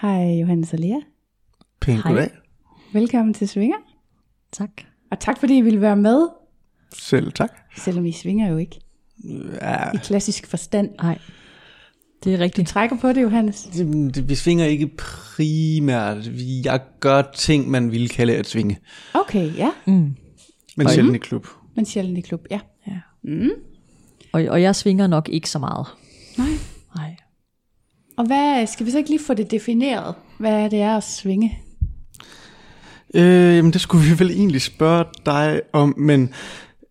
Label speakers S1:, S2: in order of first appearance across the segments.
S1: Hej Johannes og Lea.
S2: Pænt
S3: Hej.
S2: goddag.
S1: Velkommen til Svinger.
S3: Tak.
S1: Og tak fordi I ville være med,
S2: Selv tak.
S1: selvom I svinger jo ikke
S2: Ja,
S1: i klassisk forstand.
S3: Nej, det er
S1: Du
S3: rigtigt.
S1: trækker på det, Johannes.
S2: det, det, vi svinger ikke primært. Vi- Jeg gør ting, man ville kalde at svinge.
S1: Okay, ja.
S3: Mm.
S2: Men
S3: Og-
S2: sjældent i klub.
S1: Men sjældent i klub, ja.
S3: Ja.
S1: Mm.
S3: Og, og jeg svinger nok ikke så meget.
S1: Nej.
S3: Nej.
S1: Og hvad, skal vi så ikke lige få det defineret, hvad det er at svinge?
S2: Øh, jamen, det skulle vi vel egentlig spørge dig om, men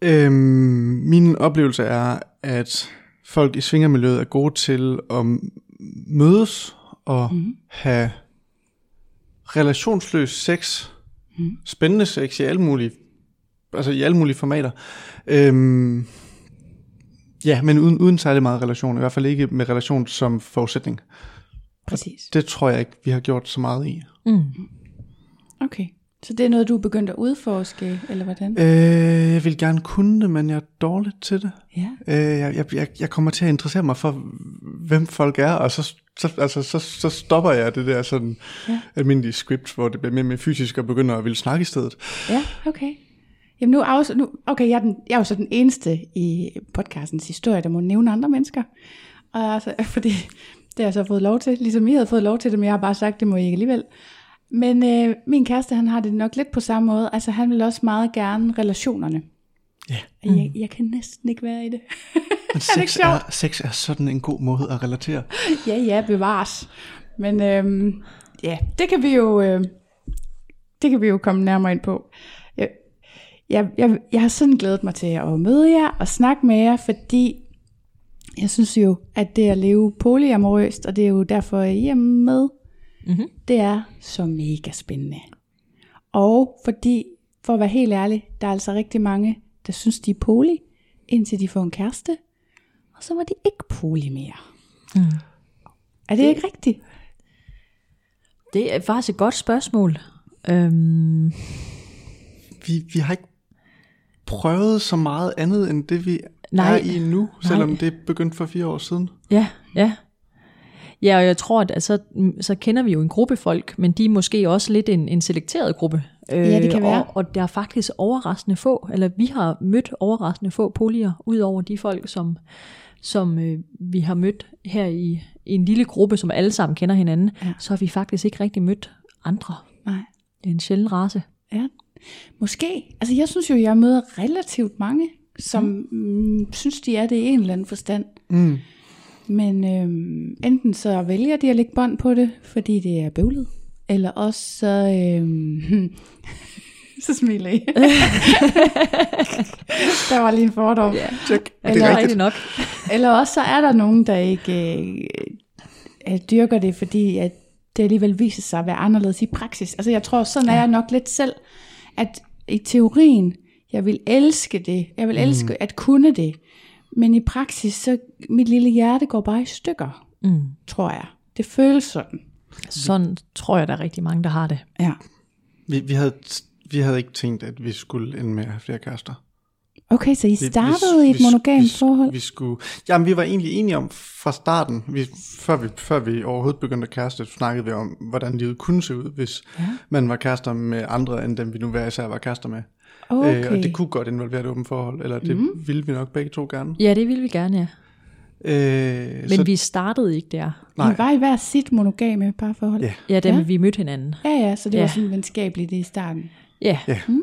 S2: øh, min oplevelse er, at folk i svingermiljøet er gode til at mødes og mm. have relationsløs sex, mm. spændende sex i alle mulige, altså i alle mulige formater. Øh, ja, men uden, uden særlig meget relation, i hvert fald ikke med relation som forudsætning.
S1: Præcis.
S2: Det tror jeg ikke, vi har gjort så meget i.
S3: Mm.
S1: Okay. Så det er noget, du er begyndt at udforske, eller hvordan?
S2: Øh, jeg vil gerne kunne det, men jeg er dårlig til det.
S1: Ja.
S2: Øh, jeg, jeg, jeg, kommer til at interessere mig for, hvem folk er, og så, så, altså, så, så stopper jeg det der sådan
S1: ja.
S2: almindelige script, hvor det bliver mere, mere fysisk og begynder at ville snakke i stedet.
S1: Ja, okay. Jamen nu, nu okay, jeg er, den, jeg er jo så den eneste i podcastens historie, der må nævne andre mennesker. Og altså, fordi det har jeg så fået lov til, ligesom I havde fået lov til det, men jeg har bare sagt, det må I ikke alligevel. Men øh, min kæreste, han har det nok lidt på samme måde. Altså han vil også meget gerne relationerne.
S2: Ja.
S1: Og Jeg, jeg kan næsten ikke være i det.
S2: Men
S1: det ikke
S2: sex, er, sex er sådan en god måde at relatere.
S1: ja, ja, bevares. Men øhm, ja, det kan vi jo øh, det kan vi jo komme nærmere ind på. Jeg, jeg, jeg, jeg har sådan glædet mig til at møde jer og snakke med jer, fordi jeg synes jo, at det at leve polyamorøst, og det er jo derfor, I er med,
S3: Mm-hmm.
S1: det er så mega spændende. Og fordi, for at være helt ærlig, der er altså rigtig mange, der synes, de er poly, indtil de får en kæreste, og så var de ikke poly mere.
S3: Mm.
S1: Er det ikke rigtigt?
S3: Det er faktisk et godt spørgsmål. Øhm,
S2: Vi, vi har ikke prøvet så meget andet end det, vi
S3: Nej.
S2: er i nu, selvom
S3: Nej.
S2: det begyndte for fire år siden.
S3: ja, ja. Ja, og jeg tror, at altså, mm, så kender vi jo en gruppe folk, men de er måske også lidt en, en selekteret gruppe. Øh,
S1: Ja, det kan være.
S3: Og, og der er faktisk overraskende få, eller vi har mødt overraskende få polier, ud over de folk, som, som øh, vi har mødt her i, i en lille gruppe, som alle sammen kender hinanden,
S1: Ja.
S3: så har vi faktisk ikke rigtig mødt andre.
S1: Nej.
S3: Det er en sjælden race.
S1: Ja. Måske. Altså jeg synes jo, jeg møder relativt mange, som mm. synes, de er det i en eller anden forstand.
S2: Mm.
S1: Men øhm, enten så vælger de at lægge bånd på det, fordi det er bøvlet, eller også så... Øhm, så smiler I. der var lige en fordom.
S3: Ja,
S2: Check. Det
S1: Eller-
S2: er
S3: det er
S2: rigtigt.
S3: nok.
S1: Eller også så er der nogen, der ikke øh, øh, dyrker det, fordi at det alligevel viser sig at være anderledes i praksis. Altså jeg tror, sådan er jeg nok lidt selv, at i teorien, jeg vil elske det, jeg vil elske at kunne det, men i praksis, så mit lille hjerte går bare i stykker,
S3: Mm.
S1: tror jeg. Det føles sådan.
S3: Sådan tror jeg, der er rigtig mange, der har det.
S1: Ja.
S2: Vi, vi, havde, vi havde ikke tænkt, at vi skulle ende med at have flere kærester.
S1: Okay, så I
S2: Vi-
S1: startede
S2: vi-
S1: i et
S2: vi-
S1: monogamt
S2: vi-
S1: forhold?
S2: Vi skulle, jamen, vi var egentlig enige om fra starten, vi, før, vi, før vi overhovedet begyndte at kæreste, snakkede vi om, hvordan livet kunne se ud, hvis
S1: Ja.
S2: man var kærester med andre, end dem vi nu hver især var kærester med.
S1: Okay.
S2: Øh, og det kunne godt involvere et åbent forhold, eller det mm. ville vi nok begge to gerne.
S3: Ja, det vil vi gerne, ja.
S2: Øh,
S3: Men
S2: så,
S3: vi startede ikke der.
S2: nej,
S1: I var i hver sit monogame parforhold?
S2: Ja.
S3: Ja, da
S1: Ja.
S3: ja. vi mødte hinanden.
S1: Ja, ja, så det
S3: Ja.
S1: var sådan venskabeligt i starten.
S3: Ja,
S2: Ja.
S3: Mm.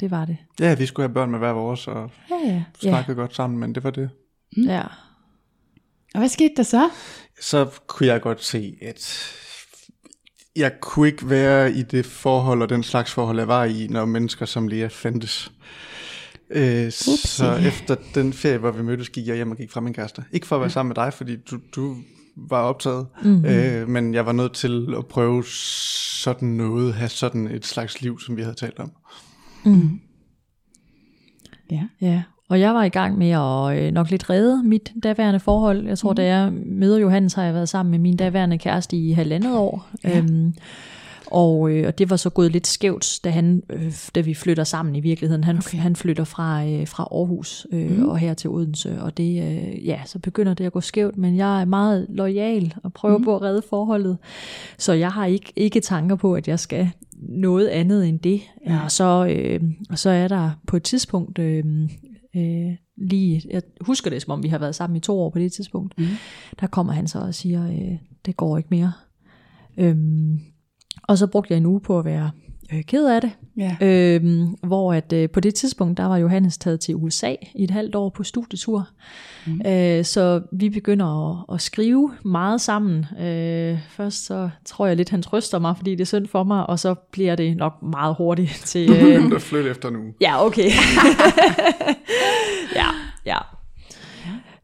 S3: Det var det.
S2: ja, vi skulle have børn med hver vores, og
S1: Ja, ja.
S2: snakkede godt sammen, men det var det.
S1: Mm.
S3: Ja.
S1: Og hvad skete der så?
S2: så kunne jeg godt se, at jeg kunne ikke være i det forhold og den slags forhold, jeg var i, når mennesker som Lea fandtes. Øh, så efter den ferie, hvor vi mødtes, gik jeg hjem og gik fra min kæreste. Ikke for at være sammen med dig, fordi du, du var optaget, mm-hmm. øh, men jeg var nødt til at prøve sådan noget, have sådan et slags liv, som vi havde talt om.
S1: Ja.
S3: Ja, og jeg var i gang med at øh, nok lidt redde mit daværende forhold. Jeg tror, mm. da jeg møder Johannes, har jeg været sammen med min daværende kæreste i halvandet år.
S1: Ja.
S3: Øhm, Og, øh, og det var så gået lidt skævt, da, han, øh, da vi flytter sammen i virkeligheden. Han,
S1: Okay.
S3: han flytter fra, øh, fra Aarhus øh, mm. og her til Odense, og det, øh, ja, så begynder det at gå skævt, men jeg er meget lojal og prøver mm. på at redde forholdet. Så jeg har ikke, ikke tanker på, at jeg skal noget andet end det.
S1: Ja.
S3: Og, så, øh, og så er der på et tidspunkt... Øh, øh, lige, jeg husker det, som om vi har været sammen i to år på det tidspunkt,
S1: Mhm.
S3: der kommer han så og siger, øh, det går ikke mere. Øhm, og så brugte jeg en uge på at være øh, ked af det,
S1: Ja.
S3: øhm, hvor at øh, på det tidspunkt, der var Johannes taget til USA i et halvt år på studietur. Mm. Øh, så vi begynder at, at skrive meget sammen. Øh, først så tror jeg lidt, han trøster mig, fordi det er synd for mig, og så bliver det nok meget hurtigt til... Øh,
S2: at flytte efter nu.
S3: Ja, okay. ja, ja.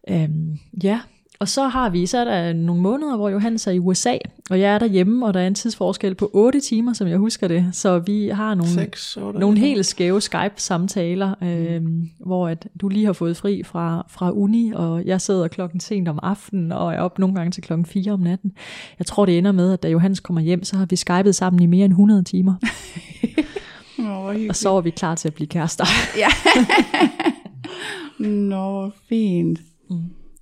S3: Øhm, ja, og så har vi, så er der nogle måneder, hvor Johannes er i USA, og jeg er derhjemme, og der er en tidsforskel på 8 timer, som jeg husker det. Så vi har nogle,
S2: Seks år.
S3: nogle helt skæve Skype-samtaler, øhm, hvor at du lige har fået fri fra, fra uni, og jeg sidder klokken sent om aftenen, og er op nogle gange til klokken 4 om natten. Jeg tror, det ender med, at da Johannes kommer hjem, så har vi skypet sammen i mere end 100 timer,
S1: Nå,
S3: og så er vi klar til at blive kærester.
S1: Nå, fint. Mm.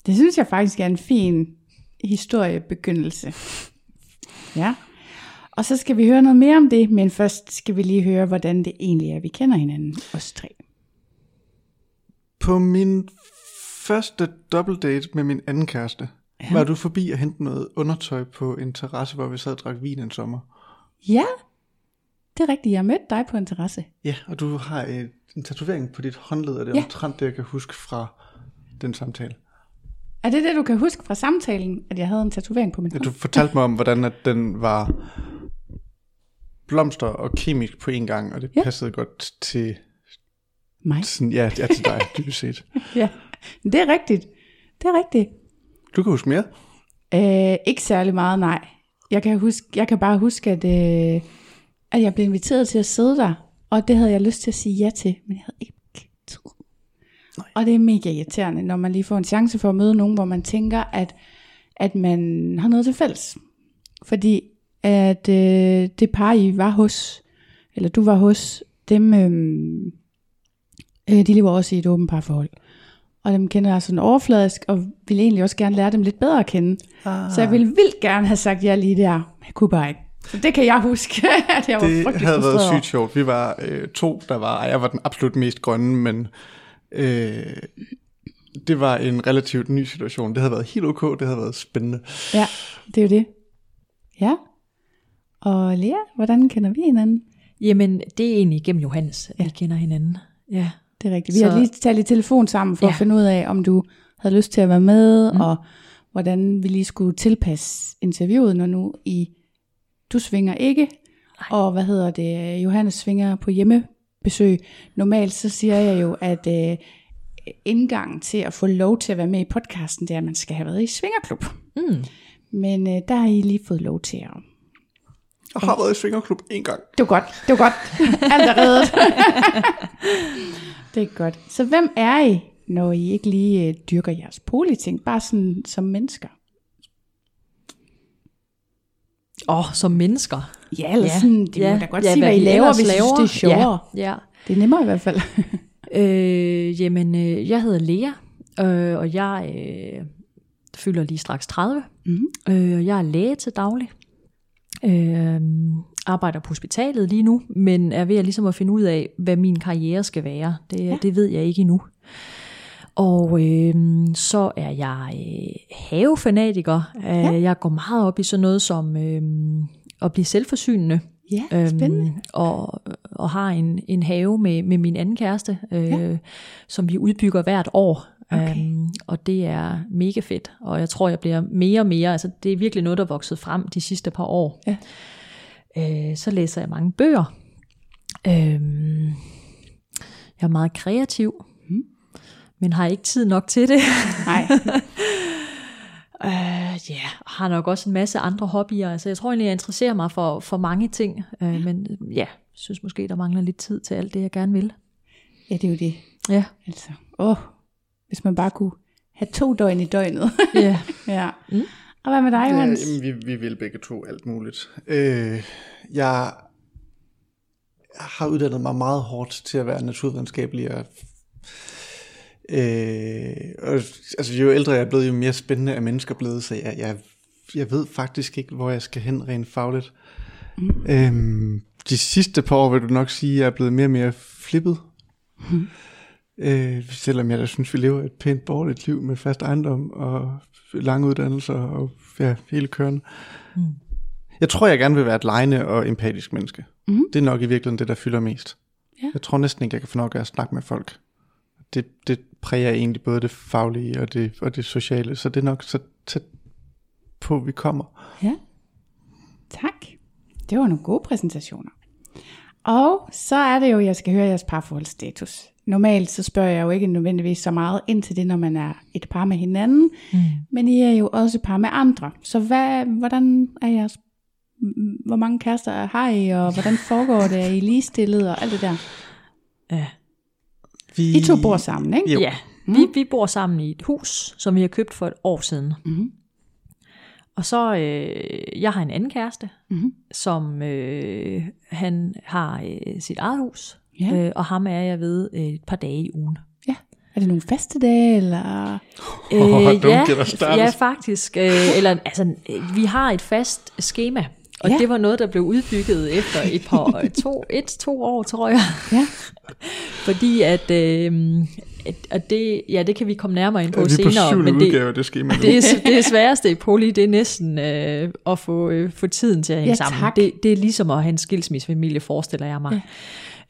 S1: Det synes jeg faktisk er en fin historiebegyndelse. Ja. Og så skal vi høre noget mere om det, men først skal vi lige høre, hvordan det egentlig er, vi kender hinanden, os tre.
S2: På min første date med min anden kæreste, ja. var du forbi at hente noget undertøj på en terrasse, hvor vi sad og drak vin en sommer.
S1: Ja, det er rigtigt. Jeg mødte dig på en terrasse.
S2: Ja, og du har et, en tatovering på dit håndled, og det er
S1: ja.
S2: omtrent det, jeg kan huske fra den samtale.
S1: Er det det, du kan huske fra samtalen, at jeg havde en tatovering på min
S2: Ja,
S1: hånd?
S2: du fortalte mig om, hvordan at den var blomster og kemisk på en gang, og det
S1: Ja.
S2: ja. passede godt til,
S1: Mig?
S2: sådan, ja, ja, til dig, dybest set.
S1: Ja, det er rigtigt. Det er rigtigt.
S2: Du kan huske mere?
S1: Øh, ikke særlig meget, nej. Jeg kan, huske, jeg kan bare huske, at, øh, at jeg blev inviteret til at sidde der, og det havde jeg lyst til at sige ja til, men jeg havde ikke.
S2: Nej.
S1: Og det er mega irriterende, når man lige får en chance for at møde nogen, hvor man tænker, at, at man har noget til fælles. Fordi at øh, det par, I var hos, eller du var hos, dem, øh, øh, de lever også i et åbent parforhold. Og dem kender jeg sådan overfladisk, og ville egentlig også gerne lære dem lidt bedre at kende.
S2: Ah.
S1: Så jeg ville vildt gerne have sagt ja lige der, men jeg kunne bare ikke. Så det kan jeg huske, at jeg var
S2: Det havde været
S1: frustreret
S2: sygt sjovt. Vi var øh, to, der var, jeg var den absolut mest grønne, men øh, det var en relativt ny situation. Det havde været helt ok, det havde været spændende.
S1: Ja, det er jo det. Ja. Og Lea, hvordan kender vi hinanden?
S3: Jamen, det er egentlig gennem Johannes, at ja. vi kender hinanden. Ja.
S1: Det er rigtigt. Vi
S3: Så-
S1: har lige talt i telefon sammen for ja. At finde ud af, om du havde lyst til at være med, mm. og hvordan vi lige skulle tilpasse interviewet, når nu I, du svinger ikke, Nej. og hvad hedder det, Johannes svinger på hjemmebesøg. Normalt så siger jeg jo, at øh, indgangen til at få lov til at være med i podcasten, det er, at man skal have været i svingerklub.
S3: Mm.
S1: Men øh, der har I lige fået lov til at...
S2: Jeg har været i svingerklub en gang.
S1: Det var godt, det var godt. Alt er reddet. det er godt. Så hvem er I, når I ikke lige øh, dyrker jeres politing, bare sådan som mennesker?
S3: Åh, oh, som mennesker.
S1: Ja, eller ja, sådan, det ja, må da godt ja, sige,
S3: hvad
S1: hvad I
S3: vi
S1: laver, hvis I synes, det er sjovere.
S3: Ja, ja.
S1: Det er nemmere i hvert fald.
S3: Øh, jamen, øh, jeg hedder Lea, øh, og jeg øh, fylder lige straks 30.
S1: Mhm.
S3: Øh, jeg er læge til daglig. Øh, arbejder på hospitalet lige nu, men er ved at, ligesom at finde ud af, hvad min karriere skal være. Det, ja. det ved jeg ikke endnu. Og øh, så er jeg øh, havefanatiker. Ja. Jeg går meget op i sådan noget som øh, at blive selvforsynende.
S1: Ja, spændende.
S3: Øhm, og, og har en, en have med, med min anden kæreste, øh, ja. som vi udbygger hvert år.
S1: Okay.
S3: Øhm, og det er mega fedt, og jeg tror, jeg bliver mere og mere, altså det er virkelig noget, der er vokset frem de sidste par år.
S1: Ja.
S3: Øh, så læser jeg mange bøger. Øhm, jeg er meget kreativ. Men har ikke tid nok til det.
S1: Nej,
S3: Øh, ja, yeah, har nok også en masse andre hobbyer. Altså, jeg tror egentlig, jeg interesserer mig for, for mange ting. Øh, men ja, synes måske, der mangler lidt tid til alt det, jeg gerne vil.
S1: ja, det er jo det.
S3: Ja,
S1: Altså, åh, hvis man bare kunne have to døgn i døgnet.
S3: ja.
S1: ja.
S3: Mm.
S1: Og hvad med dig, Johannes?
S2: Ja, jamen, vi, vi vil begge to alt muligt. Øh, jeg har uddannet mig meget hårdt til at være naturvidenskabelig og Øh, og, altså jo ældre jeg er blevet, jo mere spændende er mennesker blevet, så jeg, jeg, jeg ved faktisk ikke, hvor jeg skal hen rent fagligt. Mm. Øhm, de sidste par år vil du nok sige, at jeg er blevet mere og mere flippet. Mm. Øh, selvom jeg da synes, vi lever et pænt borgerligt liv med fast ejendom og lange uddannelser og ja, hele køren. Mm. Jeg tror, jeg gerne vil være et lejende og empatisk menneske. Mm. Det er nok i virkeligheden det, der fylder mest. Ja. Jeg tror næsten ikke, jeg kan få nok af at snakke med folk. Det, det præger egentlig både det faglige og det, og det sociale, så det er nok så tæt på, vi kommer.
S1: Ja, tak. Det var nogle gode præsentationer. Og så er det jo, jeg skal høre jeres parforholdsstatus. Normalt så spørger jeg jo ikke nødvendigvis så meget ind til det, når man er et par med hinanden, mm. men I er jo også par med andre. Så hvad, hvordan er jeres, hvor mange kærester har I, og hvordan foregår det? Er I ligestillet og alt det der? Ja. Vi... I to bor sammen, ikke?
S3: Jo. Ja, mm. vi, vi bor sammen i et hus, som vi har købt for et år siden. Mm. Og så, øh, jeg har en anden kæreste, mm. som øh, han har øh, sit eget hus, ja. øh, og ham er jeg ved øh, et par dage i ugen.
S1: Ja. Er det nogle faste dage, eller?
S3: Øh, oh, ja, ja, faktisk. Øh, eller, altså, vi har et fast schema, og ja. det var noget, der blev udbygget efter et par, to, et, to år, tror jeg. Ja. Fordi at, øh, at det, ja, det kan vi komme nærmere ind på ja, senere.
S2: På men det, udgave, det, schema
S3: det, er, det sværeste i poli, det er næsten øh, at få, øh, få tiden til at hænge ja, sammen. Det, det er ligesom at have en skilsmissefamilie, forestiller jeg mig.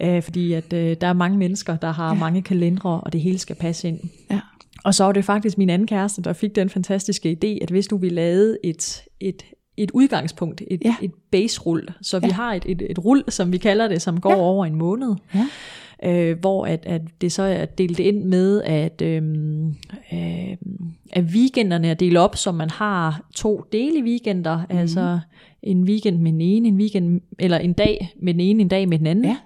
S3: Ja. Øh, fordi at øh, der er mange mennesker, der har ja. mange kalendere, og det hele skal passe ind. Ja. Og så var det faktisk min anden kæreste, der fik den fantastiske idé, at hvis nu vi lavede et, et et udgangspunkt, et, ja. et base-rull. Så ja. vi har et, et, et rull, som vi kalder det, som går ja. over en måned. Ja. Øh, hvor at, at det så er delt ind med, at, øh, øh, at weekenderne er delt op, så man har to dele weekender, mm. altså en weekend med den ene, en weekend, eller en dag med den ene, en dag med den anden. Ja.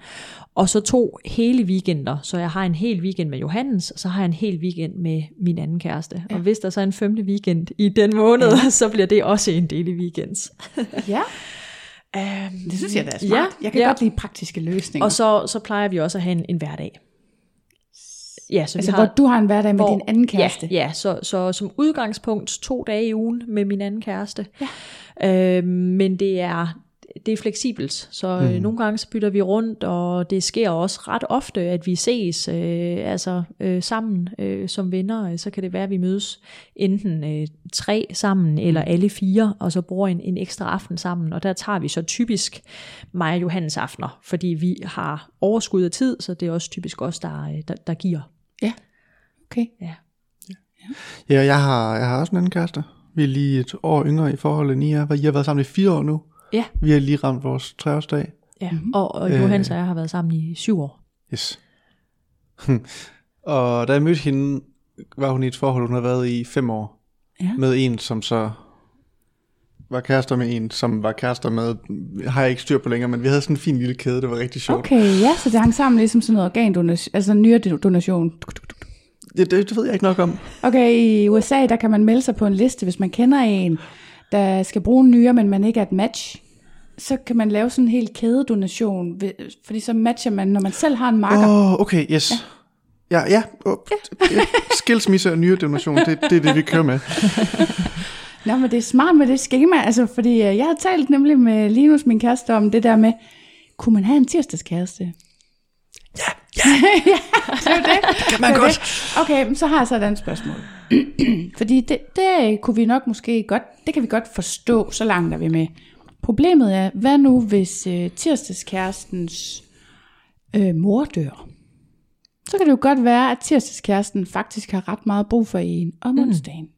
S3: Og så to hele weekender, så jeg har en hel weekend med Johannes, og så har jeg en hel weekend med min anden kæreste. Ja. Og hvis der så er en femte weekend i den måned, ja. så bliver det også en del i weekends.
S1: ja. Um, det synes jeg da er smart. Ja, jeg kan ja. godt lide praktiske løsninger.
S3: Og så, så plejer vi også at have en, en hverdag.
S1: Ja, så altså vi har, hvor du har en hverdag med hvor, din anden kæreste?
S3: Ja, ja så, så som udgangspunkt to dage i ugen med min anden kæreste. Ja. Øhm, men det er det er fleksibelt, så mm. nogle gange så bytter vi rundt, og det sker også ret ofte, at vi ses øh, altså øh, sammen øh, som venner. Så kan det være, at vi mødes enten øh, tre sammen, eller alle fire, og så bruger en, en ekstra aften sammen. Og der tager vi så typisk mig og Johannes aftener, fordi vi har overskud af tid, så det er også typisk os, der, øh, der, der giver.
S1: Ja, okay.
S2: Ja. Ja, jeg har, jeg har også en anden kæreste. Vi er lige et år yngre i forhold end I er. I har været sammen i fire år nu. Ja. Vi har lige ramt vores treårsdag.
S3: Ja, mm-hmm. og, og Johannes og jeg har været sammen i syv år.
S2: Yes. og da jeg mødte hende, var hun i et forhold, hun havde været i fem år. Ja. Med en, som så var kærester med en, som var kærester med, har jeg ikke styr på længere, men vi havde sådan en fin lille kæde, det var rigtig sjovt.
S1: Okay, ja, så det hang sammen ligesom sådan noget organdonation, altså nyredonation.
S2: Det, det, det ved jeg ikke nok om.
S1: Okay, i USA, der kan man melde sig på en liste, hvis man kender en, der skal bruge en nyre, men man ikke er et match så kan man lave sådan en helt kædedonation, fordi så matcher man, når man selv har en marker.
S2: Åh, oh, okay, yes. Ja, ja, ja. Oh, ja. skilsmisse og nyredonation, det, det er det, vi kører med.
S1: Nå, men det er smart med det schema, altså, fordi øh, jeg har talt nemlig med Linus, min kæreste, om det der med, kunne man have en tirsdagskæreste?
S2: Ja, ja. ja,
S1: det er det. det
S2: kan man det godt.
S1: Det. Okay, så har jeg så et andet spørgsmål. fordi det, det kunne vi nok måske godt, det kan vi godt forstå, så langt er vi med. Problemet er, hvad nu hvis øh, tirsdagskærestens øh, mor dør? Så kan det jo godt være, at tirsdagskæresten faktisk har ret meget brug for en om mm. onsdagen.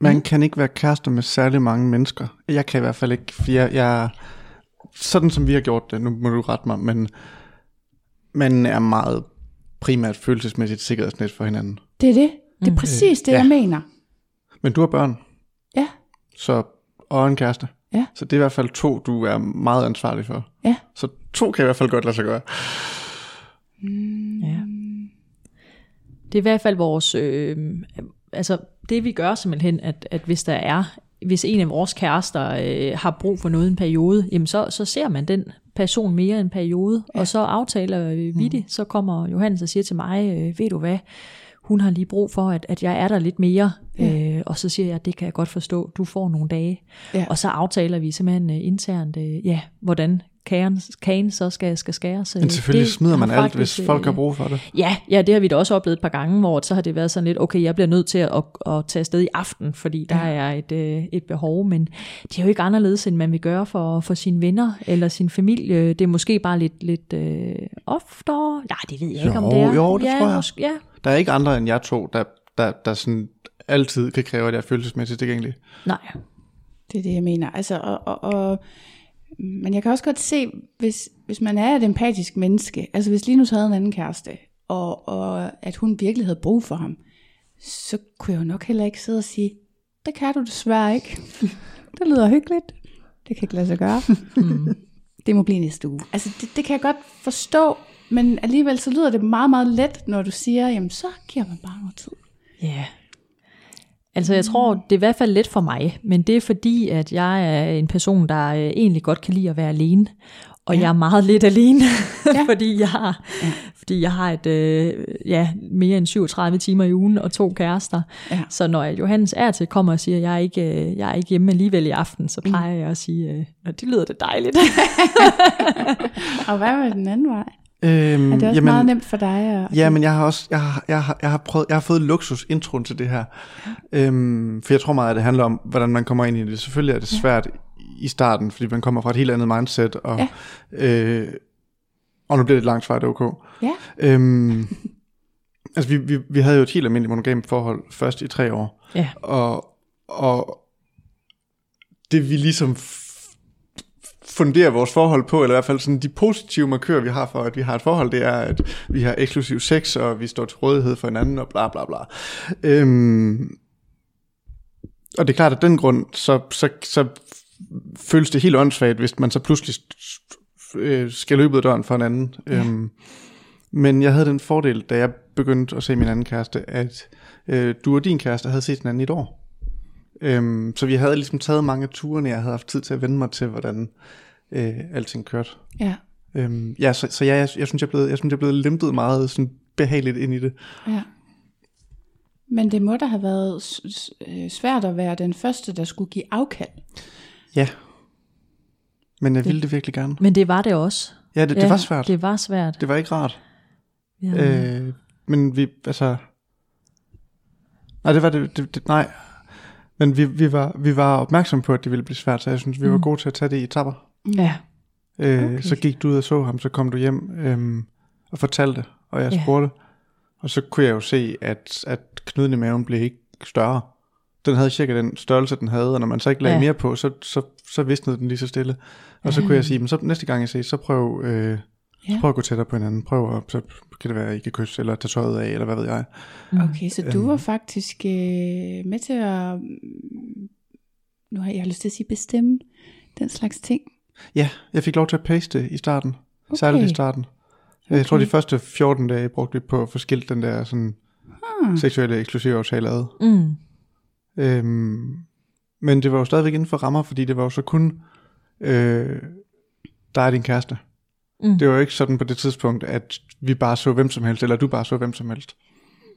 S2: Man mm. kan ikke være kærester med særlig mange mennesker. Jeg kan i hvert fald ikke, for jeg, jeg sådan som vi har gjort det, nu må du rette mig, men man er meget primært følelsesmæssigt sikkerhedsnet for hinanden.
S1: Det er det. Det er mm. præcis det, ja. jeg mener.
S2: Men du har børn.
S1: Ja.
S2: Så, og en kæreste.
S1: Ja.
S2: Så det er i hvert fald to, du er meget ansvarlig for.
S1: Ja.
S2: Så to kan i hvert fald godt lade sig gøre.
S3: Mm. Ja. Det er i hvert fald vores, øh, altså det vi gør simpelthen, at, at hvis der er hvis en af vores kærester øh, har brug for noget en periode, jamen så, så ser man den person mere en periode, ja. og så aftaler vi det. Så kommer Johannes og siger til mig, øh, ved du hvad, hun har lige brug for, at, at jeg er der lidt mere. Ja. Øh, og så siger jeg, det kan jeg godt forstå, du får nogle dage.
S1: Ja.
S3: Og så aftaler vi simpelthen øh, internt, øh, ja, hvordan kagen, kagen så skal, skal skæres. øh,
S2: Men selvfølgelig
S3: det
S2: smider man alt, hvis folk har brug for det.
S3: Ja, ja, det har vi da også oplevet et par gange, hvor så har det været sådan lidt, okay, jeg bliver nødt til at, at, at tage afsted i aften, fordi der er et, et behov, men det er jo ikke anderledes, end man vil gøre for, for sine venner eller sin familie. Det er måske bare lidt, lidt øh, oftere. Nej, det ved jeg ikke, om
S2: Jo,
S3: det er.
S2: jo, det
S3: ja,
S2: tror jeg.
S3: Måske, ja,
S2: Der er ikke andre end jer to, der, der, der sådan altid kan kræve, at jeg er følelsesmæssigt tilgængelig.
S3: nej.
S1: Det er det, jeg mener. Altså, og, og, og, men jeg kan også godt se, hvis, hvis man er et empatisk menneske, altså hvis Linus havde en anden kæreste, og, og at hun virkelig havde brug for ham, så kunne jeg jo nok heller ikke sidde og sige, det kan du desværre ikke. det lyder hyggeligt. Det kan ikke lade sig gøre. det må blive næste uge. Altså det, det kan jeg godt forstå, men alligevel så lyder det meget, meget let, når du siger, jamen så giver man bare noget tid.
S3: Ja. Altså jeg tror, det er i hvert fald let for mig, men det er fordi, at jeg er en person, der øh, egentlig godt kan lide at være alene. Og ja. jeg er meget lidt alene, ja. fordi, jeg har, ja. fordi jeg har et, øh, ja, mere end 37 timer i ugen og to kærester.
S1: Ja.
S3: Så når Johannes er til kommer og siger, at jeg er ikke, øh, jeg er ikke hjemme alligevel i aften, så plejer jeg at sige, øh, "Nå, det lyder da dejligt.
S1: Og hvad med den anden vej?
S2: Øhm,
S1: Er det også meget nemt for dig? At,
S2: Ja, men jeg har også jeg har, jeg har, jeg har prøvet, jeg har fået luksus introen til det her. Øhm, for jeg tror meget, at det handler om, hvordan man kommer ind i det. Selvfølgelig er det svært i starten, fordi man kommer fra et helt andet mindset, og,
S1: Ja.
S2: øh, og nu bliver det et langt svar, det er okay.
S1: Ja.
S2: Øhm, altså, vi, vi, vi havde jo et helt almindeligt monogamt forhold først i tre år,
S3: ja.
S2: og, og det vi ligesom funderer vores forhold på, eller i hvert fald sådan de positive markører, vi har for, at vi har et forhold, det er, at vi har eksklusiv sex, og vi står til rådighed for hinanden, og bla bla bla. Øhm, og det er klart, at den grund, så, så, så føles det helt åndssvagt, hvis man så pludselig øh, skal løbe ud af døren for en anden. Ja. Øhm, men jeg havde den fordel, da jeg begyndte at se min anden kæreste, at øh, du og din kæreste havde set hinanden i et år. Øhm, så vi havde ligesom taget mange ture, og jeg havde haft tid til at vende mig til, hvordan øh, alting kørte.
S1: Ja,
S2: Øhm, ja, så, så ja, jeg, jeg, synes, jeg, er blevet, jeg synes, jeg er blevet lempet meget sådan behageligt ind i det.
S1: ja. Men det må da have været øh, svært at være den første, der skulle give afkald.
S2: Ja. Men jeg ville det virkelig gerne.
S3: Men det var det også.
S2: Ja, det, det var svært. Det,
S3: Det var svært.
S2: det var ikke rart.
S3: Ja.
S2: Øh, men vi, altså... Nej, det var det, det, det nej. Men vi, vi, var, vi var opmærksomme på, at det ville blive svært, så jeg synes, vi var gode til at tage det i etapper.
S3: Ja.
S2: Øh,
S1: Okay.
S2: Så gik du ud og så ham, så kom du hjem øhm, og fortalte, og jeg
S3: Ja.
S2: spurgte. Og så kunne jeg jo se, at, at knuden i maven blev ikke større. Den havde cirka den størrelse, den havde, og når man så ikke lagde
S3: Ja.
S2: mere på, så, så, så visnede den lige så stille. Og så kunne jeg sige, men så næste gang jeg ses, så prøv, øh,
S1: Ja.
S2: så prøv at gå tættere på hinanden. Prøv at, så kan det være, at I kan kysse, eller tage tøjet af, eller hvad ved jeg.
S1: Okay, så du var faktisk øh, med til at, mm, nu har jeg lyst til at sige bestemme, den slags ting.
S2: Ja, jeg fik lov til at paste i starten. Okay. Særligt i starten. Okay. Jeg tror, de første 14 dage brugte vi på at få skilt den der sådan,
S1: Hmm.
S2: seksuelle eksklusive aftale ad.
S3: Mm.
S2: Øhm, men det var jo stadigvæk inden for rammer, fordi det var jo så kun øh, dig og din kæreste.
S3: Mm.
S2: Det var jo ikke sådan på det tidspunkt, at vi bare så hvem som helst, eller du bare så hvem som helst.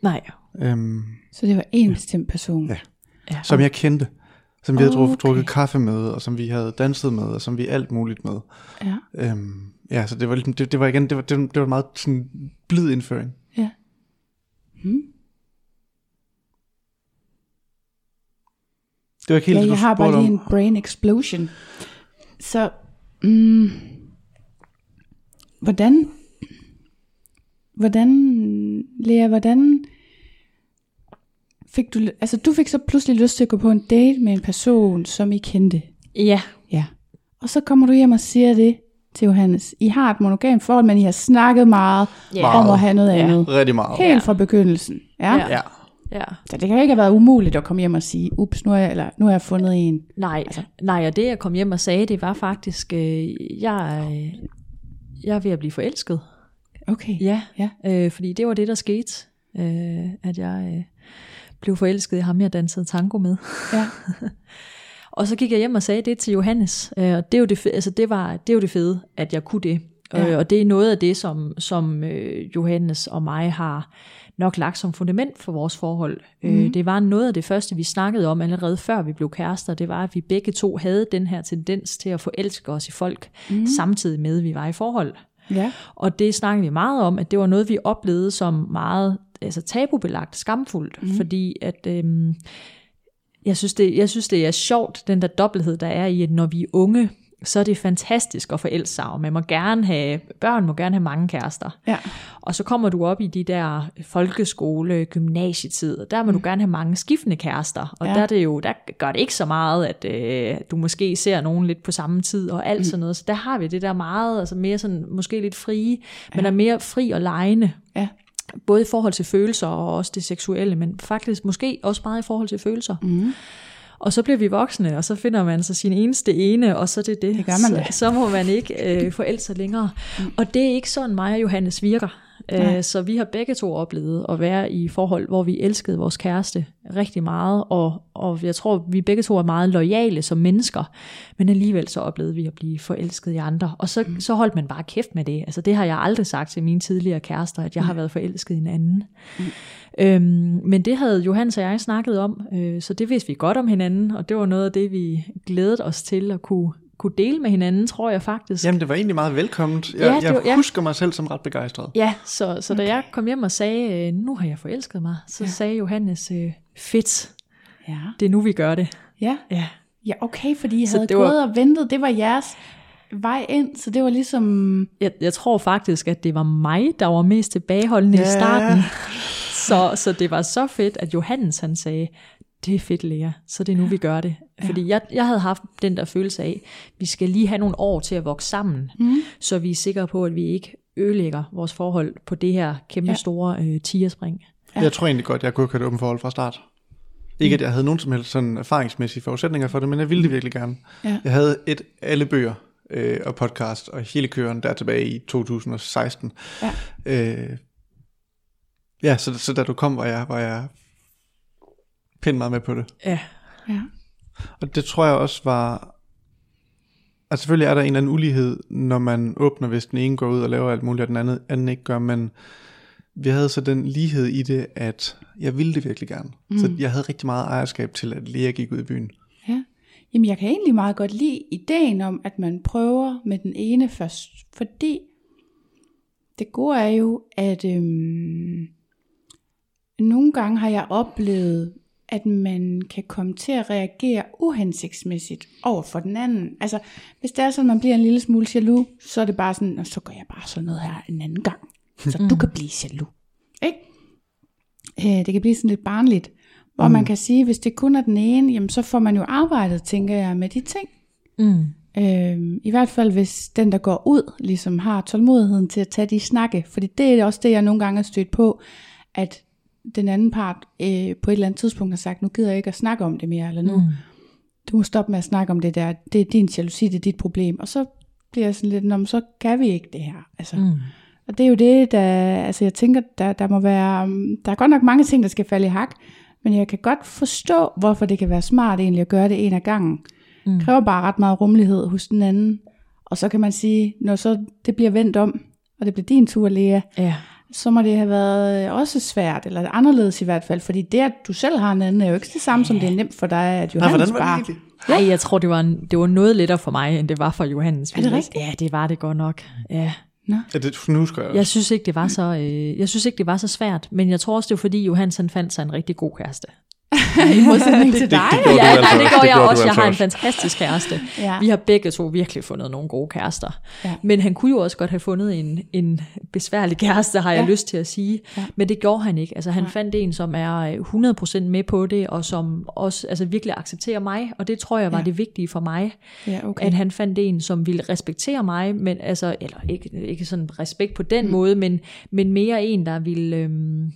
S3: Nej.
S2: Øhm,
S1: Så det var en bestemt person.
S2: Ja.
S3: Ja.
S2: som jeg kendte. Som vi havde
S1: Okay.
S2: drukket, kaffe med, og som vi havde danset med, og som vi alt muligt med.
S1: Ja.
S2: Øhm, ja, så det var, ligesom, det, det var igen, det var, det, det var en meget sådan blid indføring.
S1: ja. Hmm.
S2: Det var ikke helt
S1: Ja,
S2: det,
S1: jeg har bare lige
S2: om.
S1: en brain explosion. Så, mm, hvordan, hvordan, Lea, hvordan fik du, altså du fik så pludselig lyst til at gå på en date med en person, som I kendte.
S3: Ja.
S1: Ja. Og så kommer du hjem og siger det til Johannes. I har et monogamt forhold, men I har snakket meget
S3: Ja.
S1: om at have noget
S3: Ja.
S1: andet.
S2: Rigtig meget.
S1: Helt fra begyndelsen. Ja.
S3: Ja.
S2: Ja.
S3: Ja.
S1: Så det kan jo ikke have været umuligt at komme hjem og sige, ups, nu har jeg, eller, nu har jeg fundet en.
S3: Nej, altså. nej, og det jeg kom hjem og sagde, det var faktisk, øh, jeg, øh, jeg er ved at blive forelsket.
S1: Okay.
S3: Ja,
S1: Ja.
S3: Øh, fordi det var det, der skete, øh, at jeg øh, blev forelsket i ham, jeg dansede tango med.
S1: Ja.
S3: Og så gik jeg hjem og sagde det til Johannes, øh, og det er jo det, fede, altså det, var, det er jo det fede, at jeg kunne det. Ja. Øh, og det er noget af det, som, som øh, Johannes og mig har nok lagt som fundament for vores forhold. Mm. Øh, det var noget af det første, vi snakkede om allerede før vi blev kærester. Det var, at vi begge to havde den her tendens til at forelske os i folk, mm. samtidig med, at vi var i forhold.
S1: Ja.
S3: Og det snakkede vi meget om, at det var noget, vi oplevede som meget altså tabubelagt, skamfuldt, mm. fordi at... Øhm, jeg synes, det, jeg synes, det er sjovt, den der dobbelthed, der er i, at når vi er unge, så er det fantastisk at forelske sig, og man må gerne have, børn må gerne have mange kærester.
S1: Ja.
S3: Og så kommer du op i de der folkeskole, gymnasietid, og der må mm. du gerne have mange skiftende kærester. Og ja. der, er det jo, der gør det ikke så meget, at øh, du måske ser nogen lidt på samme tid og alt mm. sådan noget. Så der har vi det der meget, altså mere sådan, måske lidt frie, men er mere fri og lejende.
S1: Ja.
S3: Både i forhold til følelser og også det seksuelle, men faktisk måske også meget i forhold til følelser.
S1: Mm.
S3: Og så bliver vi voksne, og så finder man så sin eneste ene, og så er det det.
S1: Det gør man
S3: så, så må man ikke øh, forelske sig længere. Mm. Og det er ikke sådan mig og Johannes virker. Øh, så vi har begge to oplevet at være i forhold, hvor vi elskede vores kæreste rigtig meget, og, og jeg tror, vi begge to er meget lojale som mennesker, men alligevel så oplevede vi at blive forelsket i andre. Og så, mm. så holdt man bare kæft med det. Altså det har jeg aldrig sagt til mine tidligere kærester, at jeg mm. har været forelsket i en anden. Mm. Øhm, men det havde Johannes og jeg snakket om, øh, så det vidste vi godt om hinanden, og det var noget af det, vi glædede os til at kunne, kunne dele med hinanden, tror jeg faktisk.
S2: Jamen, det var egentlig meget velkomment. Jeg,
S3: Ja, det
S2: jeg
S3: var- ja.
S2: husker mig selv som ret begejstret.
S3: Ja, så, så da jeg kom hjem og sagde, øh, nu har jeg forelsket mig, så ja. sagde Johannes, øh, fedt,
S1: Ja.
S3: det er nu vi gør det.
S1: Ja.
S3: Ja,
S1: ja, okay, fordi jeg
S3: Så
S1: havde
S3: det var-
S1: gået og ventet. Det var jeres vej ind, så det var ligesom...
S3: jeg, jeg tror faktisk, at det var mig, der var mest tilbageholdende ja. i
S2: Ja.
S3: starten. Så, så det var så fedt, at Johannes han sagde, det er fedt, Lea, så det er nu, vi gør det. Fordi jeg, jeg havde haft den der følelse af, vi skal lige have nogle år til at vokse sammen, mm. så vi er sikre på, at vi ikke ødelægger vores forhold på det her kæmpe
S1: Ja.
S3: store øh, tigerspring.
S2: Ja. Jeg tror egentlig godt, jeg kunne have kørt åben forhold fra start. Ikke at jeg havde nogen som helst sådan erfaringsmæssige forudsætninger for det, men jeg ville det virkelig gerne.
S1: Ja.
S2: Jeg havde et alle bøger øh, og podcast og hele køren der tilbage i 2016.
S1: Ja.
S2: Øh, ja, så, så da du kom, var jeg, var jeg pænt meget med på det.
S3: Ja.
S1: Ja.
S2: Og det tror jeg også var... Altså selvfølgelig er der en eller anden ulighed, når man åbner, hvis den ene går ud og laver alt muligt, og den anden, anden ikke gør, men vi havde så den lighed i det, at jeg ville det virkelig gerne. Mm. Så jeg havde rigtig meget ejerskab til, at Lea gik ud i byen.
S1: Ja. Jamen, jeg kan egentlig meget godt lide ideen om, at man prøver med den ene først, fordi det gode er jo, at øhm, nogle gange har jeg oplevet, at man kan komme til at reagere uhensigtsmæssigt over for den anden. Altså, hvis det er sådan, at man bliver en lille smule jaloux, så er det bare sådan, "Nå, så gør jeg bare sådan noget her en anden gang. Så du kan blive jaloux. Ikke? Øh, det kan blive sådan lidt barnligt. Hvor mm. man kan sige, hvis det kun er den ene, jamen så får man jo arbejdet, tænker jeg, med de ting.
S3: Mm.
S1: Øh, I hvert fald hvis den, der går ud, ligesom har tålmodigheden til at tage de snakke. Fordi det er også det, jeg nogle gange har stødt på, at den anden part øh, på et eller andet tidspunkt har sagt, nu gider jeg ikke at snakke om det mere, eller nu, mm. du må stoppe med at snakke om det der, det er din jalousi, det er dit problem. Og så bliver jeg sådan lidt, "Nå, så kan vi ikke det her. Altså, mm. Og det er jo det, der, altså jeg tænker, der, der må være, um, der er godt nok mange ting, der skal falde i hak, men jeg kan godt forstå, hvorfor det kan være smart egentlig at gøre det en af gangen. Mm. kræver bare ret meget rummelighed hos den anden. Og så kan man sige, når så det bliver vendt om, og det bliver din tur, Lea,
S3: Ja.
S1: Så må det have været også svært, eller anderledes i hvert fald, fordi det, at du selv har en anden, er jo ikke det samme, som det er nemt for dig, at
S2: Nej,
S1: Johannes
S2: hvordan var det
S1: bare...
S3: Nej, jeg tror, det var, en, det var noget lettere for mig, end det var for Johannes.
S1: Er det rigtigt?
S3: Ja, det var det godt nok. Ja.
S2: Ja, det nu skal jeg
S3: Jeg synes ikke, det var så, øh, jeg synes ikke, det var så svært, men jeg tror også, det var fordi, Johannes han fandt sig en rigtig god kæreste.
S1: I modsætning til
S2: det-
S1: dig.
S2: det gjorde
S3: ja,
S2: du altså
S3: nej, det går
S2: Det
S3: jeg også.
S2: du
S3: Jeg
S2: altså
S3: har en fantastisk kæreste.
S1: Ja.
S3: Vi har begge to virkelig fundet nogle gode kærester.
S1: Ja.
S3: Men han kunne jo også godt have fundet en, en besværlig kæreste, har jeg
S1: Ja.
S3: lyst til at sige.
S1: Ja.
S3: Men det gjorde han ikke. Altså han fandt en, som er øh, 100% med på det, og som også altså, virkelig accepterer mig. Og det tror jeg var
S1: Ja.
S3: det vigtige for mig.
S1: Ja, okay.
S3: At han fandt en, som ville respektere mig, men altså, eller ikke, ikke sådan respekt på den mm. måde, men, men mere en, der ville øhm,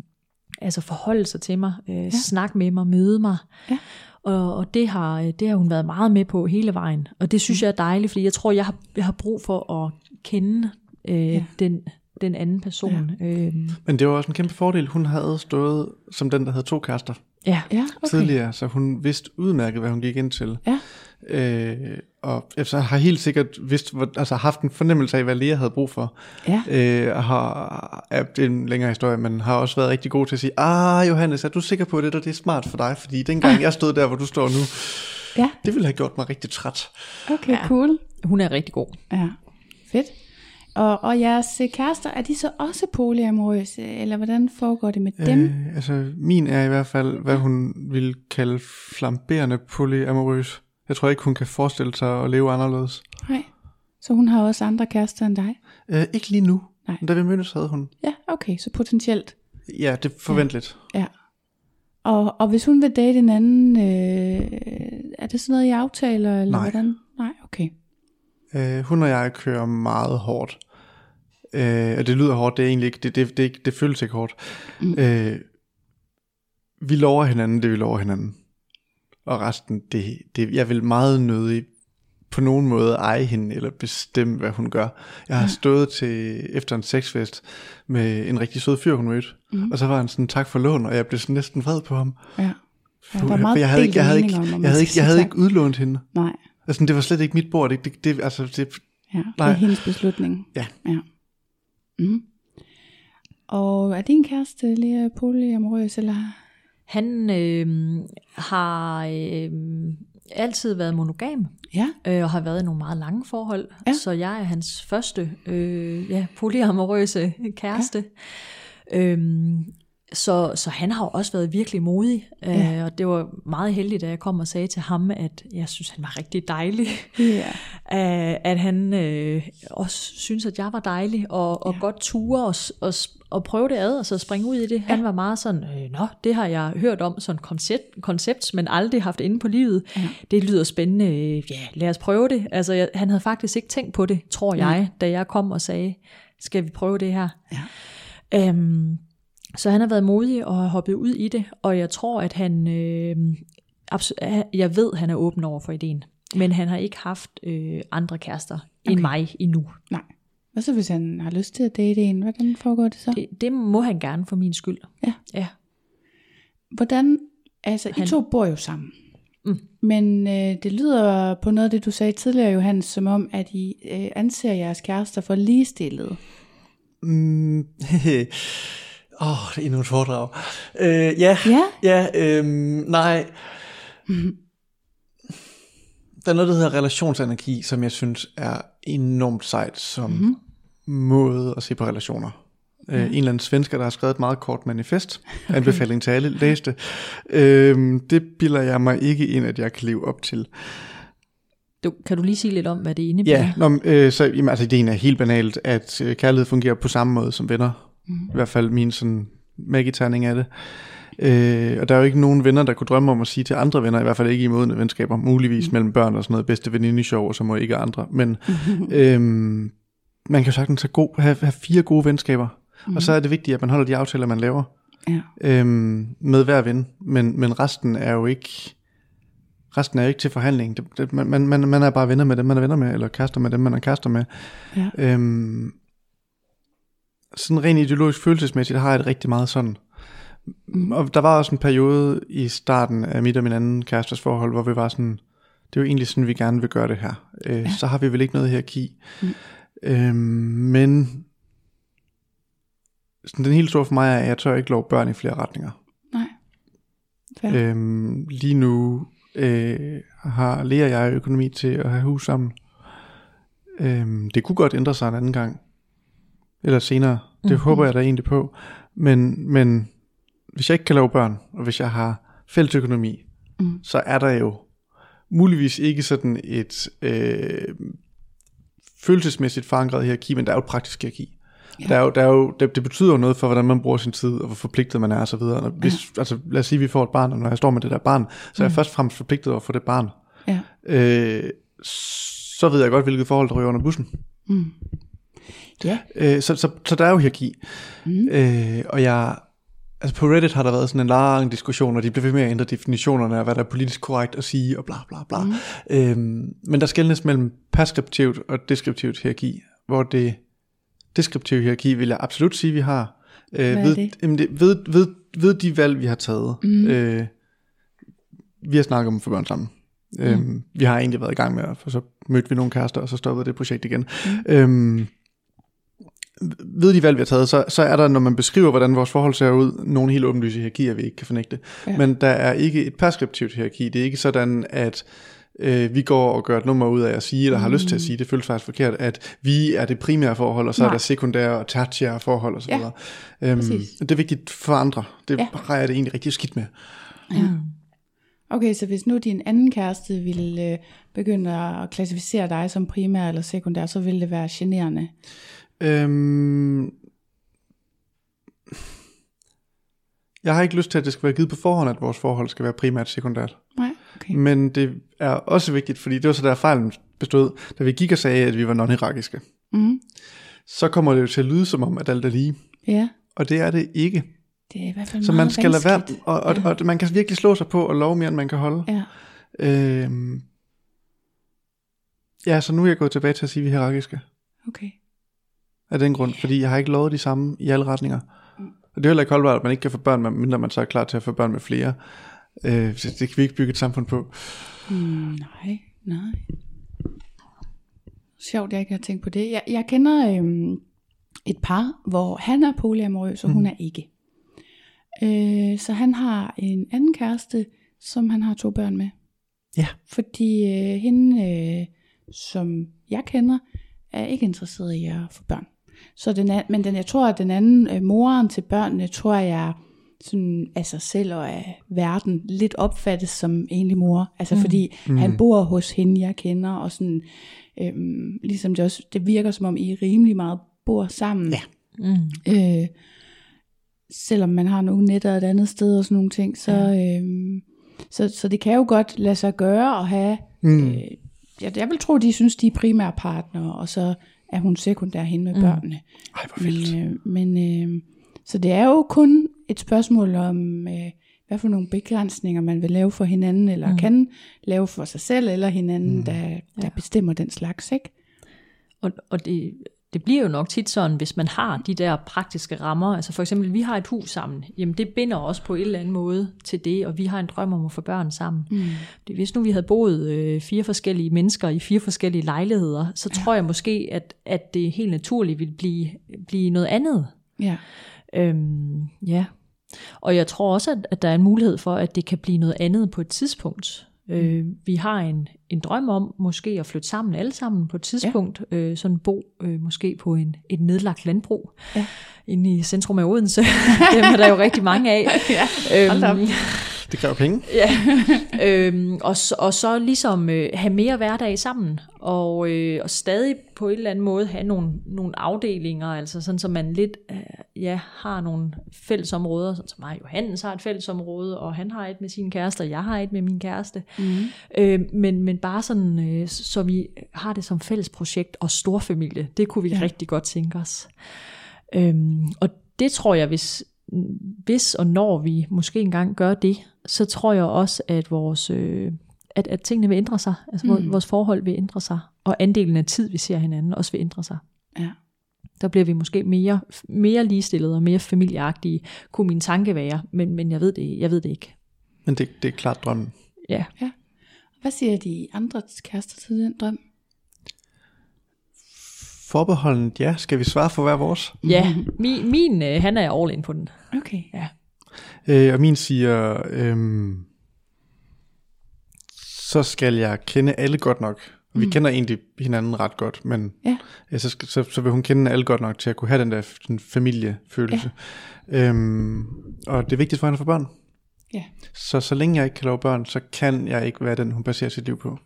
S3: altså forholde sig til mig, øh, ja. snakke med mig, møde mig.
S1: Ja.
S3: Og, og det, har, øh, det har hun været meget med på hele vejen. Og det synes mm. jeg er dejligt, fordi jeg tror, jeg har, jeg har brug for at kende øh, ja. den, den anden person. Ja. Øhm,
S2: Men det var også en kæmpe fordel. Hun havde stået som den, der havde to kærester.
S3: Ja.
S1: Ja, okay.
S2: tidligere, så hun vidste udmærket, hvad hun gik ind til.
S1: Ja.
S2: Øh, og så har helt sikkert vidst, hvor, altså haft en fornemmelse af, hvad Lea havde brug for.
S1: Ja.
S2: Øh, og har, ja, det er en længere historie, men har også været rigtig god til at sige, ah Johannes, er du sikker på, det der det er smart for dig? Fordi dengang jeg stod der, hvor du står nu,
S1: Ja,
S2: det ville have gjort mig rigtig træt.
S1: okay, ja. cool.
S3: Hun er rigtig god.
S1: Ja, fedt. Og, og jeres øh, kærester, er de så også polyamorøse, eller hvordan foregår det med dem?
S2: Øh, altså, min er i hvert fald, hvad hun vil kalde flamberende polyamorøs. Jeg tror ikke, hun kan forestille sig at leve anderledes.
S1: Nej. Så hun har også andre kærester end dig?
S2: Øh, ikke lige nu.
S1: Nej.
S2: Da vi mødtes, havde hun.
S1: Ja, okay, så potentielt.
S2: Ja, det er forventeligt.
S1: Ja. Og, og hvis hun vil date en anden, øh, er det sådan noget, I aftaler, eller
S2: Nej.
S1: hvordan? Nej, okay.
S2: Øh, hun og jeg kører meget hårdt. Øh, og det lyder hårdt, det er egentlig ikke, det, det, det, det, det føles ikke hårdt. Mm. Øh, vi lover hinanden det, vi lover hinanden. Og resten, det, det, jeg vil meget nødig på nogen måde eje hende, eller bestemme, hvad hun gør. Jeg har stået til, efter en sexfest, med en rigtig sød fyr, hun mødte. Mm. Og så var han sådan, tak for lån, og jeg blev sådan næsten vred på ham.
S1: Ja. Ja, der er meget
S2: jeg havde ikke, jeg havde ikke, jeg havde ikke, jeg havde ikke udlånt hende.
S1: Nej,
S2: Altså, det var slet ikke mit bord. Det, det, det, altså, det,
S1: ja, det
S2: Nej.
S1: er hendes beslutning.
S2: Ja.
S1: ja. Mm. Og er din kæreste lige polyamorøs, eller?
S3: Han øh, har øh, altid været monogam,
S1: Ja.
S3: øh, og har været i nogle meget lange forhold.
S1: Ja.
S3: Så jeg er hans første øh, ja, polyamorøse kæreste. Ja. Øhm, så, så han har jo også været virkelig modig, øh,
S1: Ja.
S3: og det var meget heldigt, da jeg kom og sagde til ham, at jeg synes, han var rigtig dejlig.
S1: Ja.
S3: Øh, at han øh, også synes, at jeg var dejlig, og, og
S1: Ja.
S3: godt ture og, s- og, og prøve det ad, og så springe ud i det. Han var meget sådan, øh, nå, det har jeg hørt om, sådan koncept, koncept men aldrig haft inde på livet.
S1: Ja.
S3: Det lyder spændende, ja, lad os prøve det. Altså, jeg, han havde faktisk ikke tænkt på det, tror jeg, da jeg kom og sagde, skal vi prøve det her?
S1: Ja.
S3: Øhm, så han har været modig og har hoppet ud i det, og jeg tror, at han, øh, abs- jeg ved, at han er åben over for ideen. Men han har ikke haft øh, andre kærester okay. end mig endnu.
S1: Nej. Hvad så, hvis han har lyst til at date en? Hvordan foregår det så?
S3: Det, det må han gerne for min skyld.
S1: Ja.
S3: ja.
S1: Hvordan, altså I
S3: Han-
S1: to bor jo sammen.
S3: Mm.
S1: Men øh, det lyder på noget af det, du sagde tidligere, Johannes, som om, at I øh, anser jeres kærester for ligestillet.
S2: Mm, Åh, oh, det er endnu et foredrag. Øh, ja,
S1: Ja?
S2: ja øhm, nej. Der er noget, der hedder relationsenergi, som jeg synes er enormt sejt som mm-hmm. måde at se på relationer. Øh, en eller anden svensker, der har skrevet et meget kort manifest, okay. anbefaling til alle, læs det. Øhm, det bilder jeg mig ikke ind, at jeg kan leve op til.
S3: Du, kan du lige sige lidt om, hvad det indebærer?
S2: Ja, nå, men, øh, så jamen, altså, ideen er helt banalt, at øh, kærlighed fungerer på samme måde som venner. Mm. I hvert fald min sådan magiterning af det. Øh, og der er jo ikke nogen venner, der kunne drømme om at sige til andre venner, i hvert fald ikke i modne venskaber, muligvis mellem børn og sådan noget, bedste venindeshow, og så må ikke andre. Men øhm, man kan jo sagtens have, god, have, have fire gode venskaber, mm. og så er det vigtigt, at man holder de aftaler, man laver
S1: Ja.
S2: øhm, med hver ven, men, men resten er jo ikke resten er jo ikke til forhandling. Det, det, man, man, man man er bare venner med dem, man er venner med, eller kærester med dem, man er kærester med.
S1: Ja.
S2: Øhm, sådan rent ideologisk følelsesmæssigt har jeg det rigtig meget sådan. Mm. Og der var også en periode i starten af mit og min anden kæresters forhold, hvor vi var sådan, det er jo egentlig sådan, vi gerne vil gøre det her. Øh, ja. Så har vi vel ikke noget hierarki. Mm. Øhm, men sådan, den helt store for mig er, at jeg tør ikke lov børn i flere retninger.
S1: Nej. Fair.
S2: Øhm, lige nu øh, har Lea og jeg økonomi til at have hus sammen. Øhm, det kunne godt ændre sig en anden gang. Eller senere. Det
S1: Mhm.
S2: mm-hmm. håber jeg da egentlig på. Men, men hvis jeg ikke kan lave børn, og hvis jeg har fælles økonomi, mm. så er der jo muligvis ikke sådan et øh, følelsesmæssigt forankret hierarki, men der er jo et praktisk hierarki. Ja. Der er jo, der er jo, det, det betyder jo noget for, hvordan man bruger sin tid, og hvor forpligtet man er, og så videre. Når, hvis, altså, lad os sige, at vi får et barn, og når jeg står med det der barn, så er jeg først og fremmest forpligtet over for det barn.
S1: Ja.
S2: Øh, så ved jeg godt, hvilket forhold der ryger under bussen.
S1: Ja.
S2: Øh, så, så, så der er jo hierarki. Mm. Øh, og jeg, altså på Reddit har der været sådan en lang diskussion, og de bliver ved med at ændre definitionerne af, hvad der er politisk korrekt at sige, og bla bla bla. Mm. Øhm, men der skældes mellem preskriptivt og deskriptivt hierarki, hvor det deskriptive hierarki vil jeg absolut sige, vi har. Øh,
S1: Hvad
S2: ved,
S1: det?
S2: Jamen det, ved, ved ved de valg, vi har taget, mm. øh, vi har snakket om for børn sammen. Mm. Øhm, vi har egentlig været i gang med, for så mødte vi nogle kærester, og så stoppede det projekt igen. Mm. Øhm, ved de valg, vi har taget, så, så er der, når man beskriver, hvordan vores forhold ser ud, nogle helt åbenlyse hierarkier, vi ikke kan fornægte. Ja. Men der er ikke et preskriptivt hierarki. Det er ikke sådan, at øh, vi går og gør et nummer ud af at sige, eller har mm. lyst til at sige, det føles faktisk forkert, at vi er det primære forhold, og så Nej. er der sekundære og tertiære forhold osv. Ja, øhm, det er vigtigt for andre. Det ja. har jeg det egentlig rigtig skidt med.
S1: Ja. Okay, så hvis nu din anden kæreste ville øh, begynde at klassificere dig som primær eller sekundær, så ville det være generende? Øhm,
S2: jeg har ikke lyst til, at det skal være givet på forhånd, at vores forhold skal være primært sekundært.
S1: Nej, okay.
S2: Men det er også vigtigt, fordi det var så der fejlen bestod, da vi gik og sagde, at vi var non-hierarkiske. Mm. Så kommer det jo til at lyde som om, at alt er lige.
S1: Ja.
S2: Og det er det ikke.
S1: Det er i hvert fald
S2: Så
S1: man
S2: skal lade være, og, og, ja. og, og man kan virkelig slå sig på og love mere, end man kan holde.
S1: Ja. Øhm,
S2: ja, så nu er jeg gået tilbage til at sige, at vi er hierarkiske.
S1: Okay.
S2: Af den grund, fordi jeg har ikke lovet de samme i alle retninger. Og det er heller ikke holdbart, at man ikke kan få børn, med, mindre man så er klar til at få børn med flere. Øh, det kan vi ikke bygge et samfund på.
S1: Mm, nej, nej. Sjovt, jeg ikke har tænkt på det. Jeg, jeg kender øhm, et par, hvor han er polyamorøs, og mm. hun er ikke. Øh, så han har en anden kæreste, som han har to børn med.
S2: Ja.
S1: Fordi øh, hende, øh, som jeg kender, er ikke interesseret i at få børn. Så den er, men den, jeg tror, at den anden, øh, moren til børnene, tror jeg sådan af sig selv og af verden lidt opfattes som egentlig mor. Altså mm. fordi mm. han bor hos hende, jeg kender, og sådan, øhm, ligesom det også, det virker som om I rimelig meget bor sammen.
S2: Ja.
S1: Mm. Øh, selvom man har nogle netter et andet sted og sådan nogle ting, så, ja. øhm, så, så det kan jo godt lade sig gøre at have, mm. øh, jeg, jeg vil tro, de synes, de er primære partnere, og så er hun sekundær hen med mm. børnene.
S2: Ej, hvor vildt.
S1: Men, øh, men øh, så det er jo kun et spørgsmål om, øh, hvad for nogle begrænsninger man vil lave for hinanden, eller mm. kan lave for sig selv eller hinanden, mm. der, der ja. bestemmer den slags, ikke?
S3: Og, og det, det bliver jo nok tit sådan, hvis man har de der praktiske rammer, altså for eksempel, vi har et hus sammen, jamen det binder os på en eller anden måde til det, og vi har en drøm om at få børn sammen. Mm. Det, hvis nu vi havde boet øh, fire forskellige mennesker i fire forskellige lejligheder, så ja. tror jeg måske, at, at det helt naturligt ville blive, blive noget andet.
S1: Ja.
S3: Øhm, ja. Og jeg tror også, at, at der er en mulighed for, at det kan blive noget andet på et tidspunkt. Mm. Øh, vi har en, en drøm om måske at flytte sammen alle sammen på et tidspunkt. Ja. Øh, sådan bo øh, måske på en, et nedlagt landbrug ja. inde i centrum af Odense. Dem er der jo rigtig mange af.
S1: ja, øhm,
S2: det kræver penge.
S3: ja. øhm, og, og så ligesom øh, have mere hverdag sammen, og, øh, og stadig på en eller anden måde have nogle, nogle afdelinger, altså sådan, så man lidt øh, ja, har nogle fællesområder, sådan som mig og Johannes har et fællesområde, og han har et med sin kæreste, og jeg har et med min kæreste. Mm. Øh, men, men bare sådan, øh, så vi har det som fælles projekt og storfamilie, det kunne vi ja. rigtig godt tænke os. Øhm, og det tror jeg, hvis, hvis og når vi måske engang gør det, så tror jeg også, at vores, øh, at, at tingene vil ændre sig. Altså mm. vores forhold vil ændre sig. Og andelen af tid, vi ser hinanden, også vil ændre sig.
S1: Ja.
S3: Der bliver vi måske mere, mere ligestillede og mere familieagtige, kunne min tanke være. Men, men jeg, ved det, jeg ved det ikke.
S2: Men det, det er klart drømmen.
S3: Ja.
S1: ja. Hvad siger de andre kærester til den drøm?
S2: Forbeholden, ja. Skal vi svare for hver vores?
S3: Ja, min, min øh, han er all in på den.
S1: Okay.
S3: Ja.
S2: Øh, og min siger, øhm, så skal jeg kende alle godt nok. Vi mm. kender egentlig hinanden ret godt, men
S1: ja.
S2: Ja, så, så, så vil hun kende alle godt nok til at kunne have den der den familiefølelse. Ja. Øhm, og det er vigtigt for hende at få børn.
S1: Ja.
S2: Så så længe jeg ikke kan lave børn, så kan jeg ikke være den, hun baserer sit liv på.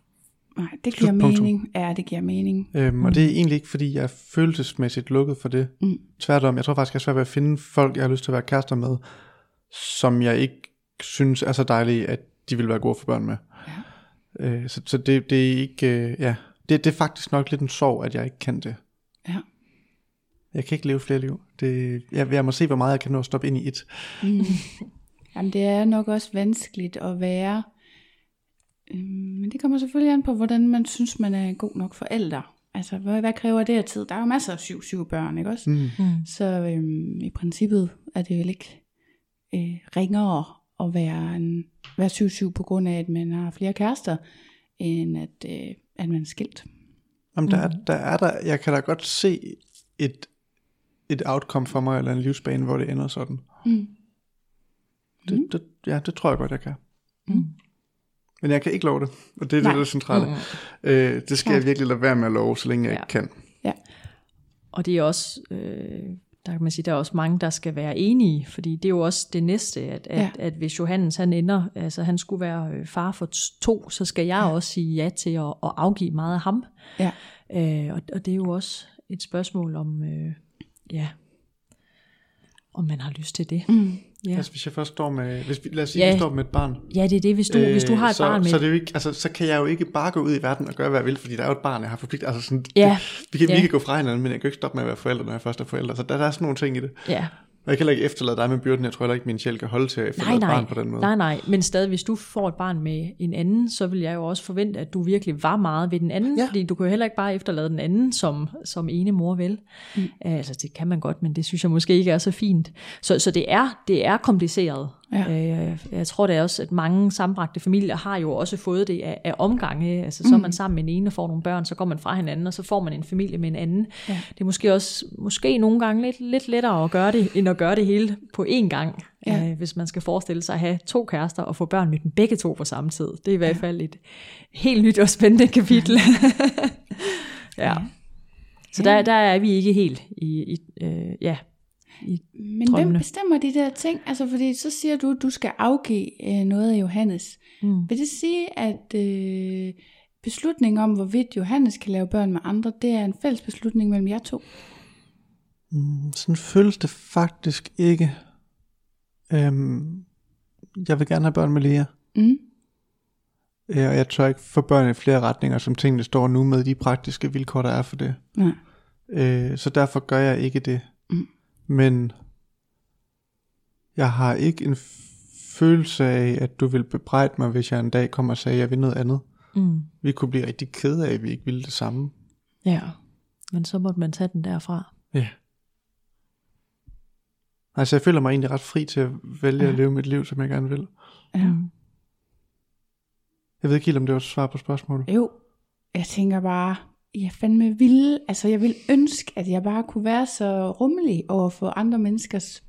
S1: Nej, det giver Slut, mening. Ja, det giver mening.
S2: Øhm, mm. Og det er egentlig ikke, fordi jeg er følelsesmæssigt lukket for det. Mm. Tværtom, jeg tror faktisk, jeg er svært ved at finde folk, jeg har lyst til at være kærester med, som jeg ikke synes er så dejlige, at de vil være gode for børn med.
S1: Ja.
S2: Øh, så så det, det er ikke, øh, ja, det, det er faktisk nok lidt en sorg, at jeg ikke kan det.
S1: Ja.
S2: Jeg kan ikke leve flere liv. Det, jeg, jeg må se, hvor meget jeg kan nå at stoppe ind i et.
S1: Mm. Jamen, det er nok også vanskeligt at være Øhm, men det kommer selvfølgelig an på, hvordan man synes, man er en god nok forælder. Altså, hvad, hvad kræver det af tid? Der er jo masser af syv, syv børn, ikke også? Mm. Mm. Så øhm, i princippet er det vel ikke øh, ringere at være, en, være 7-7 på grund af, at man har flere kærester, end at, øh, at man er skilt.
S2: Jamen, der, mm. der er der, jeg kan da godt se et, et outcome for mig, eller en livsbane, hvor det ender sådan.
S1: Mm.
S2: Det, det, ja, det tror jeg godt, jeg kan.
S1: Mm.
S2: Men jeg kan ikke love det, og det er
S1: Nej.
S2: det, der er centrale.
S3: Mm.
S2: Øh, det skal
S1: Klart.
S2: jeg virkelig lade være med at love, så længe jeg
S3: Ja.
S2: ikke kan.
S1: Ja.
S3: Og det er også, øh, der kan man sige, der er også mange, der skal være enige, fordi det er jo også det næste, at, at,
S1: Ja.
S3: at hvis Johannes han ender, altså han skulle være øh, far for to, så skal jeg også sige ja til at, at afgive meget af ham.
S1: Ja.
S3: Øh, og, og det er jo også et spørgsmål om, øh, ja, om man har lyst til det.
S1: Mm.
S3: Ja,
S2: Altså, hvis jeg først står med, hvis vi, lad os sige,
S3: Ja.
S2: jeg står med et barn.
S3: ja det er det, hvis du, øh, hvis du har et
S2: så,
S3: barn med.
S2: Så, er det jo ikke, altså, så kan jeg jo ikke bare gå ud i verden og gøre, hvad jeg vil, fordi der er jo et barn, jeg har forpligtet. Altså sådan,
S3: Ja.
S2: det, vi, kan,
S3: Ja.
S2: vi kan gå fra hinanden, men jeg kan jo ikke stoppe med at være forældre, når jeg først er forældre. Så der, der er sådan nogle ting i det.
S3: ja,
S2: jeg kan heller ikke efterlade dig med byrden. Jeg tror heller ikke, min sjæl kan holde til at efterlade
S3: Nej,
S2: et
S3: nej,
S2: barn på den måde.
S3: nej, nej, men stadig, hvis du får et barn med en anden, så vil jeg jo også forvente, at du virkelig var meget ved den anden, ja.
S2: Ja.
S3: fordi du kan jo heller ikke bare efterlade den anden som, som ene mor vel. Mm. Altså, det kan man godt, men det synes jeg måske ikke er så fint. Så, så det, er, det er kompliceret.
S1: Ja.
S3: Øh, jeg tror det er også, at mange sammenbragte familier har jo også fået det af, af omgange. Altså, så er man sammen med en ene og får nogle børn, så går man fra hinanden, og så får man en familie med en anden.
S1: Ja.
S3: Det er måske også måske nogle gange lidt, lidt lettere at gøre det, end at gøre det hele på én gang.
S1: Ja.
S3: Øh, hvis man skal forestille sig at have to kærester og få børn med dem begge to på samme tid. Det er i hvert fald et helt nyt og spændende kapitel. ja. Så der, der er vi ikke helt i, i øh, ja, i
S1: Men
S3: Drømmene.
S1: hvem bestemmer de der ting? Altså, fordi så siger du, at du skal afgive øh, noget af Johannes.
S3: Mm.
S1: Vil det sige, at øh, beslutningen om, hvorvidt Johannes kan lave børn med andre, det er en fælles beslutning mellem jer to?
S2: Mm, Sådan føles det faktisk ikke. Øhm, jeg vil gerne have børn med Lea.
S1: Mm.
S2: Øh, og jeg tør ikke få børn i flere retninger, som tingene står nu med de praktiske vilkår, der er for det.
S1: Nej.
S2: Øh, så derfor gør jeg ikke det.
S1: Mm.
S2: Men jeg har ikke en følelse af, at du vil bebrejde mig, hvis jeg en dag kommer og sagde, at jeg vil noget andet.
S3: Mm.
S2: Vi kunne blive rigtig kede af, at vi ikke ville det samme.
S3: Ja, men så måtte man tage den derfra.
S2: Ja. Altså, jeg føler mig egentlig ret fri til at vælge
S1: Ja.
S2: at leve mit liv, som jeg gerne vil.
S1: Ja.
S3: Mm.
S2: Jeg ved ikke helt, om det var et svar på spørgsmålet.
S1: Jo, jeg tænker bare, jeg fandme vil, altså jeg vil ønske, at jeg bare kunne være så rummelig over for andre menneskers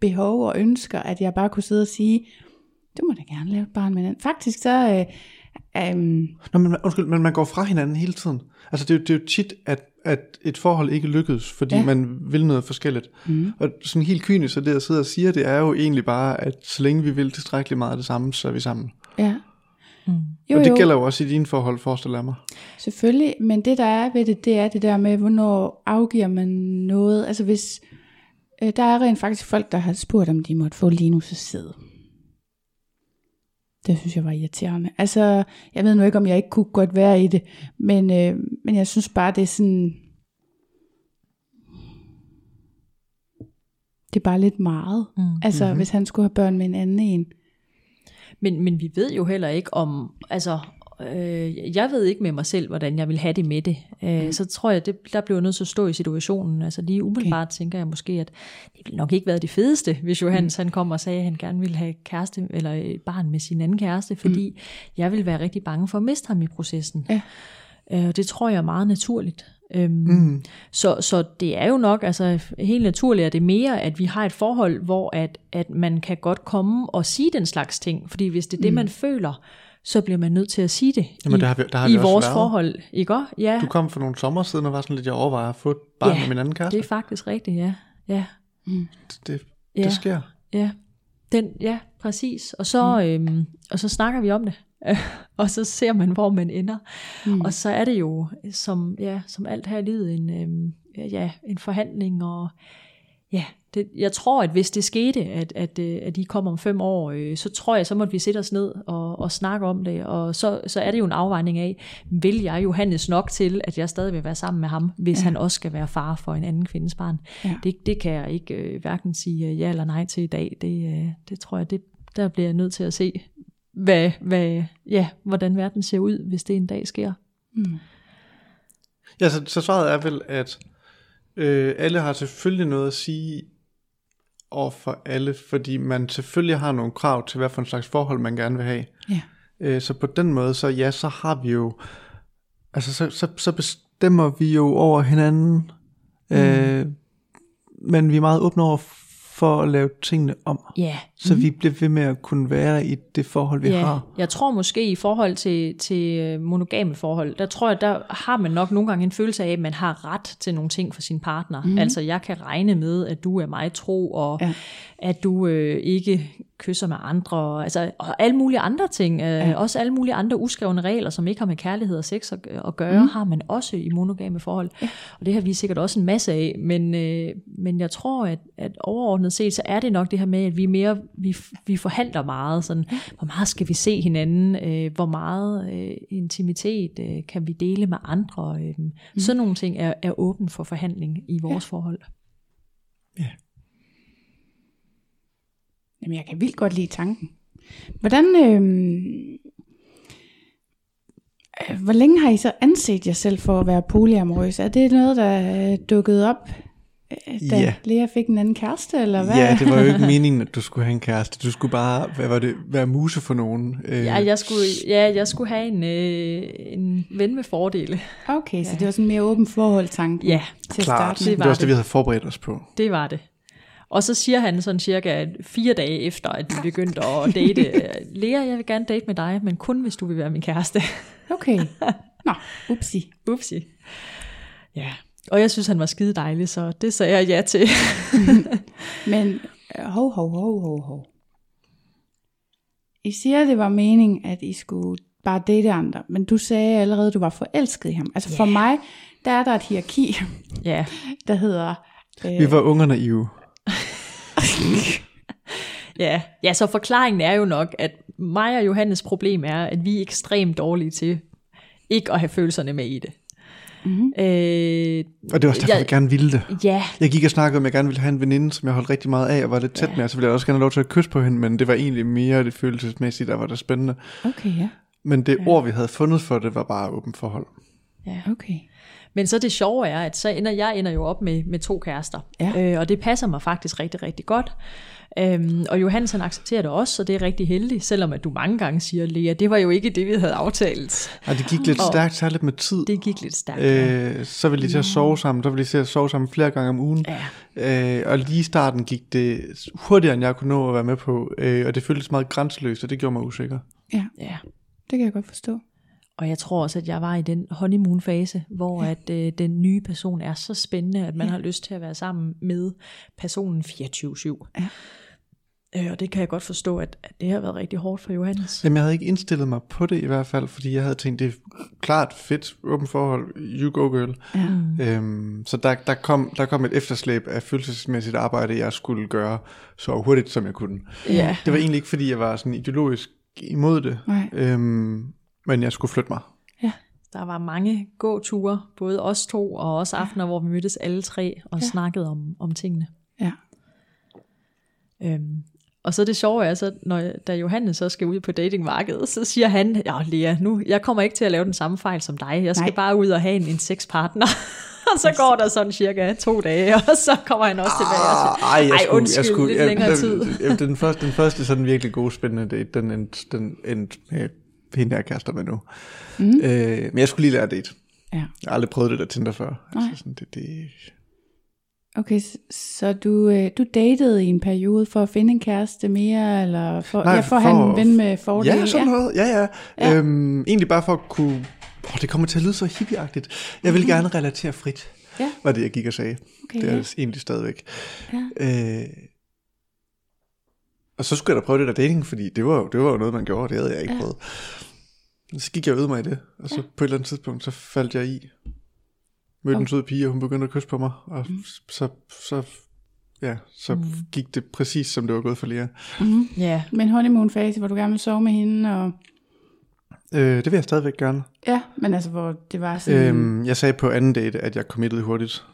S1: behov og ønsker, at jeg bare kunne sidde og sige, du må da gerne lave et barn med den. Faktisk så, øh, øh,
S2: Nå, men, undskyld, men man går fra hinanden hele tiden. Altså, det er jo, det er jo tit, at, at et forhold ikke lykkes, fordi
S1: ja.
S2: man vil noget forskelligt.
S1: mm,
S2: Og sådan helt kynisk, så det jeg sidder og siger, det er jo egentlig bare, at så længe vi vil tilstrækkeligt meget af det samme, så er vi sammen.
S1: ja. Jo,
S2: og det
S1: jo,
S2: gælder jo også i dine forhold, forestiller jeg mig.
S1: selvfølgelig, men det der er ved det, det er det der med, hvornår afgiver man noget. Altså hvis, øh, der er rent faktisk folk, der har spurgt, om de måtte få Linus sidde. Det synes jeg var irriterende. Altså, jeg ved nu ikke, om jeg ikke kunne godt være i det, men, øh, men jeg synes bare, det er sådan... Det er bare lidt meget.
S3: Mm.
S1: Altså, mm-hmm. hvis han skulle have børn med en anden en.
S3: Men, men vi ved jo heller ikke om, altså, øh, jeg ved ikke med mig selv, hvordan jeg vil have det med det. Øh, Så tror jeg, det, der bliver jeg nødt til at stå i situationen. Altså lige umiddelbart okay. tænker jeg måske, at det ville nok ikke være det fedeste, hvis Johannes han kom og sagde, at han gerne ville have kæreste, eller et barn med sin anden kæreste, fordi mm. jeg vil være rigtig bange for at miste ham i processen.
S1: Ja.
S3: Øh, det tror jeg er meget naturligt. Øhm,
S2: Mm.
S3: så, så det er jo nok, altså helt naturligt er det mere, at vi har et forhold, hvor at, at man kan godt komme og sige den slags ting. Fordi hvis det er det, mm. man føler, så bliver man nødt til at sige det
S2: Jamen,
S3: i,
S2: der har vi, der har
S3: i
S2: vi
S3: vores
S2: været.
S3: forhold. Ikke også? Ja,
S2: Du kom for nogle sommer siden og var sådan lidt, jeg overvejer at få et barn
S3: Ja,
S2: med min anden kæreste.
S3: det er faktisk rigtigt, ja. Ja,
S2: Det, det,
S3: ja,
S2: det sker.
S3: ja. Den, ja, præcis. Og så, mm. øhm, og så snakker vi om det. og så ser man, hvor man ender.
S1: Mm.
S3: Og så er det jo, som, ja, som alt her i livet, en, øhm, ja, en forhandling. Og ja, det, jeg tror, at hvis det skete, at, at, øh, at de kommer om fem år, øh, så tror jeg, så måtte vi sætte os ned og, og snakke om det. Og så, så er det jo en afvejning af, vil jeg Johannes nok til, at jeg stadig vil være sammen med ham, hvis ja. han også skal være far for en anden kvindes barn.
S1: Ja.
S3: Det, det kan jeg ikke øh, hverken sige øh, ja eller nej til i dag. Det, øh, det tror jeg, det, der bliver jeg nødt til at se, hvad, hvad, ja, hvordan verden ser ud, hvis det en dag sker.
S1: Mm.
S2: Ja, så, så svaret er vel, at øh, alle har selvfølgelig noget at sige over for alle, fordi man selvfølgelig har nogle krav til, hvad for en slags forhold man gerne vil have.
S1: Ja.
S2: Øh, så på den måde, så ja, så har vi jo, altså så, så, så bestemmer vi jo over hinanden, mm. øh, men vi er meget åbne over for at lave tingene om.
S3: Ja,
S2: Så mm. vi bliver ved med at kunne være i det forhold, vi
S3: ja.
S2: har.
S3: Jeg tror måske i forhold til, til øh, monogame forhold, der tror jeg, der har man nok nogle gange en følelse af, at man har ret til nogle ting for sin partner. Mm. Altså jeg kan regne med, at du er mig tro, og ja. At du øh, ikke kysser med andre, og, altså, og alle mulige andre ting. Øh, ja. Også alle mulige andre uskrevne regler, som ikke har med kærlighed og sex at, at gøre, mm. har man også i monogame forhold. Ja. Og det har vi sikkert også en masse af, men, øh, men jeg tror, at, at overordnet set, så er det nok det her med, at vi mere vi, vi forhandler meget. Sådan, hvor meget skal vi se hinanden? Øh, hvor meget øh, intimitet øh, kan vi dele med andre? Øh, mm. Sådan nogle ting er, er åben for forhandling i vores ja. forhold.
S2: Ja.
S1: Jamen, jeg kan vildt godt lide tanken. Hvordan, øh, øh, hvor længe har I så anset jer selv for at være polyamorøs? Er det noget, der er dukket op, da
S2: Ja.
S1: Lea fik en anden kæreste, eller hvad?
S2: Ja, det var jo ikke meningen, at du skulle have en kæreste. Du skulle bare, hvad var det, være muse for nogen. Øh,
S3: Ja, jeg skulle, ja, jeg skulle have en, øh, en ven med fordele.
S1: Okay, så det var sådan mere åben forhold tanken
S3: Ja,
S1: til at
S2: klart.
S1: starte
S2: Det,
S1: med.
S2: det
S3: var
S2: var også det,
S3: det.
S2: vi havde forberedt os på.
S3: det var det. Og så siger han sådan cirka fire dage efter, at vi begyndte at date, Lea, jeg vil gerne date med dig, men kun hvis du vil være min kæreste.
S1: Okay. Nå, upsi.
S3: Upsi. Ja, og jeg synes, han var skide dejlig, så det sagde jeg ja til.
S1: Men øh, hov, hov, hov, hov, hov. I siger, det var meningen, at I skulle bare date andre, men du sagde allerede, at du var forelsket i ham. Altså yeah. for mig, der er der et hierarki,
S3: ja,
S1: der hedder... Øh,
S2: Vi var unger naive.
S3: ja. ja, så forklaringen er jo nok, at mig og Johannes problem er, at vi er ekstremt dårlige til ikke at have følelserne med i det. Mm-hmm. Øh,
S2: Og det var også derfor,
S3: Jeg-
S2: jeg gerne ville det.
S3: ja,
S2: Jeg gik og snakkede om, at jeg gerne ville have en veninde, som jeg holdt rigtig meget af, og var lidt tæt
S3: Ja.
S2: med, og så ville jeg også gerne have lov til at kysse på hende, men det var egentlig mere det følelsesmæssige, der var det spændende.
S1: Okay, ja.
S2: Men det ord, vi havde fundet for det, var bare åben forhold.
S3: ja.
S1: Okay.
S3: Men så det sjove er, at så ender jeg ender jo op med, med to kærester.
S1: Ja.
S3: Øh, og det passer mig faktisk rigtig, rigtig godt. Øhm, og Johannes han accepterer det også, så det er rigtig heldigt, selvom at du mange gange siger, Lea, det var jo ikke det, vi havde aftalt.
S2: Og det gik lidt
S3: Og-
S2: stærkt, særligt med tid.
S3: Det gik lidt stærkt. ja.
S2: Øh, så ville de til at sove sammen, så ville de til at sove sammen flere gange om ugen.
S3: Ja.
S2: Øh, og lige i starten gik det hurtigere, end jeg kunne nå at være med på, øh, og det føltes meget grænseløst, og det gjorde mig usikker.
S1: Ja,
S3: ja.
S1: det kan jeg godt forstå.
S3: Og jeg tror også, at jeg var i den honeymoon-fase, hvor ja. at øh, den nye person er så spændende, at man ja. har lyst til at være sammen med personen 24-7.
S1: Ja.
S3: Øh, og det kan jeg godt forstå, at, at det har været rigtig hårdt for Johannes.
S2: Jamen, jeg havde ikke indstillet mig på det i hvert fald, fordi jeg havde tænkt, det er klart fedt, åben forhold, you go girl.
S1: Ja.
S2: Øhm, så der, der, kom, der kom et efterslæb af følelsesmæssigt arbejde, jeg skulle gøre så hurtigt, som jeg kunne.
S3: Ja.
S2: Det var egentlig ikke, fordi jeg var sådan ideologisk imod det,
S1: Nej.
S2: øhm, men jeg skulle flytte mig.
S3: Der var mange gåture, både os to og også aftener, hvor vi mødtes alle tre og ja. snakkede om, om tingene.
S1: Ja.
S3: Øhm, og så det sjove er så, når, da Johannes så skal ud på datingmarkedet, så siger han, ja Lea, nu, jeg kommer ikke til at lave den samme fejl som dig. Jeg skal
S1: Nej.
S3: bare ud og have en, en sexpartner. og så går der sådan cirka to dage, og så kommer han også tilbage og siger,
S2: Ej, jeg skulle,
S3: undskyld,
S2: jeg skulle,
S3: lidt
S2: jeg,
S3: længere
S2: den,
S3: tid.
S2: Den, den, første, den første sådan virkelig gode, spændende date, den endte, den endte med hende, jeg er kærester med nu. Mm. Øh, men jeg skulle lige lære at date.
S1: Ja.
S2: Jeg har aldrig prøvet det der Tinder før.
S1: Nej.
S2: Altså, sådan, det, det,
S1: Okay, så, du, øh, du datede i en periode for at finde en kæreste mere, eller for,
S2: Nej,
S1: ja, for at have
S2: for-
S1: en ven med fordele?
S2: Ja, sådan noget. Ja, ja.
S1: Ja.
S2: Øhm, egentlig bare for at kunne... Åh, det kommer til at lyde så hippieagtigt. Jeg vil gerne relatere frit,
S1: Ja.
S2: var det, jeg gik og sagde.
S1: Okay,
S2: det er
S1: ja.
S2: det egentlig stadigvæk.
S1: Ja.
S2: Øh, og så skulle jeg da prøve det der dating, fordi det var, jo- det var jo noget, man gjorde, det havde jeg ikke
S1: Ja.
S2: prøvet. Så gik jeg ud mig i det, og så ja. på et eller andet tidspunkt, så faldt jeg i. Mødte en sød pige, og hun begyndte at kysse på mig, og mm. så, så, ja, så mm. gik det præcis, som det var gået for Lea.
S1: Mm-hmm.
S3: ja,
S1: Men honeymoon fase, hvor du gerne vil sove med hende, og
S2: Øh, det vil jeg stadigvæk gerne.
S1: ja, men altså hvor det var sådan,
S2: Øhm, jeg sagde på anden date, at jeg committede hurtigt.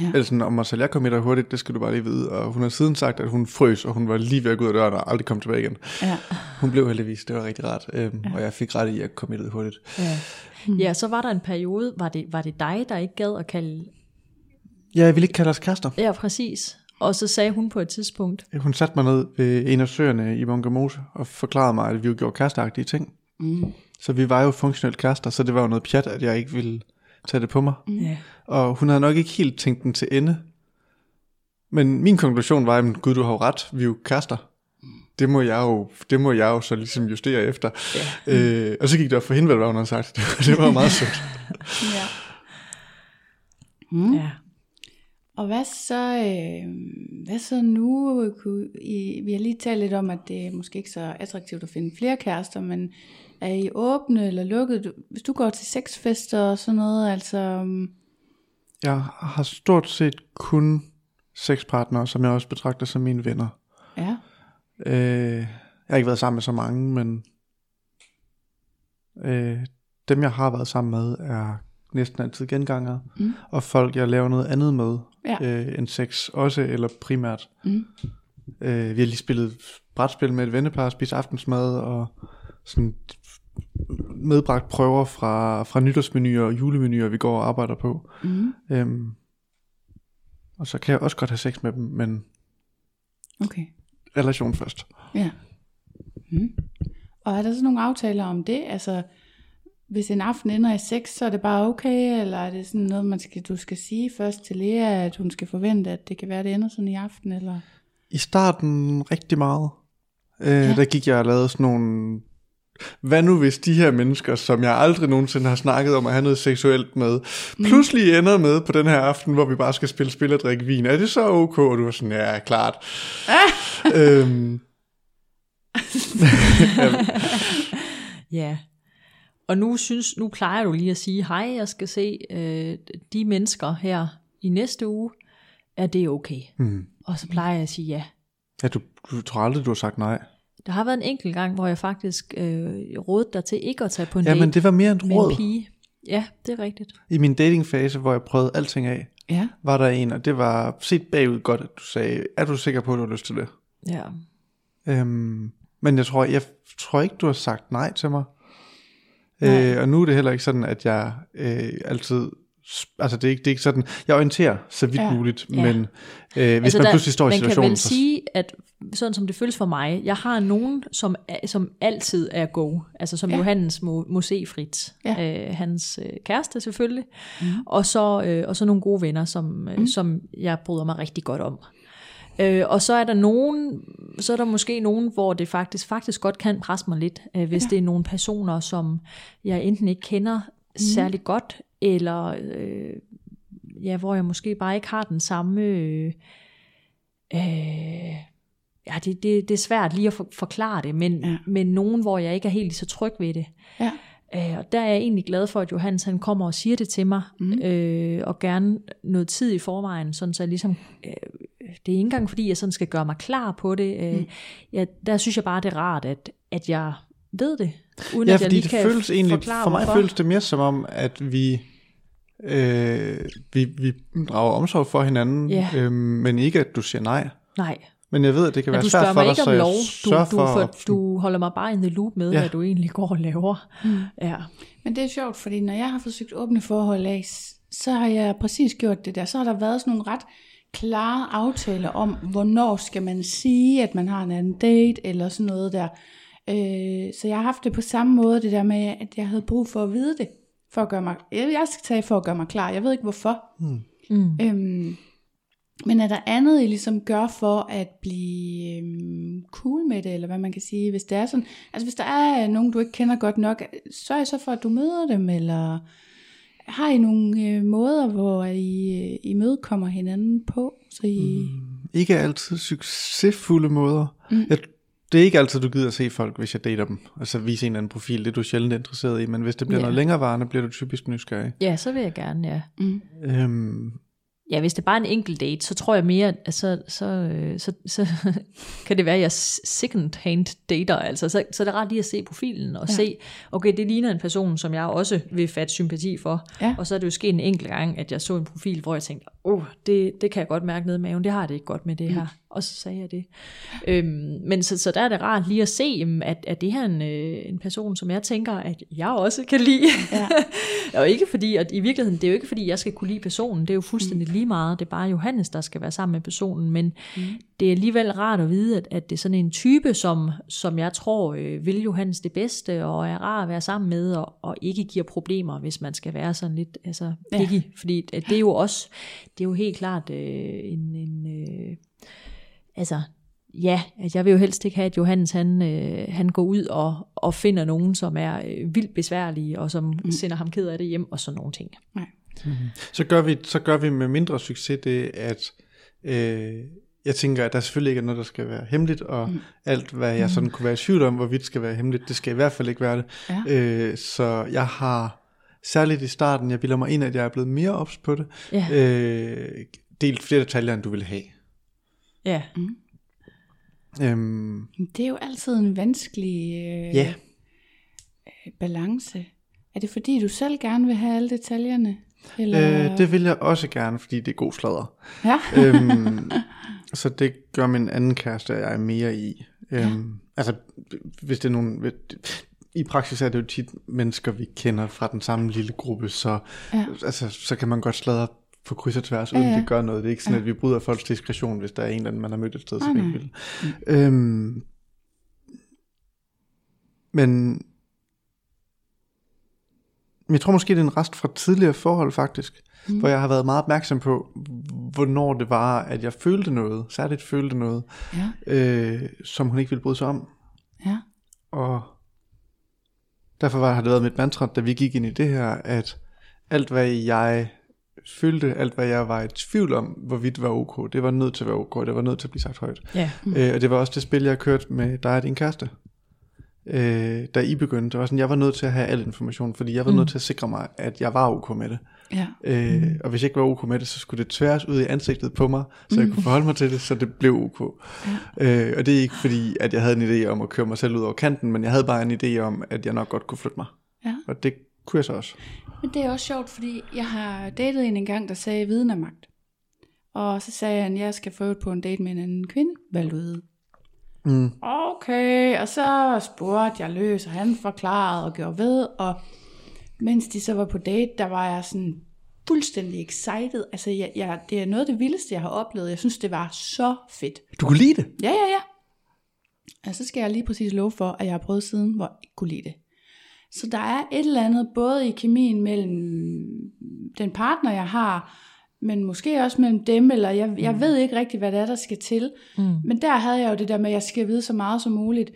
S1: Ja.
S2: Eller sådan, om selv, jeg committer hurtigt, det skal du bare lige vide. Og hun har siden sagt, at hun frøs, og hun var lige ved at gå ud af døren og aldrig kom tilbage igen.
S1: ja,
S2: Hun blev heldigvis, det var rigtig rart. Øhm, ja. Og jeg fik ret i, at jeg committede hurtigt.
S3: ja. ja, så var der en periode, var det, var det dig, der ikke gad at kalde...
S2: Ja, jeg ville ikke kalde os kærester.
S3: Ja, præcis. Og så sagde hun på et tidspunkt,
S2: Hun satte mig ned ved en af søerne i Munkermose og forklarede mig, at vi jo gjorde kæresteagtige ting.
S1: Mm.
S2: Så vi var jo funktionelt kærester, så det var jo noget pjat, at jeg ikke ville tage det på mig.
S3: mm. ja,
S2: Og hun havde nok ikke helt tænkt den til ende. Men min konklusion var, at gud, du har jo ret, vi er jo kærester. Det må jeg jo, det må jeg jo så ligesom justere efter.
S3: ja.
S2: Øh, og så gik det op for hende, hvad hun havde sagt. det var meget sødt.
S1: Ja. Mm.
S3: ja.
S1: Og hvad så, øh, hvad så nu? I, vi har lige talt lidt om, at det er måske ikke så attraktivt at finde flere kærester, men er I åbne eller lukket? Du- Hvis du går til sexfester og sådan noget, altså... øhm,
S2: Jeg har stort set kun seks partnere, som jeg også betragter som mine venner. Øh, jeg har ikke været sammen med så mange, men øh, dem jeg har været sammen med er næsten altid gengangere,
S1: Mm.
S2: og folk jeg laver noget andet med
S1: Ja.
S2: øh, end sex også, eller primært.
S1: Mm.
S2: Øh, vi har lige spillet brætspil med et vennepar, spist aftensmad og sådan medbragt prøver fra, fra nytårsmenuer og julemenuer, vi går og arbejder på.
S1: Mm.
S2: Øhm, og så kan jeg også godt have sex med dem, men
S1: okay.
S2: Relation først.
S1: Ja. Mm. Og er der så nogle aftaler om det? Altså, hvis en aften ender i sex, så er det bare okay, eller er det sådan noget, man skal, du skal sige først til Lea, at hun skal forvente, at det kan være, det ender sådan i aften, eller?
S2: I starten rigtig meget. Øh,
S1: ja.
S2: Der gik jeg og lavede sådan nogle... Hvad nu hvis de her mennesker, som jeg aldrig nogensinde har snakket om at have noget seksuelt med, pludselig ender med på den her aften, hvor vi bare skal spille spil og drikke vin. Er det så ok? Og du var sådan, ja, klart. øhm,
S3: Ja. Og nu synes, nu plejer du lige at sige, hej, jeg skal se øh, de mennesker her i næste uge, er det okay?
S2: hmm.
S3: Og så plejer jeg at sige ja.
S2: Ja, du, du tror aldrig, du har sagt nej.
S3: Der har været en enkelt gang, hvor jeg faktisk øh, rådede dig til ikke at tage på en
S2: Ja,
S3: date
S2: men det var mere en råd.
S3: en pige. Ja, det er rigtigt.
S2: I min datingfase, hvor jeg prøvede alting af,
S1: Ja.
S2: var der en, og det var set bagud godt, at du sagde, er du sikker på, at du har lyst til det?
S3: Ja.
S2: Øhm, men jeg tror, jeg tror ikke, du har sagt nej til mig.
S3: Nej.
S2: Øh, og nu er det heller ikke sådan, at jeg øh, altid... Altså det er, ikke, det er ikke sådan, jeg orienterer så vidt
S1: Ja.
S2: muligt,
S3: Ja.
S2: men øh, hvis altså man pludselig står i
S3: man kan
S2: situationen,
S3: vel
S2: så
S3: sige, at sådan som det føles for mig, jeg har nogen, som, som altid er go. Altså som
S1: Ja.
S3: Johannes Mo, Mosé Fritz.
S1: Ja.
S3: Øh, hans øh, kæreste selvfølgelig. Mm. Og, så, øh, og så nogle gode venner, som, øh,
S1: Mm.
S3: som jeg bryder mig rigtig godt om. Øh, og så er der nogen, så er der måske nogen, hvor det faktisk, faktisk godt kan presse mig lidt, øh, hvis
S1: ja.
S3: det er nogle personer, som jeg enten ikke kender mm. særlig godt, eller øh, ja, hvor jeg måske bare ikke har den samme... Øh, øh, ja, det, det, det er svært lige at for, forklare det, men,
S1: Ja.
S3: men nogen, hvor jeg ikke er helt så tryg ved det.
S1: Ja.
S3: Øh, og der er jeg egentlig glad for, at Johannes han kommer og siger det til mig,
S1: Mm.
S3: øh, og gerne noget tid i forvejen, sådan så jeg ligesom, øh, det er ikke engang fordi, jeg sådan skal gøre mig klar på det. Øh,
S1: Mm.
S3: ja, der synes jeg bare, det er rart, at, at jeg ved det, uden
S2: ja,
S3: at jeg lige
S2: det
S3: kan
S2: føles egentlig,
S3: forklare,
S2: for mig
S3: hvorfor.
S2: føles det mere som om, at vi, øh, vi, vi drager omsorg for hinanden,
S3: Ja.
S2: øh, men ikke at du siger nej.
S3: Nej,
S2: Men jeg ved, at det kan
S3: men
S2: være
S3: du
S2: svært for dig,
S3: ikke
S2: så jeg
S3: lov. Du, du,
S2: for,
S3: for,
S2: at-
S3: du holder mig bare in the loop med,
S2: ja.
S3: hvad du egentlig går og laver.
S1: Mm.
S3: Ja.
S1: Men det er sjovt, fordi når jeg har forsøgt åbne forhold af, så har jeg præcis gjort det der. Så har der været sådan nogle ret klare aftaler om, hvornår skal man sige, at man har en anden date, eller sådan noget der. Øh, så jeg har haft det på samme måde, det der med, at jeg havde brug for at vide det, for at gøre mig, jeg skal tage for at gøre mig klar. Jeg ved ikke hvorfor.
S3: Mm.
S1: Øhm, men er der andet, I ligesom gør for at blive øhm, cool med det, eller hvad man kan sige, hvis det er sådan, altså hvis der er nogen, du ikke kender godt nok, sørg I så for, at du møder dem, eller har I nogle øh, måder, hvor I, øh, I mødekommer hinanden på, så I, mm.
S2: ikke altid succesfulde måder.
S1: Mm.
S2: Jeg, det er ikke altid, du gider at se folk, hvis jeg dater dem. Altså vise en eller anden profil, det er du sjældent interesseret i. Men hvis det bliver
S3: Ja.
S2: noget længerevarende, bliver du typisk nysgerrig.
S3: ja, så vil jeg gerne, ja.
S1: Mm.
S2: Øhm,
S3: Ja, hvis det er bare en enkelt date, så tror jeg mere, at så, så, øh, så, så kan det være, at jeg second-hand dater. Altså, så, så er det rart lige at se profilen og
S1: Ja.
S3: se, okay, det ligner en person, som jeg også vil fatte sympati for.
S1: Ja.
S3: Og så er det jo sket en enkelt gang, at jeg så en profil, hvor jeg tænkte, oh, det, det kan jeg godt mærke nede i maven, det har det ikke godt med det her. Og så sagde jeg det. Øhm, men så, så der er det rart lige at se, at, at det her er en, øh, en person, som jeg tænker, at jeg også kan lide.
S1: Ja.
S3: og ikke fordi, at i virkeligheden, det er jo ikke fordi, jeg skal kunne lide personen, det er jo fuldstændig lige meget, det er bare Johannes, der skal være sammen med personen, men mm. det er alligevel rart at vide, at, at det er sådan en type, som, som jeg tror øh, vil Johannes det bedste, og er rar at være sammen med, og, og ikke giver problemer, hvis man skal være sådan lidt altså, picky, ja. fordi at det er jo også, det er jo helt klart øh, en, en øh, altså, ja, at jeg vil jo helst ikke have, at Johannes han, øh, han går ud og, og finder nogen, som er øh, vildt besværlige, og som mm. sender ham ked af det hjem, og sådan nogle ting.
S1: Nej.
S2: Mm-hmm. Så, gør vi, så gør vi med mindre succes det, at øh, jeg tænker, at der selvfølgelig ikke er noget, der skal være hemmeligt, og mm. alt, hvad jeg sådan kunne være i tvivl om, hvorvidt skal være hemmeligt, det skal i hvert fald ikke være det.
S1: Ja.
S2: Øh, så jeg har, særligt i starten, jeg bilder mig ind, at jeg er blevet mere ops på det,
S3: Ja.
S2: øh, delt flere detaljer, end du ville have.
S3: Ja.
S2: Øhm,
S1: Det er jo altid en vanskelig øh,
S2: ja,
S1: øh, balance. Er det fordi, du selv gerne vil have alle detaljerne? Eller?
S2: øh, det vil jeg også gerne, fordi det er god sladder.
S1: Ja.
S2: øhm, så det gør min anden kæreste, og jeg er mere i. Øhm, Altså, hvis det er nogen... I praksis er det jo tit mennesker, vi kender fra den samme lille gruppe, så,
S1: Ja.
S2: altså, så kan man godt sladre på kryds og tværs, uden
S1: Ja, ja.
S2: det gør noget. Det er ikke sådan, at vi bryder folks diskretion, hvis der er en eller anden, man har mødt et sted, som ikke vil. Øhm, men men jeg tror måske, det er en rest fra tidligere forhold faktisk, mm. hvor jeg har været meget opmærksom på, hvornår det var, at jeg følte noget, særligt følte noget,
S1: Ja.
S2: øh, som hun ikke ville bryde sig om.
S1: Ja.
S2: Og derfor var, har det været mit mantra, da vi gik ind i det her, at alt hvad jeg følte, alt hvad jeg var i tvivl om, hvorvidt var ok, det var nødt til at være ok, det var nødt til at blive sagt højt.
S3: Ja.
S2: Mm. Øh, og det var også det spil, jeg kørte med dig og din kæreste. Øh, da I begyndte, det var sådan, jeg var nødt til at have al information, fordi jeg var mm. nødt til at sikre mig, at jeg var ok med det.
S1: Ja.
S2: Øh,
S3: Mm.
S2: Og hvis jeg ikke var ok med det, så skulle det tværes ud i ansigtet på mig, så jeg kunne forholde mig til det, så det blev ok. Ja. Øh, og det er ikke fordi, at jeg havde en idé om at køre mig selv ud over kanten, men jeg havde bare en idé om, at jeg nok godt kunne flytte mig.
S1: Ja.
S2: Og det kunne jeg så også.
S1: Men det er også sjovt, fordi jeg har datet en engang, der sagde viden er magt. Og så sagde han, jeg skal få på en date med en anden kvinde. Valg du.
S2: Mm.
S1: Okay, og så spurgte jeg løs, og han forklarede og gjorde ved, og mens de så var på date, der var jeg sådan fuldstændig excited. Altså, jeg, jeg, det er noget af det vildeste, jeg har oplevet. Jeg synes, det var så fedt.
S2: Du kunne lide det?
S1: Ja, ja, ja. Og så skal jeg lige præcis love for, at jeg har prøvet siden, hvor jeg ikke kunne lide det. Så der er et eller andet, både i kemien mellem den partner, jeg har, men måske også mellem dem, eller jeg, jeg ved ikke rigtig, hvad det er, der skal til.
S3: Mm.
S1: Men der havde jeg jo det der med, at jeg skal vide så meget som muligt.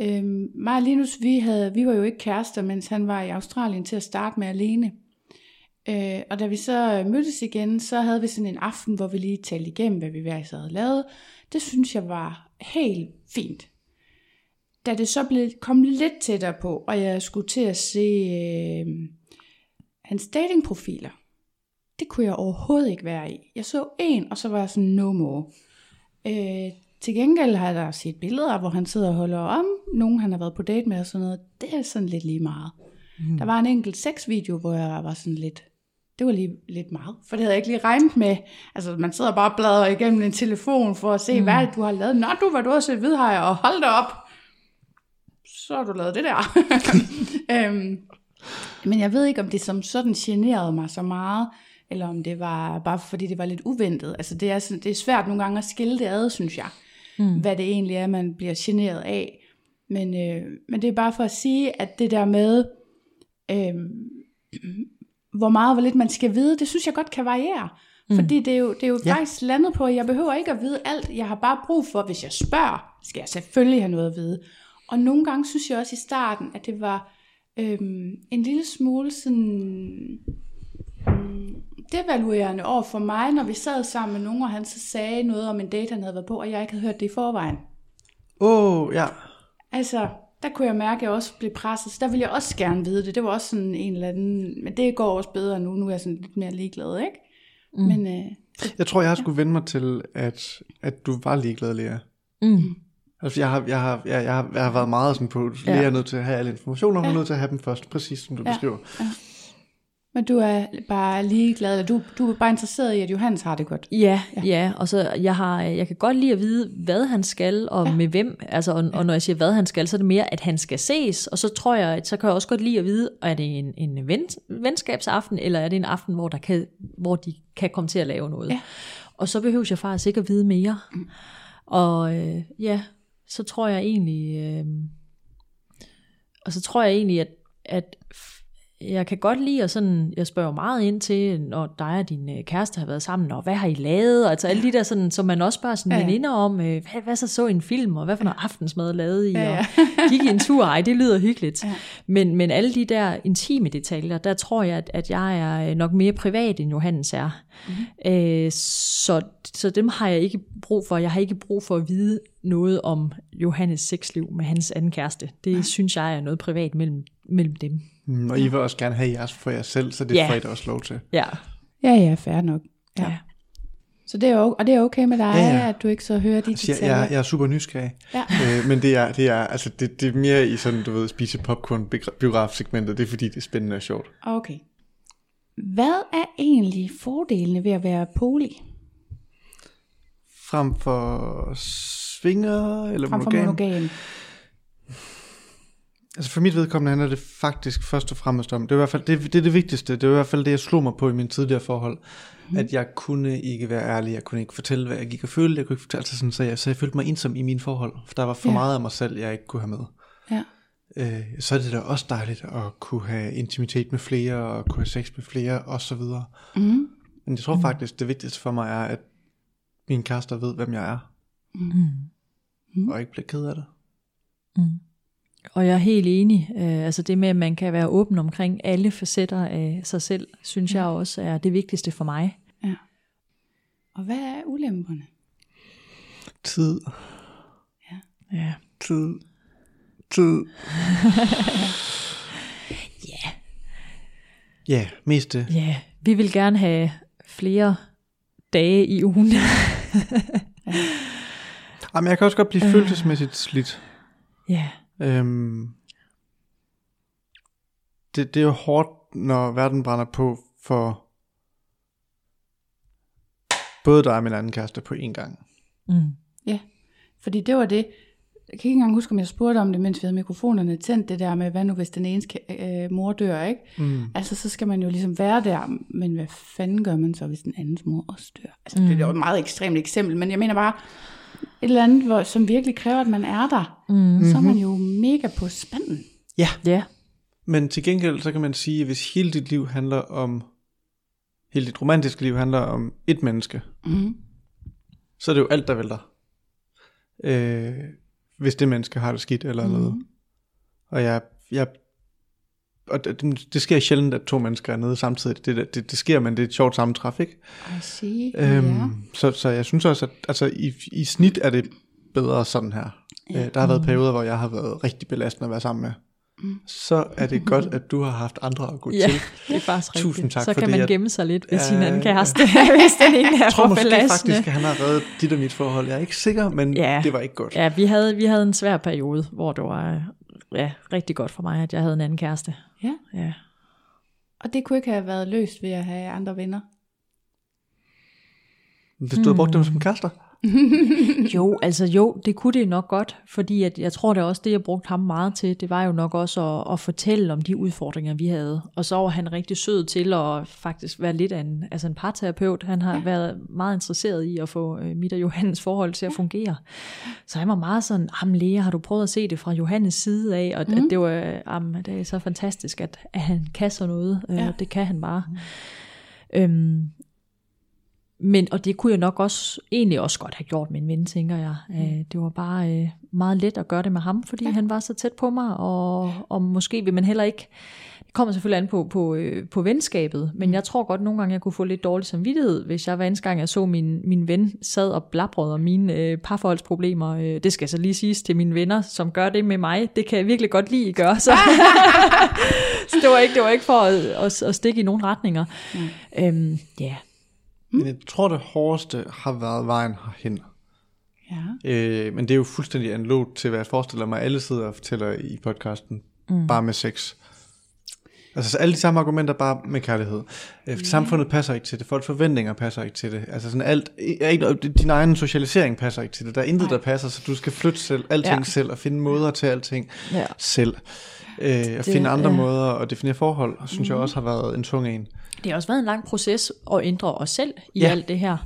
S1: Øhm, mig og Linus, vi, havde, vi var jo ikke kærester, mens han var i Australien til at starte med alene. Øh, og da vi så mødtes igen, så havde vi sådan en aften, hvor vi lige talte igennem, hvad vi hver havde lavet. Det synes jeg var helt fint. Da det så blev, kom lidt tættere på, og jeg skulle til at se øh, hans datingprofiler, det kunne jeg overhovedet ikke være i. Jeg så en, og så var jeg sådan, no more. Øh, til gengæld har jeg set billeder, hvor han sidder og holder om nogen, han har været på date med og sådan noget. Det er sådan lidt lige meget. Mm. Der var en enkelt sexvideo, hvor jeg var sådan lidt, det var lige lidt meget, for det havde jeg ikke lige regnet med. Altså, man sidder bare og bladrer igennem en telefon for at se, mm. hvad det, du har lavet. Nå, du var du også hvidhajer, og hold da op. Så har du lavet det der. øhm, men jeg ved ikke, om det som sådan generede mig så meget, eller om det var bare fordi det var lidt uventet. Altså det er, sådan, det er svært nogle gange at skille det ad, synes jeg. Mm. Hvad det egentlig er, man bliver generet af. Men, øh, men det er bare for at sige, at det der med, øh, hvor meget og hvor lidt man skal vide, det synes jeg godt kan variere. Mm. Fordi det er jo, det er jo
S2: Ja.
S1: ja. faktisk landet på, at jeg behøver ikke at vide alt. Jeg har bare brug for, hvis jeg spørger, skal jeg selvfølgelig have noget at vide. Og nogle gange synes jeg også i starten, at det var øhm, en lille smule sådan mm, devaluerende over for mig, når vi sad sammen med nogen, og han så sagde noget om en date, han havde været på, og jeg ikke havde hørt det i forvejen.
S2: Åh, oh, ja.
S1: Altså, der kunne jeg mærke, at jeg også blev presset, så der ville jeg også gerne vide det. Det var også sådan en eller anden, men det går også bedre nu, nu er jeg sådan lidt mere ligeglad, ikke? Mm. Men øh,
S2: Jeg tror, jeg har skulle vende mig til, at, at du var ligeglad, Lea.
S3: Mm.
S2: Altså, jeg har, jeg har, jeg, jeg har, jeg har været meget sådan på, Lea er nødt til at have alle informationer, hun er nødt til at have dem først, præcis som du
S1: Ja.
S2: beskriver.
S1: Men du er bare ligeglad, eller du, du er bare interesseret i, at Johannes har det godt.
S3: Ja, ja, ja, og så jeg, har, jeg kan godt lide at vide, hvad han skal, og ja. med hvem. Altså, og, og når jeg siger, hvad han skal, så er det mere, at han skal ses. Og så tror jeg, at så kan jeg også godt lide at vide, er det en, en ven, venskabsaften, eller er det en aften, hvor, der kan, hvor de kan komme til at lave noget.
S1: Ja.
S3: Og så behøver jeg faktisk ikke at vide mere. Mm. Og øh, ja, så tror jeg egentlig, øh, og så tror jeg egentlig, at, at jeg kan godt lide at sådan, jeg spørger meget ind til, når dig og din øh, kæreste har været sammen, og hvad har I lavet? Altså alle de der sådan, som man også spørger sådan ja, veninder om, øh, hvad, hvad så så i en film, og hvad for noget aftensmad lavede I, ja, ja. og gik I en tur? Ej, det lyder hyggeligt. Ja. Men, men alle de der intime detaljer, der tror jeg, at, at jeg er nok mere privat, end Johannes er. Mm-hmm. Øh, så, så dem har jeg ikke brug for. Jeg har ikke brug for at vide noget om Johannes sexliv med hans anden kæreste. Det ja. synes jeg er noget privat mellem, mellem dem.
S2: Mm, og I vil også gerne have jeres for jer selv, så det ja. får I da også lov til.
S3: Ja.
S1: Ja, ja, fair nok. Ja. ja. Så det er, jo, og det er okay med dig, ja, ja. at du ikke så hører de altså,
S2: detaljer? Jeg, jeg er super nysgerrig. Ja. Øh, men det er, det er, altså, det, det er mere i sådan, du ved, spise popcorn biografsegmentet. Det er fordi, det er spændende og sjovt.
S1: Okay. Hvad er egentlig fordelene ved at være poli?
S2: Frem for svinger eller
S1: Frem for
S2: monogam? Altså for mit vedkommende handler det faktisk først og fremmest om, det er i hvert fald det, det, er det vigtigste, det er i hvert fald det, jeg slog mig på i mine tidligere forhold, mm. at jeg kunne ikke være ærlig, jeg kunne ikke fortælle, hvad jeg gik og følte, jeg kunne ikke fortælle, altså sådan, så, jeg, så jeg følte mig ensom i mine forhold, for der var for ja. meget af mig selv, jeg ikke kunne have med.
S1: Ja.
S2: Øh, så er det da også dejligt at kunne have intimitet med flere, og kunne have sex med flere, og så videre. Mm. Men jeg tror mm. faktisk, det vigtigste for mig er, at min kærester ved, hvem jeg er. Mm. Mm. Og ikke bliver ked af det.
S3: Mm. Og jeg er helt enig. Øh, altså det med, at man kan være åben omkring alle facetter af sig selv, synes ja. jeg også er det vigtigste for mig.
S1: Ja. Og hvad er ulemperne?
S2: Tid.
S1: Ja.
S3: Ja.
S2: Tid. Tid.
S3: ja.
S2: Ja, mest det.
S3: Ja, vi vil gerne have flere dage i ugen.
S2: ja. Jamen, jeg kan også godt blive øh. følelsesmæssigt slidt.
S3: Ja.
S2: Øhm, det, det er jo hårdt, når verden brænder på for både dig og min anden kæreste på én gang.
S1: Mm. Ja, fordi det var det. Jeg kan ikke engang huske, om jeg spurgte om det, mens vi havde mikrofonerne tændt, det der med, hvad nu hvis den ene øh, mor dør, ikke? Mm. Altså, så skal man jo ligesom være der, men hvad fanden gør man så, hvis den andens mor også dør? Altså, mm. det er jo et meget ekstremt eksempel, men jeg mener bare, et eller andet, hvor, som virkelig kræver, at man er der, mm. så er man jo mega på spanden.
S2: Ja.
S3: ja.
S2: Men til gengæld, så kan man sige, at hvis hele dit liv handler om, hele dit romantiske liv handler om et menneske, mm. så er det jo alt, der vælter. Øh, hvis det menneske har det skidt eller mm. noget. Og jeg, jeg og det, det sker sjældent, at to mennesker er nede samtidig. Det, det, det sker, men det er et sjovt sammentræf, ikke?
S1: I see,
S2: øhm, yeah. så, så jeg synes også, at altså, i, i snit er det bedre sådan her. Yeah. Øh, der har været perioder, hvor jeg har været rigtig belastende at være sammen med. Mm. Så er det godt, at du har haft andre at gå
S3: ja,
S2: til.
S3: det er faktisk
S2: Tusind
S3: rigtigt.
S2: tak
S3: Så
S2: for
S3: kan
S2: det.
S3: man gemme sig lidt ved sin anden kæreste, hvis den ene er
S2: Jeg tror måske
S3: belastende.
S2: faktisk, at han har reddet dit og mit forhold. Jeg er ikke sikker, men
S3: ja.
S2: det var ikke godt.
S3: Ja, vi havde, vi havde en svær periode, hvor det var ja, rigtig godt for mig, at jeg havde en anden kæreste.
S1: Ja.
S3: ja.
S1: Og det kunne ikke have været løst ved at have andre venner.
S2: Hvis du hmm. havde brugt dem som kærester?
S3: jo, altså jo, det kunne det nok godt, fordi at jeg tror det også det, jeg brugte ham meget til, det var jo nok også at, at fortælle om de udfordringer, vi havde. Og så var han rigtig sød til at faktisk være lidt af en, altså en parterapeut. Han har ja. været meget interesseret i at få øh, mit og Johannes forhold til at fungere. Så han var meget sådan, ham Lea, har du prøvet at se det fra Johannes side af? Og mm. at det var um, det er så fantastisk, at, at han kan sådan noget, øh, ja. det kan han bare. Mm. Øhm, men, og det kunne jeg nok også, egentlig også godt have gjort med en ven, tænker jeg. Mm. det var bare øh, meget let at gøre det med ham, fordi ja. han var så tæt på mig, og, og måske vil man heller ikke, det kommer selvfølgelig an på, på, øh, på venskabet, men jeg tror godt nogle gange, jeg kunne få lidt dårlig samvittighed, hvis jeg hver eneste gang, jeg så min, min ven sad og blabrede om mine øh, parforholdsproblemer. Øh, det skal så lige siges til mine venner, som gør det med mig. Det kan jeg virkelig godt lide, I gør. Så, så det, var ikke, det var ikke for at, at, at stikke i nogle retninger. Mm. Øhm, yeah.
S2: Mm. Men jeg tror, det hårdeste har været vejen herhen.
S1: Ja.
S2: Øh, men det er jo fuldstændig analogt til, hvad jeg forestiller mig, alle sidder og fortæller i podcasten. Mm. Bare med sex. Altså så alle de samme argumenter bare med kærlighed. Øh, Samfundet passer ikke til det, folks forventninger passer ikke til det. Altså sådan alt, ikke, din egen socialisering passer ikke til det. Der er intet, der passer, så du skal flytte selv, alting
S3: Ja.
S2: selv, og finde måder til alting
S3: Ja.
S2: selv. Øh, og finde andre.
S3: Mm.
S2: måder at definere forhold, synes jeg også har været en tung en.
S3: Det har også været en lang proces at ændre os selv i
S2: Ja.
S3: ja. alt det her.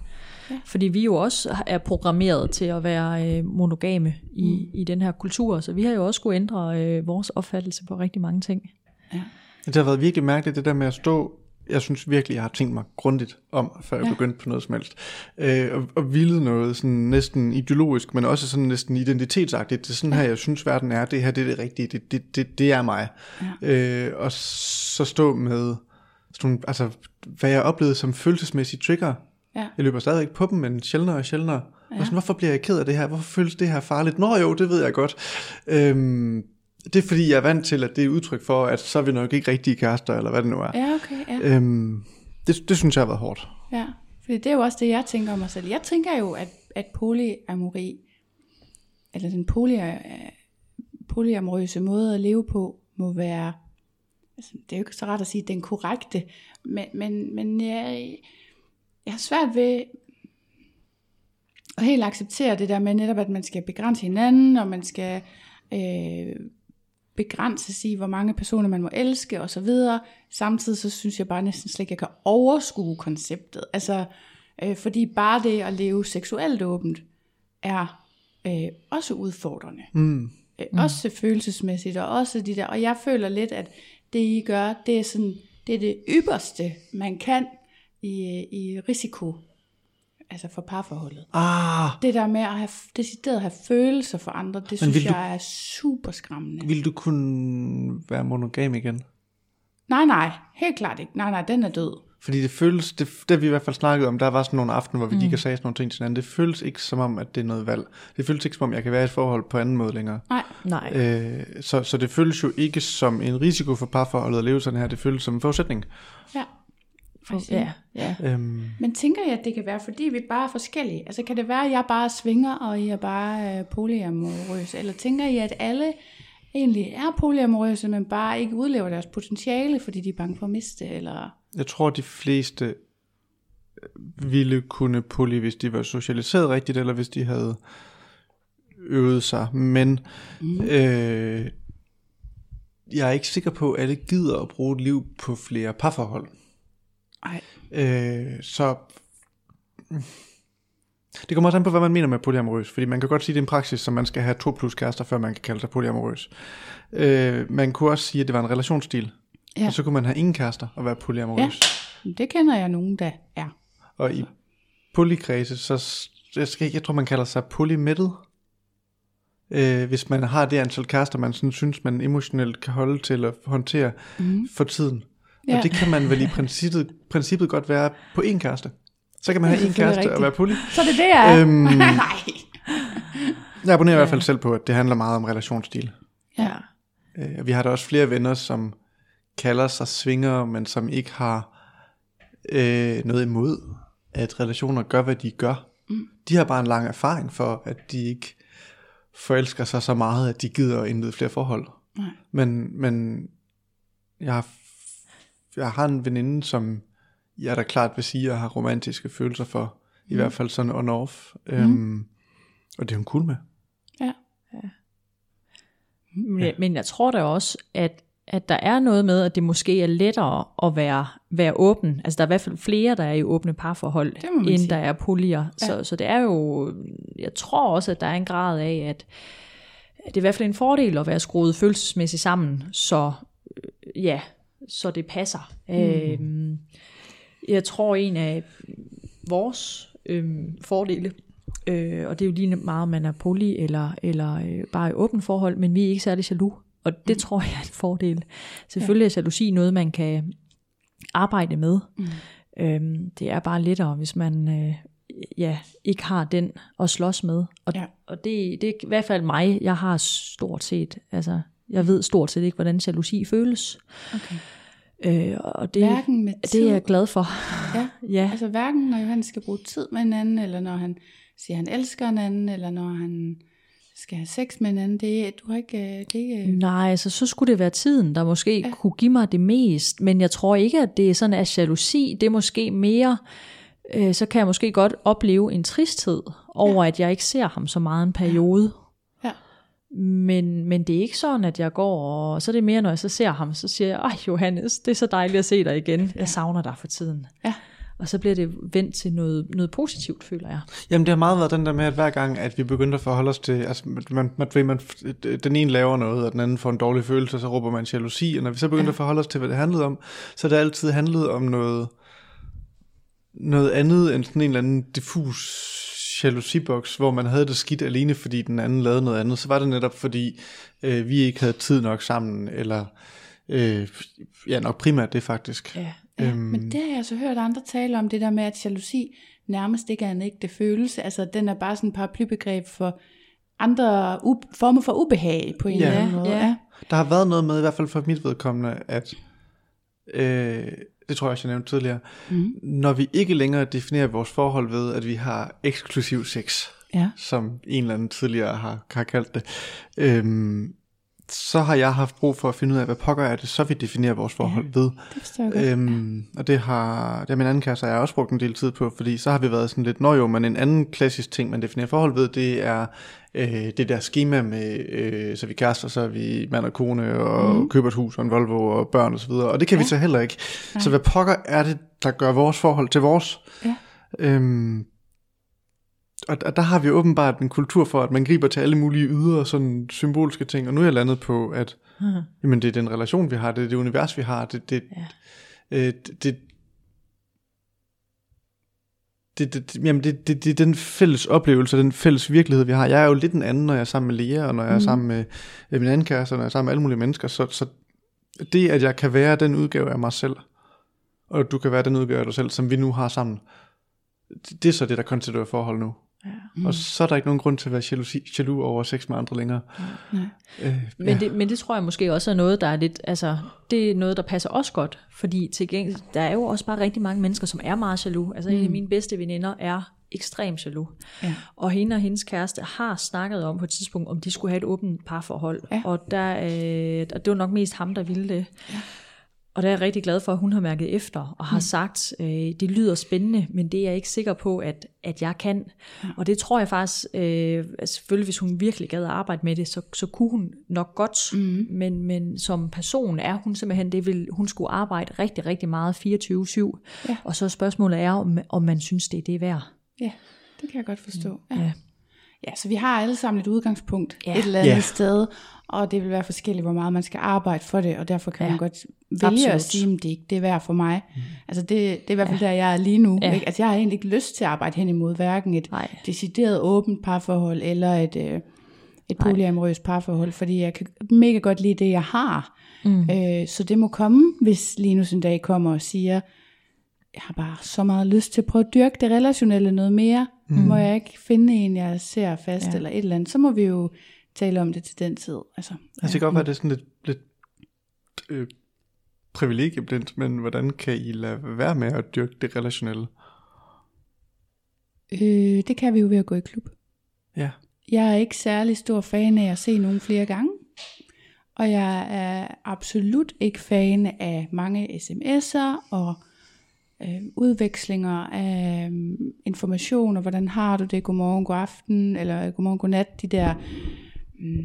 S3: Ja. Fordi vi jo også er programmeret til at være øh, monogame i, mm. i den her kultur, så vi har jo også skulle ændre øh, vores opfattelse på rigtig mange ting.
S2: Det har været virkelig mærkeligt, det der med at stå, jeg synes virkelig, jeg har tænkt mig grundigt om, før jeg
S1: Ja.
S2: begyndte på noget som helst. Øh, og, og ville noget sådan næsten ideologisk, men også sådan næsten identitetsagtigt. Det er sådan her, jeg synes, verden er. Det her, det er det rigtige. Det, det, det, det er mig. Ja. Øh, og så stå med, nogle- altså, hvad jeg oplevede som følelsesmæssige trigger.
S1: Ja.
S2: Jeg løber stadigvæk på dem, men sjældnere og sjældnere. Ja. Og sådan, hvorfor bliver jeg ked af det her? Hvorfor føles det her farligt? Nå jo, det ved jeg godt. Øhm, det er fordi, jeg er vant til, at det er udtryk for, at så er vi nok ikke rigtige kærester, eller hvad det nu er.
S1: Ja, okay, ja.
S2: Øhm, det, det synes jeg har været hårdt.
S1: Ja, for det er jo også det, jeg tænker om mig selv. Jeg tænker jo, at, at polyamori, eller den poly, polyamorøse måde at leve på, må være, det er jo ikke så ret at sige, den korrekte, men, men, men jeg, jeg har svært ved at helt acceptere det der med netop, at man skal begrænse hinanden, og man skal øh, begrænses i, hvor mange personer man må elske og så videre. Samtidig så synes jeg bare næsten slet ikke, jeg kan overskue konceptet. Altså, øh, fordi bare det at leve seksuelt åbent er øh, også udfordrende.
S2: Mm.
S1: Øh, Også følelsesmæssigt, og også de der, og jeg føler lidt, at det I gør, det er sådan, det er det ypperste, man kan i, i risiko, altså for parforholdet.
S2: Ah,
S1: Det der med at have, decideret at have følelser for andre, det synes
S2: vil du-
S1: jeg er super skræmmende.
S2: vil du kunne være monogam igen?
S1: Nej, nej, helt klart ikke. Nej, nej, den er død.
S2: Fordi det føles, det, det vi i hvert fald snakket om, der var sådan nogle aftener, hvor vi mm. gik og sagde sådan nogle ting til hinanden. Det føles ikke som om, at det er noget valg. Det føles ikke som om, jeg kan være i et forhold på anden måde længere.
S1: Nej,
S3: Nej.
S2: Øh, så, så det føles jo ikke som en risiko for parforholdet at leve sådan her. Det føles som en forudsætning.
S1: ja.
S3: ja, ja.
S2: Øhm,
S1: Men tænker jeg, at det kan være, fordi vi bare er forskellige? Altså kan det være, at jeg bare svinger, og I er bare øh, polyamorøse? Eller tænker I, at alle egentlig er polyamorøse, men bare ikke udlever deres potentiale, fordi de er bange for at miste? Eller...
S2: jeg tror, de fleste øh, ville kunne poly, hvis de var socialiseret rigtigt, eller hvis de havde øvet sig. Men mm. øh, jeg er ikke sikker på, at alle gider at bruge et liv på flere parforhold.
S1: Ej,
S2: Øh, så det kommer også an på, hvad man mener med polyamorøs. Fordi man kan godt sige, at det er en praksis, som man skal have to plus kærester, før man kan kalde sig polyamorøs. Øh, man kunne også sige, at det var en relationsstil.
S1: Ja.
S2: Og så kunne man have ingen kærester og være polyamorøs.
S1: Ja. det kender jeg nogen, der er.
S2: Og i polykredse, så jeg, skal, ikke- jeg tror, man kalder sig polymættet. Øh, hvis man har det antal kærester, man sådan synes, man emotionelt kan holde til at håndtere mm. for tiden.
S1: Ja.
S2: Og det kan man vel i princippet, princippet godt være på én kæreste. Så kan man have
S1: selvfølgelig
S2: kæreste og
S1: rigtigt.
S2: være poly.
S1: Så er det det, jeg er.
S2: Øhm,
S1: Nej.
S2: Jeg abonnerer i hvert fald selv på, at det handler meget om relationsstil.
S1: Ja.
S2: Øh, og vi har da også flere venner, som kalder sig svinger, men som ikke har øh, noget imod, at relationer gør, hvad de gør. Mm. De har bare en lang erfaring for, at de ikke forelsker sig så meget, at de gider at indlede flere forhold.
S1: Nej.
S2: Men, men jeg, har, jeg har en veninde, som jeg da klart vil sige, at jeg har romantiske følelser for. I hvert fald sådan on-off. Mm. Øhm, og det er hun cool med.
S1: Ja.
S3: Men, men jeg tror da også, at, at der er noget med, at det måske er lettere at være, være åben. Altså der er i hvert fald flere, der er i åbne parforhold, end
S1: sige.
S3: der er polier. Ja. Så, så det er jo, jeg tror også, at der er en grad af, at det er i hvert fald en fordel at være skruet følelsesmæssigt sammen, så øh, ja, så det passer. Mm. Øhm, jeg tror en af vores øhm, fordele, øh, og det er jo lige meget, om man er poly eller, eller øh, bare i åbent forhold, men vi er ikke særlig jaloux, og det mm. tror jeg er en fordel. Selvfølgelig er jalousi noget, man kan arbejde med. Mm. Øhm, det er bare lettere, hvis man øh, ja, ikke har den at slås med. Og,
S1: Ja.
S3: og det, det er i hvert fald mig, jeg har stort set, altså jeg ved stort set ikke, hvordan jalousi føles.
S1: Okay.
S3: Øh, og det,
S1: Hverken med tid.
S3: det er jeg glad for.
S1: Ja.
S3: Ja,
S1: Altså hverken når Johan skal bruge tid med en anden, eller når han siger, han elsker en anden, eller når han skal have sex med en anden. Det, er- du har ikke, øh, det ikke...
S3: Nej, altså så skulle det være tiden, der måske ja. kunne give mig det mest. Men jeg tror ikke, at det er sådan af jalousi. Det er måske mere, øh, så kan jeg måske godt opleve en tristhed over, ja. at jeg ikke ser ham så meget en periode.
S1: Ja.
S3: Men, men det er ikke sådan, at jeg går, og så er det mere, når jeg så ser ham, så siger jeg, ej Johannes, det er så dejligt at se dig igen. Jeg savner dig for tiden.
S1: Ja.
S3: Og så bliver det vendt til noget, noget positivt, føler jeg.
S2: Jamen det har meget været den der med, at hver gang, at vi begyndte at forholde os til, altså man, man, man, man, den ene laver noget, og den anden får en dårlig følelse, og så råber man jalousi, og når vi så begyndte ja. at forholde os til, hvad det handlede om, så det altid handlet om noget, noget andet end sådan en eller anden diffus jalousiboks, hvor man havde det skidt alene, fordi den anden lavede noget andet, så var det netop fordi, øh, vi ikke havde tid nok sammen, eller øh, ja, nok primært det faktisk.
S3: Ja.
S1: Ja, øhm. Men det har jeg så hørt andre tale om, det der med, at jalousi nærmest ikke er en ægte følelse. Altså, den er bare sådan et paraplybegreb for andre u- former for ubehag på en
S2: Ja.
S1: eller anden måde.
S3: Ja.
S2: Der har været noget med, i hvert fald for mit vedkommende, at, øh, det tror jeg også, jeg nævnte tidligere, mm. når vi ikke længere definerer vores forhold ved, at vi har eksklusiv sex,
S1: ja.
S2: som en eller anden tidligere har, har kaldt det, øhm, så har jeg haft brug for at finde ud af, hvad pokker er det, så vi definerer vores forhold ja, ved.
S1: Det.
S2: Øhm, og det har, det har min anden kæreste og jeg også brugt en del tid på, fordi så har vi været sådan lidt, nå jo, men en anden klassisk ting, man definerer forhold ved, det er øh, det der schema med, øh, så vi kærester, så er vi mand og kone, og mm. køber et hus og en Volvo og børn og så videre, og det kan ja. vi så heller ikke. Nej. Så hvad pokker er det, der gør vores forhold til vores?
S1: Ja.
S2: Øhm, og, og der har vi åbenbart en kultur for, at man griber til alle mulige ydre sådan symbolske ting, og nu er jeg landet på, at
S3: Mhm.
S2: jamen, det er den relation, vi har, det er det univers, vi har, det, det,
S3: Ja.
S2: øh, det, det, det, jamen det, det, det er den fælles oplevelse, den fælles virkelighed, vi har. Jeg er jo lidt en anden, når jeg er sammen med Lea, og når jeg er sammen med øh, min anden kæreste, og når jeg er sammen med alle mulige mennesker. Så, så det, at jeg kan være den udgave af mig selv, og du kan være den udgave af dig selv, som vi nu har sammen, det, det er så det, der konstituerer forhold nu. Mm. Og så er der ikke nogen grund til at være jalousi, jaloux over sex med andre længere.
S1: Nej.
S2: Øh,
S3: Men, ja. det, men det tror jeg måske også er noget, der er lidt, altså, det er noget, der passer os godt, fordi til gengæld, der er jo også bare rigtig mange mennesker, som er meget jaloux. Altså mm. en af mine bedste veninder er ekstremt jaloux.
S1: Ja.
S3: Og hende og hendes kæreste har snakket om på et tidspunkt, om de skulle have et åbent parforhold.
S1: Ja.
S3: Og der, øh, og det var nok mest ham, der ville det. Ja. Og der er jeg rigtig glad for, at hun har mærket efter og har mm. sagt, øh, det lyder spændende, men det er jeg ikke sikker på, at, at jeg kan. Ja. Og det tror jeg faktisk, øh, altså selvfølgelig hvis hun virkelig gad at arbejde med det, så, så kunne hun nok godt. Mm. Men, men som person er hun simpelthen, det vil, hun skulle arbejde rigtig, rigtig meget 24-7.
S1: Ja.
S3: Og så spørgsmålet er, om, om man synes, det er det værd.
S1: Ja, det kan jeg godt forstå. Ja.
S3: Ja.
S1: Ja, så vi har alle sammen et udgangspunkt
S3: Ja.
S1: et eller andet
S2: Ja.
S1: sted, og det vil være forskelligt, hvor meget man skal arbejde for det, og derfor kan
S3: Ja.
S1: man godt vælge
S3: Absolut.
S1: at sige, at det ikke det er værd for mig. Mm. Altså det, det er i hvert fald ja. der, jeg er lige nu.
S3: Ja.
S1: Ikke? Altså jeg har egentlig ikke lyst til at arbejde hen imod hverken et
S3: Nej.
S1: decideret åbent parforhold, eller et, øh, et polyamorøst parforhold, fordi jeg kan mega godt lide det, jeg har. Mm. Øh, så det må komme, hvis Linus en dag kommer og siger, jeg har bare så meget lyst til at prøve at dyrke det relationelle noget mere. Mm. Må jeg ikke finde en, jeg ser fast,
S3: Ja.
S1: ja. eller et eller andet, så må vi jo tale om det til den tid. Altså,
S2: Altså det kan godt være, det er sådan lidt, lidt øh, privilegieblindt, men hvordan kan I lade være med at dyrke det relationelle?
S1: øh, det kan vi jo ved at gå i klub.
S2: Ja.
S1: Jeg er ikke særlig stor fan af at se nogen flere gange. Og jeg er absolut ikke fan af mange sms'er og øh, udvekslinger af øh, informationer. Hvordan har du det? Godmorgen, god aften, eller godmorgen, god nat. De der, mm,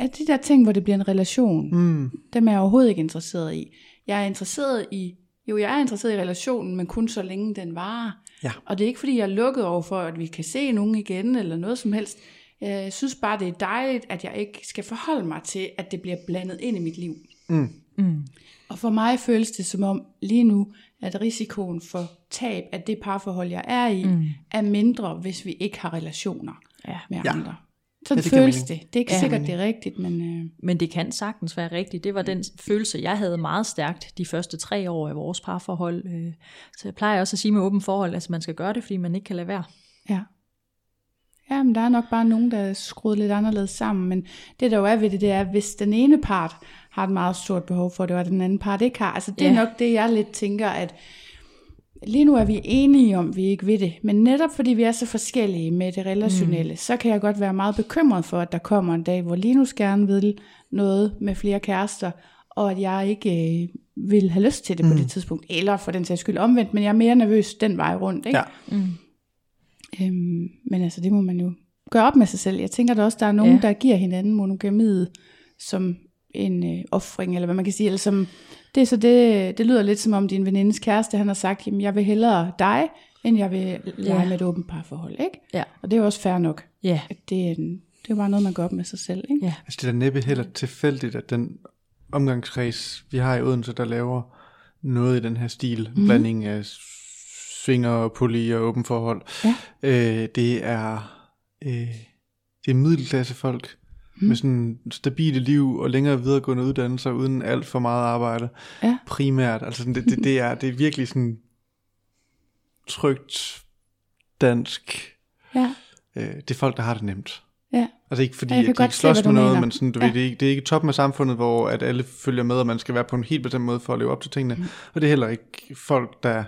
S1: ja, de der ting, hvor det bliver en relation.
S2: Mm.
S1: Dem er jeg overhovedet ikke interesseret i. Jeg er interesseret i, jo jeg er interesseret i relationen, men kun så længe den varer.
S2: Ja.
S1: Og det er ikke fordi, jeg er lukket over for, at vi kan se nogen igen, eller noget som helst. Jeg synes bare, det er dejligt, at jeg ikke skal forholde mig til, at det bliver blandet ind i mit liv.
S2: Mm.
S3: Mm.
S1: Og for mig føles det som om lige nu, at risikoen for tab af det parforhold, jeg er i, mm. er mindre, hvis vi ikke har relationer
S3: Ja.
S1: med
S2: Ja.
S1: andre. Sådan
S2: Ja, det giver
S1: føles det. Det er ikke
S3: Ja.
S1: sikkert, det er rigtigt, men øh,
S3: Men det kan sagtens være rigtigt. Det var den følelse, jeg havde meget stærkt de første tre år af vores parforhold. Øh, Så jeg plejer også at sige med åben forhold, at man skal gøre det, fordi man ikke kan lade være.
S1: ja. Ja, men der er nok bare nogen, der er skruet lidt anderledes sammen, men det der jo er ved det, det er, hvis den ene part har et meget stort behov for det, og den anden part ikke har. Altså det er
S3: Ja.
S1: nok det, jeg lidt tænker, at lige nu er vi enige om, at vi ikke ved det, men netop fordi vi er så forskellige med det relationelle, mm. så kan jeg godt være meget bekymret for, at der kommer en dag, hvor Linus gerne vil noget med flere kærester, og at jeg ikke øh, vil have lyst til det mm. på det tidspunkt, eller for den sags skyld omvendt, men jeg er mere nervøs den vej rundt. Ikke?
S2: Ja.
S3: Mm.
S1: Øhm, men altså, det må man jo gøre op med sig selv. Jeg tænker der også, der er nogen,
S3: ja.
S1: der giver hinanden monogamiet som en øh, offring, eller hvad man kan sige, eller som, det, er så det, det lyder lidt som om din venindes kæreste, han har sagt, jamen jeg vil hellere dig, end jeg vil lege
S3: Ja.
S1: med et åbent parforhold, ikke?
S3: Ja.
S1: Og det er jo også fair nok,
S3: Ja.
S1: at det er, det er jo bare noget, man gør op med sig selv, ikke?
S3: Ja.
S2: Altså det er da næppe heller tilfældigt, at den omgangskreds, vi har i Odense, der laver noget i den her stil, mm. blanding af svinger, poly og åben forhold,
S1: Ja.
S2: øh, det er øh, det er middelklasse folk mm. med sådan stabile liv og længere videregående uddannelser uden alt for meget arbejde.
S1: Ja.
S2: Primært, altså det, det, det, er, det er virkelig sådan trygt dansk.
S1: Ja,
S2: Øh, det er folk, der har det nemt.
S1: ja.
S2: Altså ikke fordi,
S1: Ja,
S2: at de ikke
S1: se,
S2: slås
S1: du
S2: med noget,
S1: mener.
S2: men sådan, du
S1: Ja.
S2: ved, det, er ikke, det er ikke toppen af samfundet, hvor at alle følger med, og man skal være på en helt bestemt måde for at leve op til tingene. Mm. Og det er heller ikke folk, der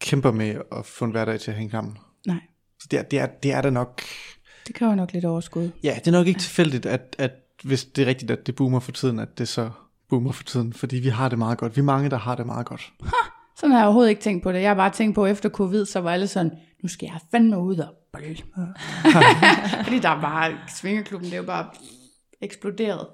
S2: kæmper med at få en hverdag til at hænge sammen.
S1: Nej,
S2: Så det er, det er, det er da nok...
S1: det kræver nok lidt overskud.
S2: Ja, det er nok ikke tilfældigt, at, at hvis det er rigtigt, at det boomer for tiden, at det så boomer for tiden. Fordi vi har det meget godt. Vi er mange, der har det meget godt.
S1: Sådan har jeg overhovedet ikke tænkt på det. Jeg har bare tænkt på, at efter covid, så var alle sådan, nu skal jeg fandme ud og bolle. Fordi der er bare, svingerklubben, det er jo bare eksploderet.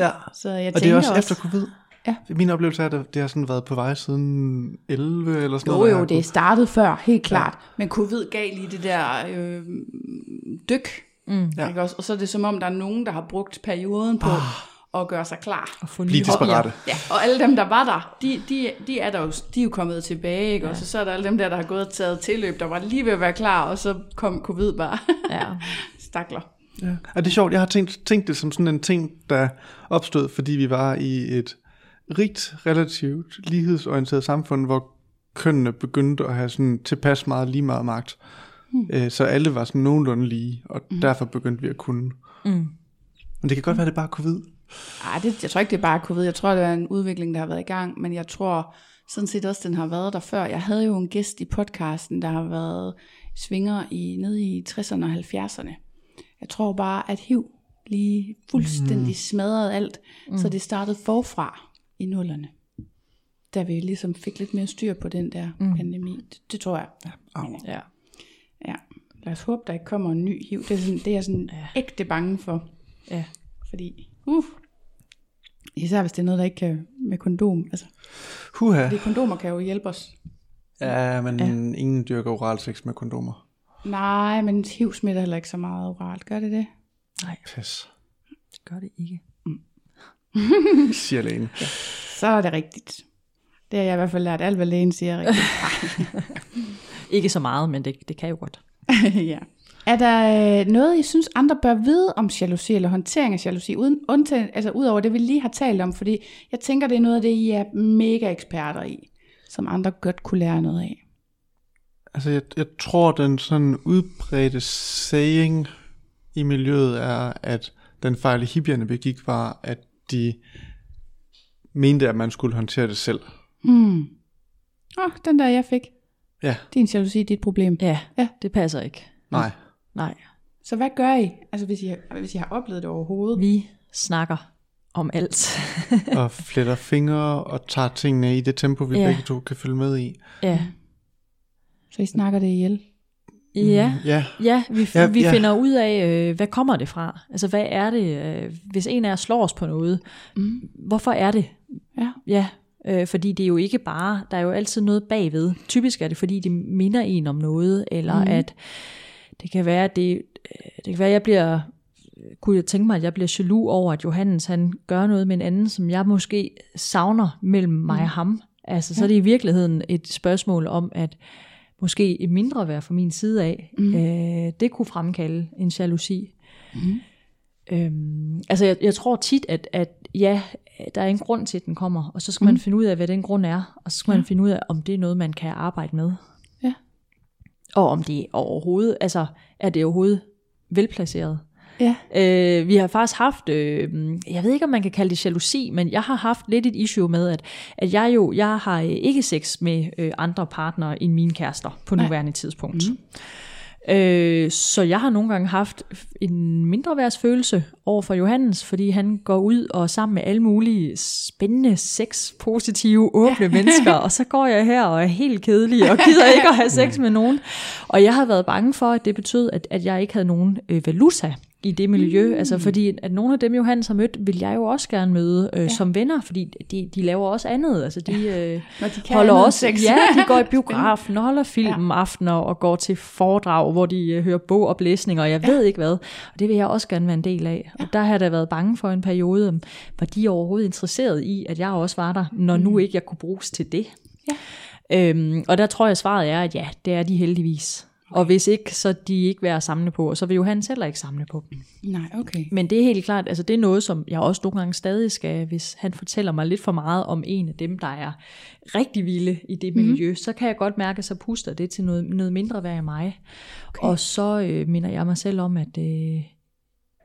S2: Ja.
S1: Så jeg
S2: Og det er også, efter covid.
S1: Ja.
S2: Min oplevelse er, at det har sådan været på vej siden 11 eller sådan
S1: Jo
S2: noget.
S1: jo,
S2: der
S1: det
S2: har
S1: startede før, helt klart. Men covid gav lige det der øh, dyk.
S3: Mm.
S2: Ja.
S1: Ikke også? Og så er det som om, der er nogen, der har brugt perioden på at gøre sig klar.
S3: Og få
S2: Blive desperate.
S1: Ja, og alle dem, der var der, de, de, de, er, der jo, de er jo kommet tilbage, ikke? Ja. Og så, så er der alle dem der, der har gået og taget tilløb, der var lige ved at være klar, og så kom covid bare.
S3: Ja.
S1: Stakler.
S2: Ja. Og det er sjovt, jeg har tænkt, tænkt det som sådan en ting, der opstod, fordi vi var i et rigt, relativt lighedsorienteret samfund, hvor kønnene begyndte at have sådan tilpas meget lige meget magt. Mm. Øh, så alle var sådan nogenlunde lige, og mm. derfor begyndte vi at kunne.
S3: Mm.
S2: Men det kan godt være, det er bare covid.
S1: Ej, det, jeg tror ikke, det er bare covid. Jeg tror, det er en udvikling, der har været i gang, men jeg tror sådan set også, den har været der før. Jeg havde jo en gæst i podcasten, der har været svinger i, nede i 60'erne og 70'erne. Jeg tror bare, at HIV lige fuldstændig mm. smadrede alt, mm. så det startede forfra i nullerne. Da vi ligesom fik lidt mere styr på den der mm. pandemi. Det, det tror jeg. Ja.
S2: Au.
S3: Ja.
S1: ja. Lad os håbe, der ikke kommer en ny HIV. Det er, sådan, det er jeg sådan
S3: Ja.
S1: ægte bange for.
S3: Ja.
S1: Fordi, uh, især hvis det er noget, der ikke kan med kondom. Altså,
S2: Huha.
S1: fordi kondomer kan jo hjælpe os.
S2: Ja, men ja. ingen dyrker oral sex med kondomer.
S1: Nej, men HIV smitter heller ikke så meget oralt. Gør det det?
S3: Nej,
S2: Pis.
S3: det gør det ikke.
S2: Siger lægen.
S1: Så er det rigtigt. Det har jeg i hvert fald lært. Alt, hvad lægen siger er rigtigt.
S3: Ikke så meget, men det, det kan jo godt.
S1: ja. Er der øh, noget, I synes, andre bør vide om jalousi eller håndtering af jalousi, uden, undtagen, altså ud over det, vi lige har talt om? Fordi jeg tænker, det er noget af det, I er mega eksperter i, som andre godt kunne lære noget af.
S2: Altså, jeg, jeg tror, den sådan udbredte saying i miljøet er, at den fejl, hippierne begik, var, at de mente, at man skulle håndtere det selv.
S1: Hmm. Åh, oh, den der jeg fik.
S2: Ja,
S1: Din jalousi, dit problem.
S3: Ja,
S1: Ja.
S3: det passer ikke.
S2: nej.
S3: Nej,
S1: Så hvad gør I? Altså hvis I, har, hvis I har oplevet det overhovedet?
S3: vi snakker om alt.
S2: og fletter fingre og tager tingene i det tempo, vi
S3: ja.
S2: begge to kan følge med i.
S3: ja.
S1: Så I snakker det ihjel?
S3: Ja,
S2: Ja,
S3: ja vi,
S2: Ja,
S3: ja, vi
S2: ja.
S3: finder ud af, øh, hvad kommer det fra? Altså, hvad er det, øh, hvis en af os slår os på noget?
S1: Mm.
S3: Hvorfor er det?
S1: Ja.
S3: Ja, øh, fordi det er jo ikke bare, der er jo altid noget bagved. Typisk er det, fordi det minder en om noget, eller mm. at det kan være, at det, øh, det kan være, at jeg bliver, kunne jeg tænke mig, at jeg bliver jaloux over, at Johannes han gør noget med en anden, som jeg måske savner mellem mig og ham. Altså, så er det i virkeligheden et spørgsmål om, at måske et mindre værd fra min side af, mm. øh, det kunne fremkalde en jalousi.
S1: Mm.
S3: Øhm, altså jeg, jeg tror tit, at, at ja, der er en grund til, at den kommer, og så skal mm. man finde ud af, hvad den grund er, og så skal ja. man finde ud af, om det er noget, man kan arbejde med.
S1: Ja.
S3: Og om det overhovedet, altså er det overhovedet velplaceret.
S1: Ja.
S3: Øh, vi har faktisk haft, øh, jeg ved ikke om man kan kalde det jalousi, men jeg har haft lidt et issue med, at, at jeg jo, jeg har øh, ikke sex med øh, andre partnere end mine kærester på nuværende tidspunkt. Mm. Øh, så jeg har nogle gange haft en mindre værdsfølelse over for Johannes, fordi han går ud og sammen med alle mulige spændende, sex-positive, åbne mennesker, og så går jeg her og er helt kedelig og gider ikke at have sex med nogen. Og jeg har været bange for, at det betød, at, at jeg ikke havde nogen øh, valuta i det miljø, mm. altså fordi at nogle af dem Johannes har mødt, vil jeg jo også gerne møde øh, ja. som venner, fordi de, de laver også andet, altså de, øh,
S1: Når de
S3: holder også,
S1: sex.
S3: ja, de går i biografen og holder filmaftener og går til foredrag, hvor de øh, hører bogoplæsninger, og jeg ved ikke hvad, og det vil jeg også gerne være en del af, og der har jeg da været bange for en periode, var de overhovedet interesseret i, at jeg også var der, når nu ikke jeg kunne bruges til det.
S1: Ja.
S3: Øhm, og der tror jeg svaret er, at ja, det er de heldigvis. Og hvis ikke, så de ikke værd at samle på, og så vil Johannes heller ikke samle på dem.
S1: Nej, okay.
S3: Men det er helt klart, altså det er noget, som jeg også nogle gange stadig skal, hvis han fortæller mig lidt for meget om en af dem, der er rigtig vilde i det miljø, mm. så kan jeg godt mærke, at så puster det til noget, noget mindre værd i mig. Okay. Og så øh, minder jeg mig selv om, at, øh,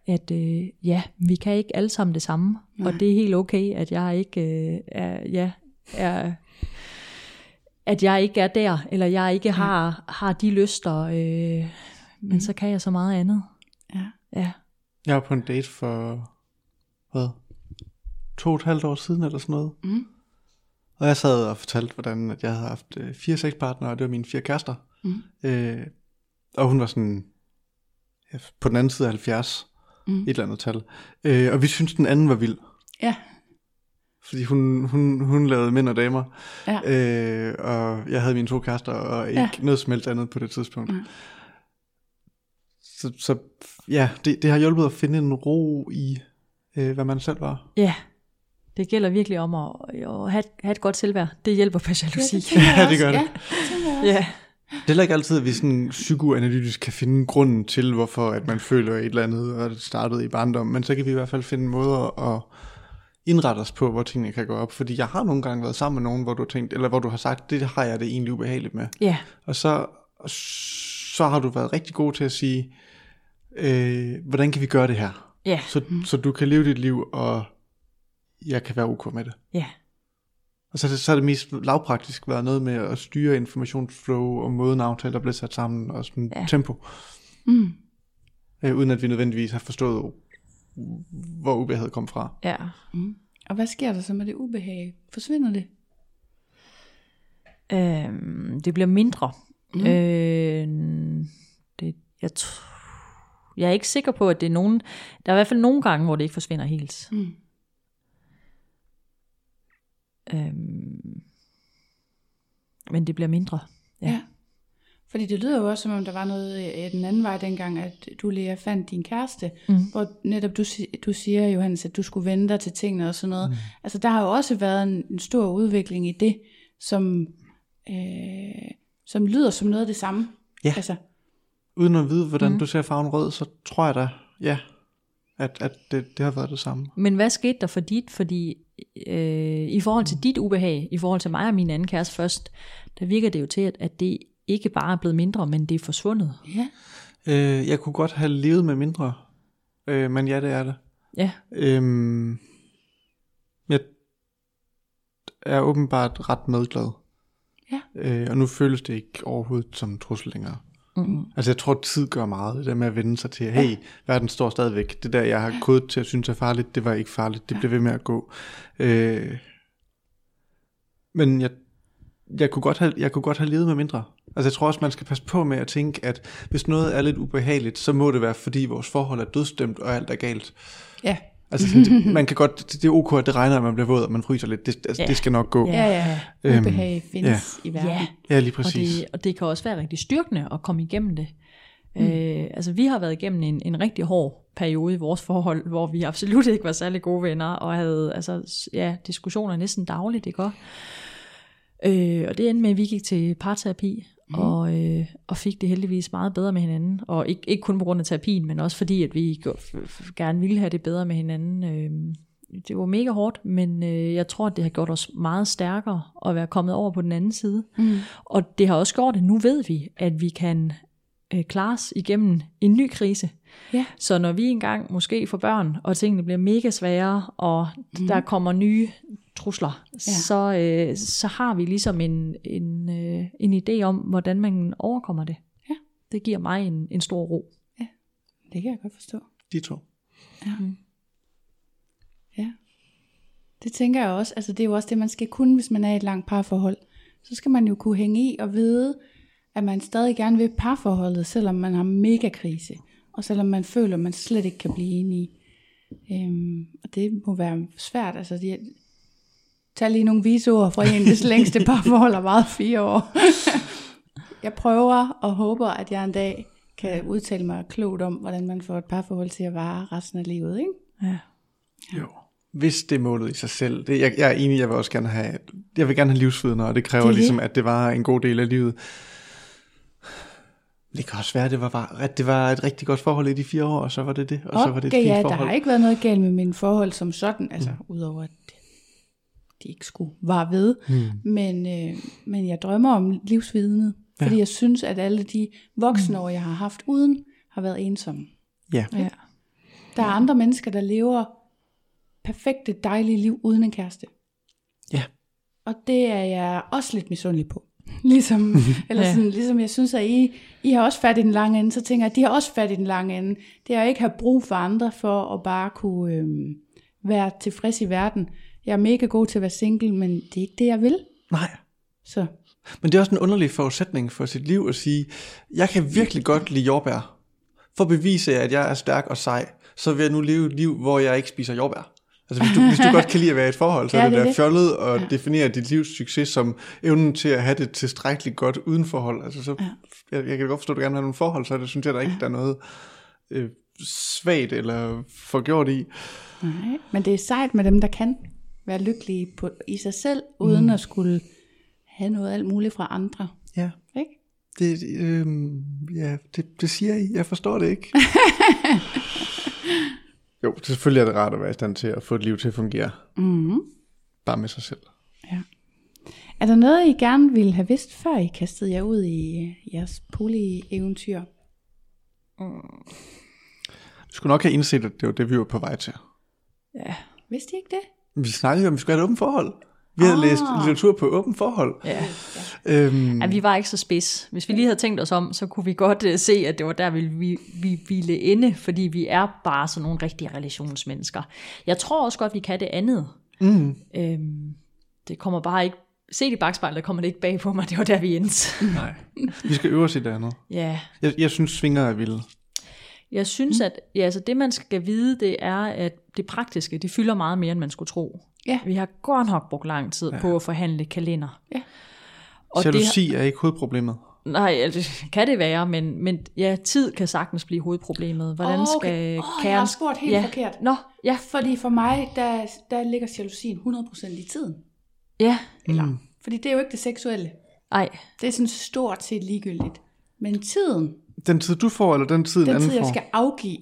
S3: at øh, ja, vi kan ikke alle sammen det samme, Nej. og det er helt okay, at jeg ikke øh, er, ja, er at jeg ikke er der, eller jeg ikke har, har de lyster, øh, men mm. så kan jeg så meget andet.
S1: Ja.
S3: Ja.
S2: Jeg var på en date for, hvad, to og et halvt år siden eller sådan noget.
S1: Mm.
S2: Og jeg sad og fortalte, hvordan at jeg havde haft øh, fire sexpartnere, og det var mine fire kærester.
S1: Mm.
S2: Øh, og hun var sådan, ja, på den anden side af 70,
S1: Mm.
S2: et eller andet tal. Øh, og vi syntes, den anden var vild.
S1: Ja.
S2: Fordi hun, hun, hun lavede mænd og damer.
S1: Ja.
S2: Øh, og jeg havde mine to kærester, og ikke
S1: Ja.
S2: ja. noget som helst andet på det tidspunkt.
S1: Nej.
S2: Så, så ja, det, det har hjulpet at finde en ro i, øh, hvad man selv var.
S3: ja, det gælder virkelig om at, at have, have et godt selvværd. Det hjælper på jalousi.
S1: tænker jeg
S2: Ja, det gør det.
S1: Ja, det.
S3: Ja,
S2: Det er heller ikke altid, at vi sådan psykoanalytisk kan finde grunden til, hvorfor at man føler et eller andet, og det startede i barndom. Men så kan vi i hvert fald finde måder at indrette os på, hvor tingene kan gå op. Fordi jeg har nogle gange været sammen med nogen, hvor du har tænkt, eller hvor du har sagt, det har jeg det egentlig ubehageligt med.
S3: ja,
S2: Og så, så har du været rigtig god til at sige, øh, hvordan kan vi gøre det her?
S3: ja,
S2: Så, så du kan leve dit liv, og jeg kan være ok med det.
S3: ja,
S2: Og så, så er det mest lavpraktisk været noget med at styre informationsflow og måden aftaler bliver sat sammen og sådan
S3: ja.
S2: tempo.
S1: Mm.
S2: Øh, uden at vi nødvendigvis har forstået, hvor ubehaget kom fra.
S3: ja.
S1: Mm. Og hvad sker der så med det ubehag? Forsvinder det?
S3: Øhm, det bliver mindre. Mm. Øh, det, jeg, jeg er ikke sikker på, at det er nogen... Der er i hvert fald nogle gange, hvor det ikke forsvinder helt.
S1: Mm.
S3: Øhm, men det bliver mindre. Ja.
S1: Ja. Fordi det lyder jo også, som om der var noget øh, den anden vej dengang, at du Lea fandt din kæreste,
S3: Mm.
S1: hvor netop du, du siger, Johannes, at du skulle vende dig til tingene og sådan noget. Mm. Altså der har jo også været en, en stor udvikling i det, som, øh, som lyder som noget af det samme.
S2: Ja.
S1: Altså,
S2: Uden at vide, hvordan mm. du ser farven rød, så tror jeg da, ja, at, at det, det har været det samme.
S3: Men hvad skete der for dit? Fordi øh, i forhold til dit ubehag, i forhold til mig og min anden kæreste først, der virker det jo til, at, at det ikke bare er blevet mindre, men det er forsvundet.
S1: ja.
S2: Øh, jeg kunne godt have levet med mindre, øh, men ja, det er det.
S3: Ja,
S2: Øhm, jeg er åbenbart ret medglad.
S1: Ja.
S2: Øh, og nu føles det ikke overhovedet som en trussel længere.
S3: mm-hmm.
S2: Altså jeg tror, tid gør meget. Det der med at vende sig til, hey, verden står stadigvæk. Det der, jeg har kodet til at synes er farligt, det var ikke farligt. Det blev ved med at gå. Øh, men jeg, jeg, kunne godt have, jeg kunne godt have levet med mindre. Altså jeg tror også, man skal passe på med at tænke, at hvis noget er lidt ubehageligt, så må det være, fordi vores forhold er dødstemt, og alt er galt.
S1: Ja.
S2: Altså sådan, det, man kan godt, det, det er ok, at det regner, at man bliver våd, og man fryser lidt. Det, altså,
S3: Ja.
S2: det skal nok gå.
S3: Ja.
S1: Ja, ja.
S2: Øhm,
S1: Ubehag findes i verden.
S3: ja.
S2: Ja, lige
S3: Og
S2: præcis.
S3: det, og det kan også være rigtig styrkende at komme igennem det. Mm. Øh, altså vi har været igennem en, en rigtig hård periode i vores forhold, hvor vi absolut ikke var særlig gode venner, og havde altså, ja, diskussioner næsten dagligt, ikke også? Øh, og det endte med, at vi gik til parterapi, mm. og, øh, og fik det heldigvis meget bedre med hinanden. Og ikke, ikke kun på grund af terapien, men også fordi, at vi gerne ville have det bedre med hinanden. Øh, det var mega hårdt, men øh, jeg tror, at det har gjort os meget stærkere at være kommet over på den anden side.
S1: Mm.
S3: Og det har også gjort, at nu ved vi, at vi kan øh, klares igennem en ny krise.
S1: Ja.
S3: Så når vi engang måske får børn, og tingene bliver mega svære, og mm. der kommer nye trusler, ja. så, øh, så har vi ligesom en, en, øh, en idé om, hvordan man overkommer det.
S1: Ja.
S3: Det giver mig en, en stor ro.
S1: Det kan jeg godt forstå.
S2: De to.
S1: Ja. Det tænker jeg også. Altså, det er jo også det, man skal kunne, hvis man er i et langt parforhold. Så skal man jo kunne hænge i og vide, at man stadig gerne vil parforholdet, selvom man har mega krise. Og selvom man føler, at man slet ikke kan blive enige. Øhm, og det må være svært. Altså, det, tag lige nogle vise ord fra en, hvis længste parforhold har varet fire år. jeg prøver og håber, at jeg en dag kan udtale mig klogt om, hvordan man får et parforhold til at vare resten af livet. Ikke?
S3: Ja.
S2: Jo. Hvis det er målet i sig selv. Det, jeg, jeg er enig, jeg vil også gerne have, jeg vil gerne have livsvidner, og det kræver
S1: Det
S2: ligesom, at det var en god del af livet. Det kan også være, at det var, at det var et rigtig godt forhold i de fire år, og så var det det, og, så var det et
S1: Okay,
S2: fint
S1: ja, der
S2: forhold.
S1: har ikke været noget galt med mine forhold som sådan, altså mm. udover at de ikke skulle vare ved. Mm. Men, øh, men jeg drømmer om livsvidnet, fordi jeg synes, at alle de voksne år, jeg har haft uden, har været ensomme.
S2: Ja.
S3: ja.
S1: Der er andre mennesker, der lever perfekte, dejlige liv uden en kæreste.
S2: Ja.
S1: Og det er jeg også lidt misundelig på. Ligesom, eller
S3: Ja.
S1: sådan, ligesom jeg synes, at I, I har også fat i den lange ende, så tænker jeg, at de har også fat i den lange ende. Det er at ikke have brug for andre for at bare kunne øhm, være tilfreds i verden. Jeg er mega god til at være single, men det er ikke det, jeg vil.
S2: Nej.
S1: Så
S2: Men det er også en underlig forudsætning for sit liv at sige, jeg kan virkelig godt lide jordbær. For at bevise, at jeg er stærk og sej, så vil jeg nu leve et liv, hvor jeg ikke spiser jordbær. Altså hvis du, hvis du godt kan lide at være i et forhold, så
S1: Ja,
S2: er det
S1: det
S2: da fjollet at ja. definere dit livs succes som evnen til at have det tilstrækkeligt godt uden forhold. Altså så, ja. jeg, jeg kan godt forstå, at du gerne vil have nogle forhold, så det synes jeg da ikke, der er noget øh, svagt eller forgjort i.
S1: nej. Men det er sejt med dem, der kan være lykkelige på, i sig selv, uden mm. at skulle have noget alt muligt fra andre.
S2: Ja.
S1: Ikke?
S2: Det, øh, ja, det, det siger I. Jeg forstår det ikke. jo, selvfølgelig er det rart at være i stand til at få et liv til at fungere.
S1: Mm-hmm.
S2: Bare med sig selv.
S1: Er der noget, I gerne ville have vidst, før I kastede jer ud i jeres poly-eventyr?
S2: Vi skulle nok have indset, at det var det, vi var på vej til.
S3: Ja.
S1: Vidste I ikke det?
S2: Vi snakkede om, at vi skulle have et åbent forhold. Vi havde
S1: Ah.
S2: læst litteratur på åbent forhold.
S3: Ja.
S2: Øhm,
S3: ja, vi var ikke så spids. Hvis vi lige havde tænkt os om, så kunne vi godt uh, se, at det var der, vi, vi, vi ville ende, fordi vi er bare sådan nogle rigtige relationsmennesker. Jeg tror også godt, vi kan det andet.
S2: mm,
S3: Øhm, det kommer bare ikke... Se i bagspejlet, der kommer det ikke bag på mig. Det var der, vi endte.
S2: nej. Vi skal øve os i det andet.
S3: ja.
S2: Jeg, jeg synes, svinger er vilde.
S3: Jeg synes, at ja, altså det, man skal vide, det er, at det praktiske, det fylder meget mere, end man skulle tro.
S1: Ja.
S3: Vi har godt nok brugt lang tid ja. på at forhandle kalender.
S1: Ja.
S3: Og det,
S2: Jalousi er ikke hovedproblemet.
S3: nej, altså, kan det være, men, men ja, tid kan sagtens blive hovedproblemet. Hvordan skal
S1: okay. Åh,
S3: kæren...
S1: jeg har spurgt helt
S3: ja.
S1: forkert.
S3: Nå, ja,
S1: Fordi for mig, der, der ligger jalousien 100% i tiden.
S3: ja,
S1: Eller, mm. Fordi det er jo ikke det seksuelle.
S3: ej,
S1: Det er sådan stort set ligegyldigt. Men tiden,
S2: Den tid, du får, eller den tid, en
S1: den
S2: anden
S1: tid, jeg
S2: får.
S1: skal afgive.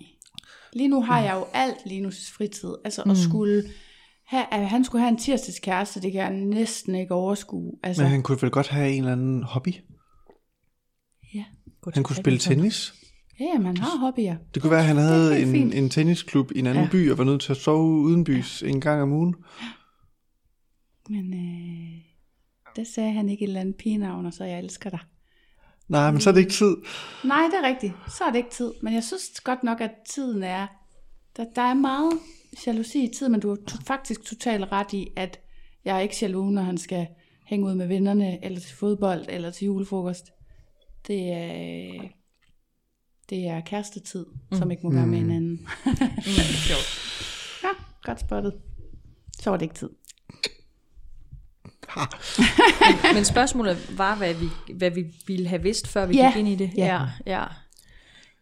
S1: Lige nu har jeg jo alt lige nu fritid. Altså at skulle at han skulle have en tirsdagskæreste, det kan jeg næsten ikke overskue. Altså,
S2: Men han kunne vel godt have en eller anden hobby.
S1: ja.
S2: Han kunne spille tennis.
S1: Ja, jamen, han har hobbyer.
S2: Det kunne være, at han havde en,
S1: fint.
S2: en tennisklub i en anden
S3: Ja.
S2: ja. by, og var nødt til at sove uden bys en gang om ugen.
S1: Men øh, det sagde han ikke et eller andet pigenavn, og så jeg elsker dig.
S2: Nej, men så er det ikke tid.
S1: Nej, det er rigtigt. Så er det ikke tid. Men jeg synes godt nok, at tiden er... Der, der er meget jalousi i tid, men du har to, faktisk totalt ret i, at jeg er ikke jaloux, når han skal hænge ud med vennerne, eller til fodbold, eller til julefrokost. Det er, det er kærestetid, mm. som ikke må være med hinanden.
S3: mm, sjovt.
S1: ja, godt spottet. Så var det ikke tid.
S3: Men spørgsmålet var, hvad vi, hvad vi ville have vidst, før vi
S1: Ja,
S3: gik ind i det.
S1: ja.
S3: ja. ja.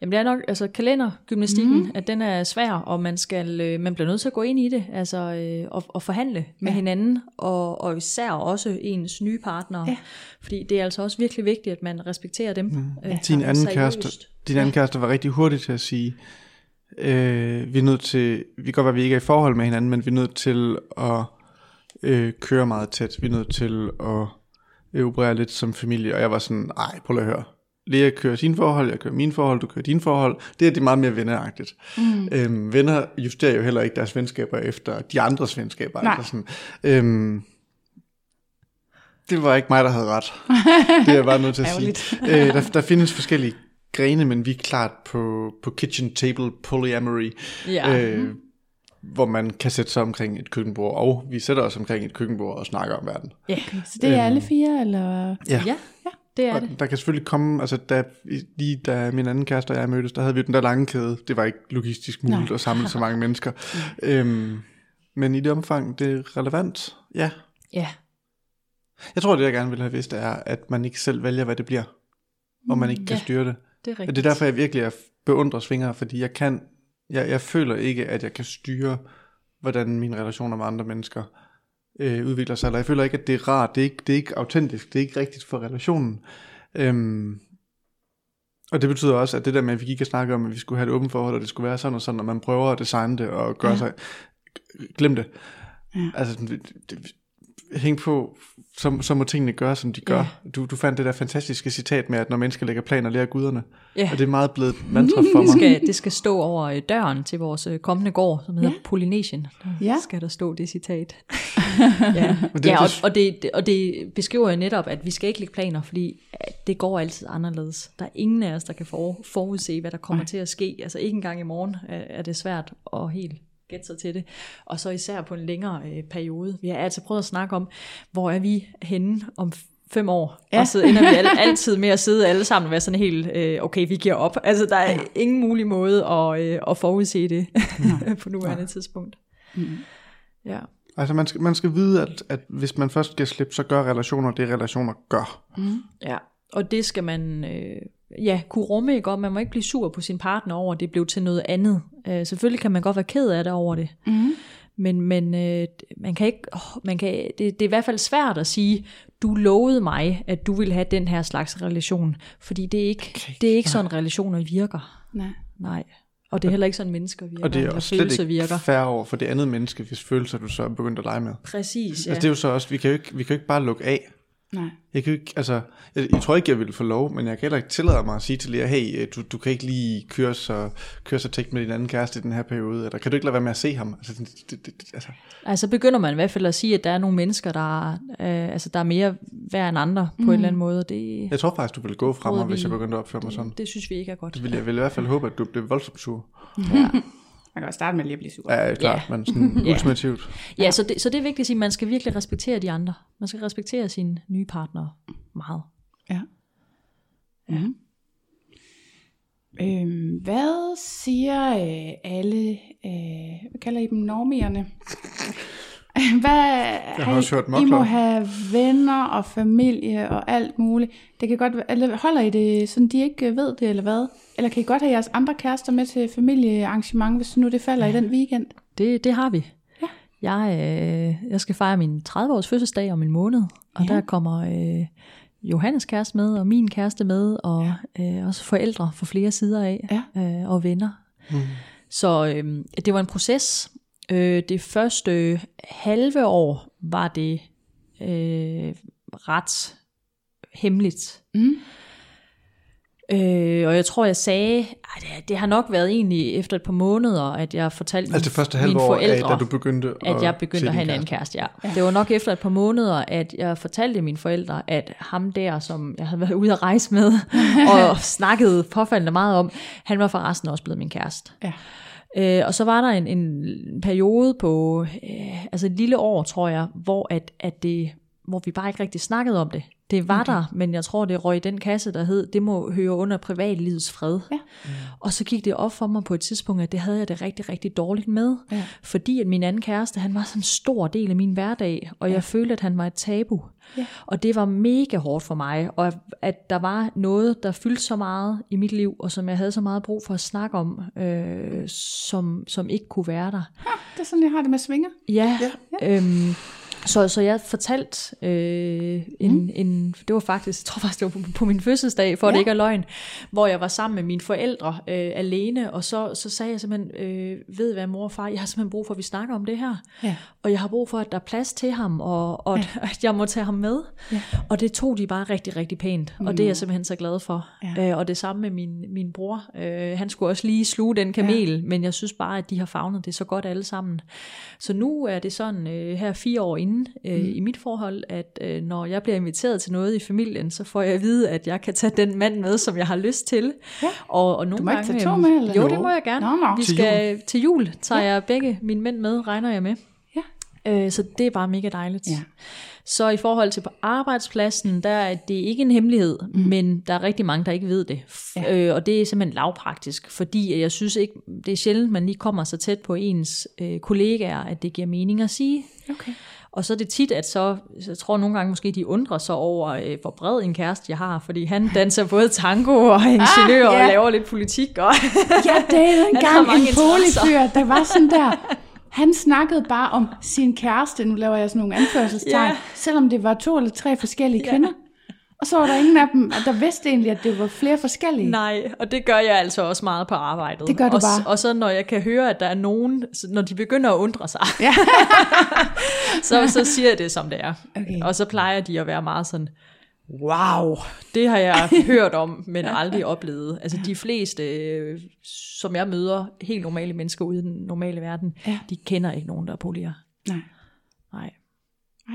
S3: Jamen det er nok, altså kalendergymnastikken, mm. at den er svær, og man skal, øh, man bliver nødt til at gå ind i det, altså øh, og, og forhandle med
S1: Ja.
S3: hinanden, og, og især også ens nye partner,
S1: Ja.
S3: fordi det er altså også virkelig vigtigt, at man respekterer dem. Mm. Øh,
S2: Din anden, kæreste, din anden kæreste var rigtig hurtig til at sige, øh, vi er nødt til, vi kan godt være, at vi ikke er i forhold med hinanden, men vi er nødt til at øh, køre meget tæt. Vi er nødt til at øh, operere lidt som familie. Og jeg var sådan, ej, prøv lige at høre. Lea kører sine forhold, jeg kører mine forhold, du kører dine forhold. Det er det meget mere venneragtigt. Mm. Øhm, venner justerer jo heller ikke deres venskaber efter de andres venskaber.
S1: Nej.
S2: Altså sådan, øhm, det var ikke mig, der havde ret. Det er jeg bare nødt til at sige. Øh, der, der findes forskellige grene, men vi er klart på, på kitchen table polyamory,
S3: Ja.
S2: øh, hvor man kan sætte sig omkring et køkkenbord, og vi sætter os omkring et køkkenbord og snakker om verden.
S3: ja.
S1: Så det er alle fire, eller?
S2: Ja.
S3: ja, det er
S2: Og
S3: det.
S2: der kan selvfølgelig komme, altså da, lige da min anden kæreste og jeg mødtes, der havde vi den der lange kæde. Det var ikke logistisk muligt
S1: Nej.
S2: at samle så mange mennesker. øhm, men i det omfang, det er relevant, ja.
S3: Ja.
S2: Jeg tror, det jeg gerne vil have vidst, er, at man ikke selv vælger, hvad det bliver. Og man ikke kan
S3: ja.
S2: styre det.
S3: Det er rigtigt.
S2: det er derfor, jeg virkelig er beundrer svinger, fordi jeg kan, jeg, jeg føler ikke, at jeg kan styre, hvordan mine relationer med andre mennesker øh, udvikler sig. Eller jeg føler ikke, at det er rart, det er ikke, det er ikke autentisk, det er ikke rigtigt for relationen. Øhm, og det betyder også, at det der med, at vi gik og snakkede om, at vi skulle have et åbent forhold, og det skulle være sådan og sådan, og man prøver at designe det og gøre ja. sig... Glem det.
S1: Ja.
S2: Altså, det, det, hæng på, så, så må tingene gøre, som de gør.
S3: Ja.
S2: Du, du fandt det der fantastiske citat med, at når mennesker lægger planer, lærer guderne.
S3: Ja.
S2: Og det er meget blevet et mantra for
S3: Det
S2: mig.
S3: skal, det skal stå over øh, døren til vores øh, kommende gård, som hedder
S1: Ja.
S3: Polynesian. Der
S1: Ja.
S3: skal der stå det citat. ja,
S2: Men det-
S3: ja og,
S2: det-
S3: og, det, og det beskriver jo netop, at vi skal ikke lægge planer, fordi det går altid anderledes. Der er ingen af os, der kan for, forudse, hvad der kommer
S1: Nej.
S3: til at ske. Altså ikke engang i morgen er, er det svært at helt gætte sig til det. Og så især på en længere øh, periode. Vi har altid prøvet at snakke om, hvor er vi henne om fem år, ja.
S1: Ja.
S3: og så ender vi alle, altid med at sidde alle sammen og være sådan helt, øh, okay, vi giver op. Altså, der er ja. ingen mulig måde at, øh, at forudse det på nuværende tidspunkt.
S1: Mm.
S3: Ja.
S2: Altså man skal, man skal vide, at, at hvis man først giver slip, så gør relationer det, relationer gør.
S3: ja, og det skal man øh, ja, kunne rumme, ikke? Og man må ikke blive sur på sin partner over, at det blev til noget andet. Øh, selvfølgelig kan man godt være ked af det over det,
S1: Mm.
S3: men, men øh, man kan ikke, åh, man kan, det, det er i hvert fald svært at sige, du lovede mig, at du ville have den her slags relation, fordi det er ikke,
S2: Okay.
S3: det er ikke sådan, relationer virker.
S1: Nej.
S3: Nej. Og det er heller ikke sådan, mennesker virker.
S2: Og det er også slet ikke
S3: virker.
S2: fair over for det andet menneske, hvis følelser du så er begyndt at lege med.
S3: Præcis,
S2: Ja.
S3: ja.
S2: Altså det er jo så også, vi kan jo ikke, vi kan jo ikke bare lukke af.
S1: Nej.
S2: Jeg kan ikke, altså, jeg, jeg tror ikke, jeg ville få lov, men jeg kan heller ikke tillade mig at sige til Lea, hey, øh, du, du kan ikke lige køre så, køre så tæt med din anden kæreste i den her periode, eller kan du ikke lade være med at se ham? Altså, det, det, det, altså,
S3: Altså begynder man i hvert fald at sige, at der er nogle mennesker, der, er, øh, altså, der er mere værd end andre på en eller anden måde. Det,
S2: jeg tror faktisk, du ville gå fra mig,
S3: Prøvede
S2: hvis jeg
S3: vi-
S2: begyndte at opføre mig sådan.
S3: det, det synes vi ikke er godt.
S2: Det ville jeg, ville i hvert fald håbe, at du blev voldsomt sur.
S3: Ja.
S1: Man kan også starte med lige at blive sur.
S2: Ja, klart,
S3: Ja.
S2: men sådan
S3: Ja.
S2: ultimativt.
S3: Ja, så det, så det er vigtigt at sige, at man skal virkelig respektere de andre. Man skal respektere sine nye partnere meget.
S1: Ja. ja. Øhm, hvad siger øh, alle, øh, hvad kalder I dem, normierne? Hvad,
S2: har også hørt
S1: I må have venner og familie og alt muligt. Det kan godt være, eller holder I det sådan, de ikke ved det, eller hvad? Eller kan I godt have jeres andre kærester med til familiearrangement, hvis nu det falder ja. i den weekend?
S3: Det, det har vi.
S1: Ja.
S3: Jeg, øh, jeg skal fejre min 30-års fødselsdag om en måned, og
S1: Ja.
S3: der kommer øh, Johannes kæreste med, og min kæreste med, og ja. øh, også forældre fra flere sider af,
S1: Ja.
S3: øh, og venner.
S2: Mm.
S3: Så øh, det var en proces. Øh, det første halve år var det øh, ret hemmeligt.
S1: Mm.
S3: Øh, og jeg tror, jeg sagde, ej, det, det har nok været egentlig efter et par måneder, at jeg fortalte
S2: Altså det første halve
S3: mine
S2: år,
S3: forældre,
S2: af, da du begyndte
S3: at jeg
S2: se
S3: begyndte at have en anden
S2: kæreste.
S3: kæreste. Ja. Det var nok efter et par måneder, at jeg fortalte mine forældre, at ham der, som jeg havde været ude at rejse med, og snakket påfaldende meget om, han var forresten også blevet min kæreste.
S1: Ja.
S3: Øh, og så var der en, en periode på, øh, altså et lille år, tror jeg, hvor, at, at det, hvor vi bare ikke rigtig snakkede om det. Det var okay. der, men jeg tror, det røg i den kasse, der hed, det må høre under privatlivets fred.
S1: Ja.
S3: Mm. Og så gik det op for mig på et tidspunkt, at det havde jeg det rigtig, rigtig dårligt med.
S1: Ja.
S3: Fordi at min anden kæreste, han var sådan en stor del af min hverdag, og ja. jeg følte, at han var et tabu.
S1: Ja.
S3: Og det var mega hårdt for mig, og at der var noget, der fyldte så meget i mit liv, og som jeg havde så meget brug for at snakke om, øh, som, som ikke kunne være der.
S1: Ha, det er sådan, jeg har det med svinger.
S3: Ja, ja. Øhm, Så, så jeg fortalte øh, en, mm. en, det var faktisk, jeg tror faktisk det var på, på min fødselsdag, for ja. det ikke er løgn, hvor jeg var sammen med mine forældre øh, alene, og så, så sagde jeg simpelthen, øh, ved hvad mor og far, jeg har simpelthen brug for, at vi snakker om det her, ja. og jeg har brug for, at der er plads til ham, og, og ja. at jeg må tage ham med, ja. og det tog de bare rigtig, rigtig pænt, mm. og det er jeg simpelthen så glad for. Ja. Øh, og det samme med min, min bror, øh, han skulle også lige sluge den kamel, ja. men jeg synes bare, at de har fagnet det så godt alle sammen. Så nu er det sådan, øh, her fire år inden, øh, mm. i mit forhold, at øh, når jeg bliver inviteret til noget i familien, så får jeg at vide, at jeg kan tage den mand med, som jeg har lyst til.
S1: Ja.
S3: Og, og nogle
S1: du må
S3: gange,
S1: ikke tage to med, eller?
S3: Jo, det må jeg gerne.
S1: Nå, nå.
S3: Vi
S2: Til
S3: skal
S2: jul.
S3: til jul, tager
S1: Ja.
S3: jeg begge mine mænd med, regner jeg med.
S1: Ja.
S3: Øh, så det er bare mega dejligt.
S1: Ja.
S3: Så i forhold til på arbejdspladsen, der er det ikke en hemmelighed, mm. men der er rigtig mange, der ikke ved det.
S1: Ja.
S3: øh, og det er simpelthen lavpraktisk, fordi jeg synes ikke, det er sjældent, man lige kommer så tæt på ens øh, kollegaer, at det giver mening at sige.
S1: Okay.
S3: Og så er det tit, at så, jeg tror nogle gange måske, de undrer sig over, øh, hvor bred en kæreste jeg har, fordi han danser både tango og er ingeniør
S1: Ah,
S3: ah,
S1: ja.
S3: og laver lidt politik. Og Han har
S1: engang en
S3: mange interesser.
S1: boligfyr, der var sådan der. Han snakkede bare om sin kæreste, nu laver jeg sådan nogle anførselstegn,
S3: Ja.
S1: selvom det var to eller tre forskellige
S3: Ja.
S1: kvinder. Og så var der ingen af dem, der vidste egentlig, at det var flere forskellige.
S3: Nej, og det gør jeg altså også meget på arbejdet.
S1: Det gør du
S3: og,
S1: bare.
S3: Og så når jeg kan høre, at der er nogen, når de begynder at undre sig,
S1: Ja.
S3: så, så siger jeg det, som det er.
S1: Okay.
S3: Og så plejer de at være meget sådan, wow, det har jeg hørt om, men aldrig oplevet. Altså de fleste, øh, som jeg møder, helt normale mennesker ude i den normale verden,
S1: Ja.
S3: de kender ikke nogen, der er polier.
S1: Nej.
S3: Nej.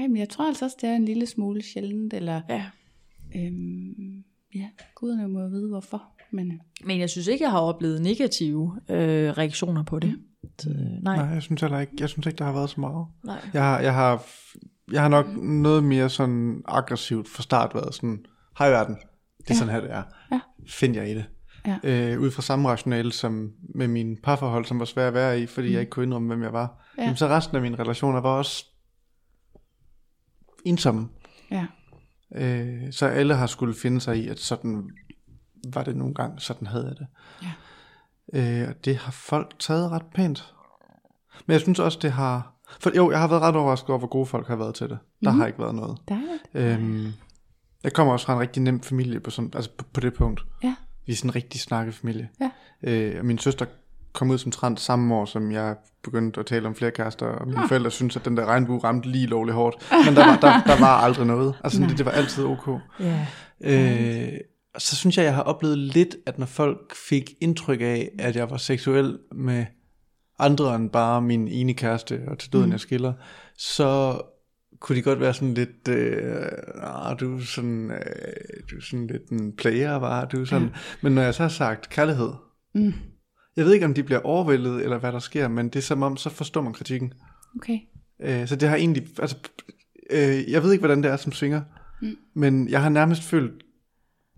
S1: Ej, men jeg tror altså også, det er en lille smule sjældent, eller
S3: Ja.
S1: Øhm, ja, guderne må vide hvorfor. Men
S3: Men jeg synes ikke, jeg har oplevet negative øh, reaktioner på det. Så, nej.
S2: Nej, jeg synes heller ikke, jeg synes ikke, der har været så meget.
S3: nej.
S2: Jeg har, jeg har, jeg har nok noget mere sådan aggressivt fra start været sådan, hej verden, det er
S1: Ja.
S2: sådan her, det er.
S1: Ja.
S2: Find jer i det.
S1: Ja.
S2: Øh, ud fra samme rationale som med min parforhold, som var svært at være i, fordi mm. jeg ikke kunne indrømme, hvem jeg var.
S1: Ja.
S2: Jamen, så resten af mine relationer var også ensomme.
S1: ja,
S2: Øh, så alle har skulle finde sig i, at sådan var det nogle gange, sådan havde jeg det.
S1: Ja.
S2: Øh, og det har folk taget ret pænt. Men jeg synes også, det har... For jo, jeg har været ret overrasket over, hvor gode folk har været til det. Der
S1: Mhm.
S2: har ikke været noget.
S1: dejligt.
S2: Øhm, jeg kommer også fra en rigtig nem familie på, sådan, altså på, på det punkt.
S1: Ja,
S2: Vi er sådan en rigtig snakkefamilie.
S1: Ja.
S2: Øh, og min søster kom ud som trans samme år, som jeg begyndte at tale om flere kærester, og mine forældre synes at den der regnbue ramte lige lovligt hårdt. Men der var, der, der var aldrig noget. Altså det, det var altid ok.
S3: Ja.
S2: Øh, så synes jeg, jeg har oplevet lidt, at når folk fik indtryk af, at jeg var seksuel med andre end bare min ene kæreste, og til døden mm. jeg skiller, så kunne de godt være sådan lidt, øh, ah, du er sådan, øh, du er sådan lidt en player, var du sådan. Ja. Men når jeg så har sagt kærlighed,
S1: Mm.
S2: Jeg ved ikke, om de bliver overvældet, eller hvad der sker, men det er som om, så forstår man kritikken.
S1: okay.
S2: Øh, så det har egentlig, altså, øh, jeg ved ikke, hvordan det er som svinger, mm. men jeg har nærmest følt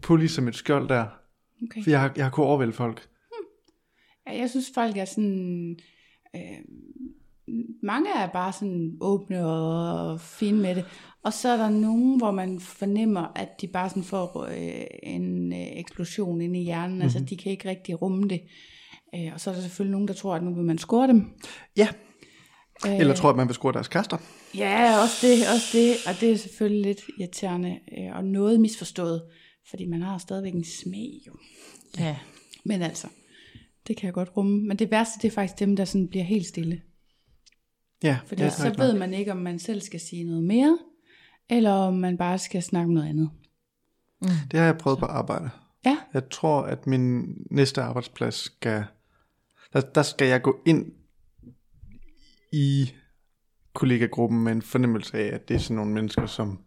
S2: puli som et skjold der,
S1: okay.
S2: for jeg har, jeg har kunnet overvælde folk.
S1: Ja, jeg synes, folk er sådan... Øh, mange er bare sådan åbne og fine med det. Og så er der nogen, hvor man fornemmer, at de bare sådan får øh, en øh, eksplosion inde i hjernen. Mm-hmm. Altså, de kan ikke rigtig rumme det. Øh, og så er der selvfølgelig nogen, der tror, at nu vil man score dem.
S2: Ja,
S1: Øh,
S2: eller tror, at man vil score deres kærester.
S1: Ja, også det, også det. Og det er selvfølgelig lidt irriterende øh, og noget misforstået. Fordi man har stadigvæk en smag jo.
S3: ja.
S1: Men altså, det kan jeg godt rumme. Men det værste, det er faktisk dem, der sådan bliver helt stille.
S2: Ja,
S1: Fordi
S2: ja,
S1: ja, så ved man ikke, om man selv skal sige noget mere, eller om man bare skal snakke om noget andet.
S2: Det har jeg prøvet på arbejde.
S1: Ja,
S2: Jeg tror, at min næste arbejdsplads skal... Der, der skal jeg gå ind i kollegagruppen med en fornemmelse af, at det er sådan nogle mennesker, som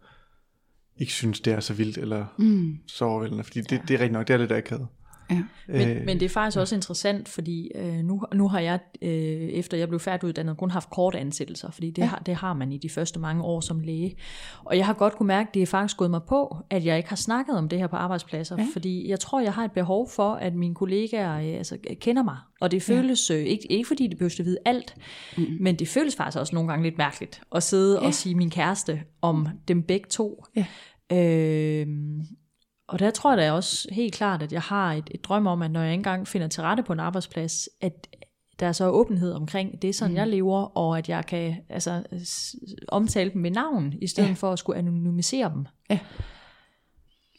S2: ikke synes, det er så vildt eller
S1: mm,
S2: så overvældende. Fordi det, det er rigtigt nok, det er lidt akavet.
S1: Ja.
S3: Men,
S2: Øh,
S3: men det er faktisk også interessant, fordi øh, nu, nu har jeg, øh, efter jeg blev færdiguddannet, kun haft korte ansættelser, fordi det, ja. har, det har man i de første mange år som læge. Og jeg har godt kunne mærke, at det er faktisk gået mig på, at jeg ikke har snakket om det her på arbejdspladser, ja. fordi jeg tror, jeg har et behov for, at mine kollegaer øh, altså, kender mig. Og det føles, øh, ikke, ikke fordi de behøver at vide alt, mm. men det føles faktisk også nogle gange lidt mærkeligt, at sidde ja. og sige min kæreste om dem begge to.
S1: Ja.
S3: Øh, og der tror jeg da også helt klart, at jeg har et, et drøm om, at når jeg engang finder til rette på en arbejdsplads, at der er så åbenhed omkring, det er sådan, mm. jeg lever, og at jeg kan altså, omtale dem med navn, i stedet
S1: Ja.
S3: for at skulle anonymisere dem.
S1: Ja.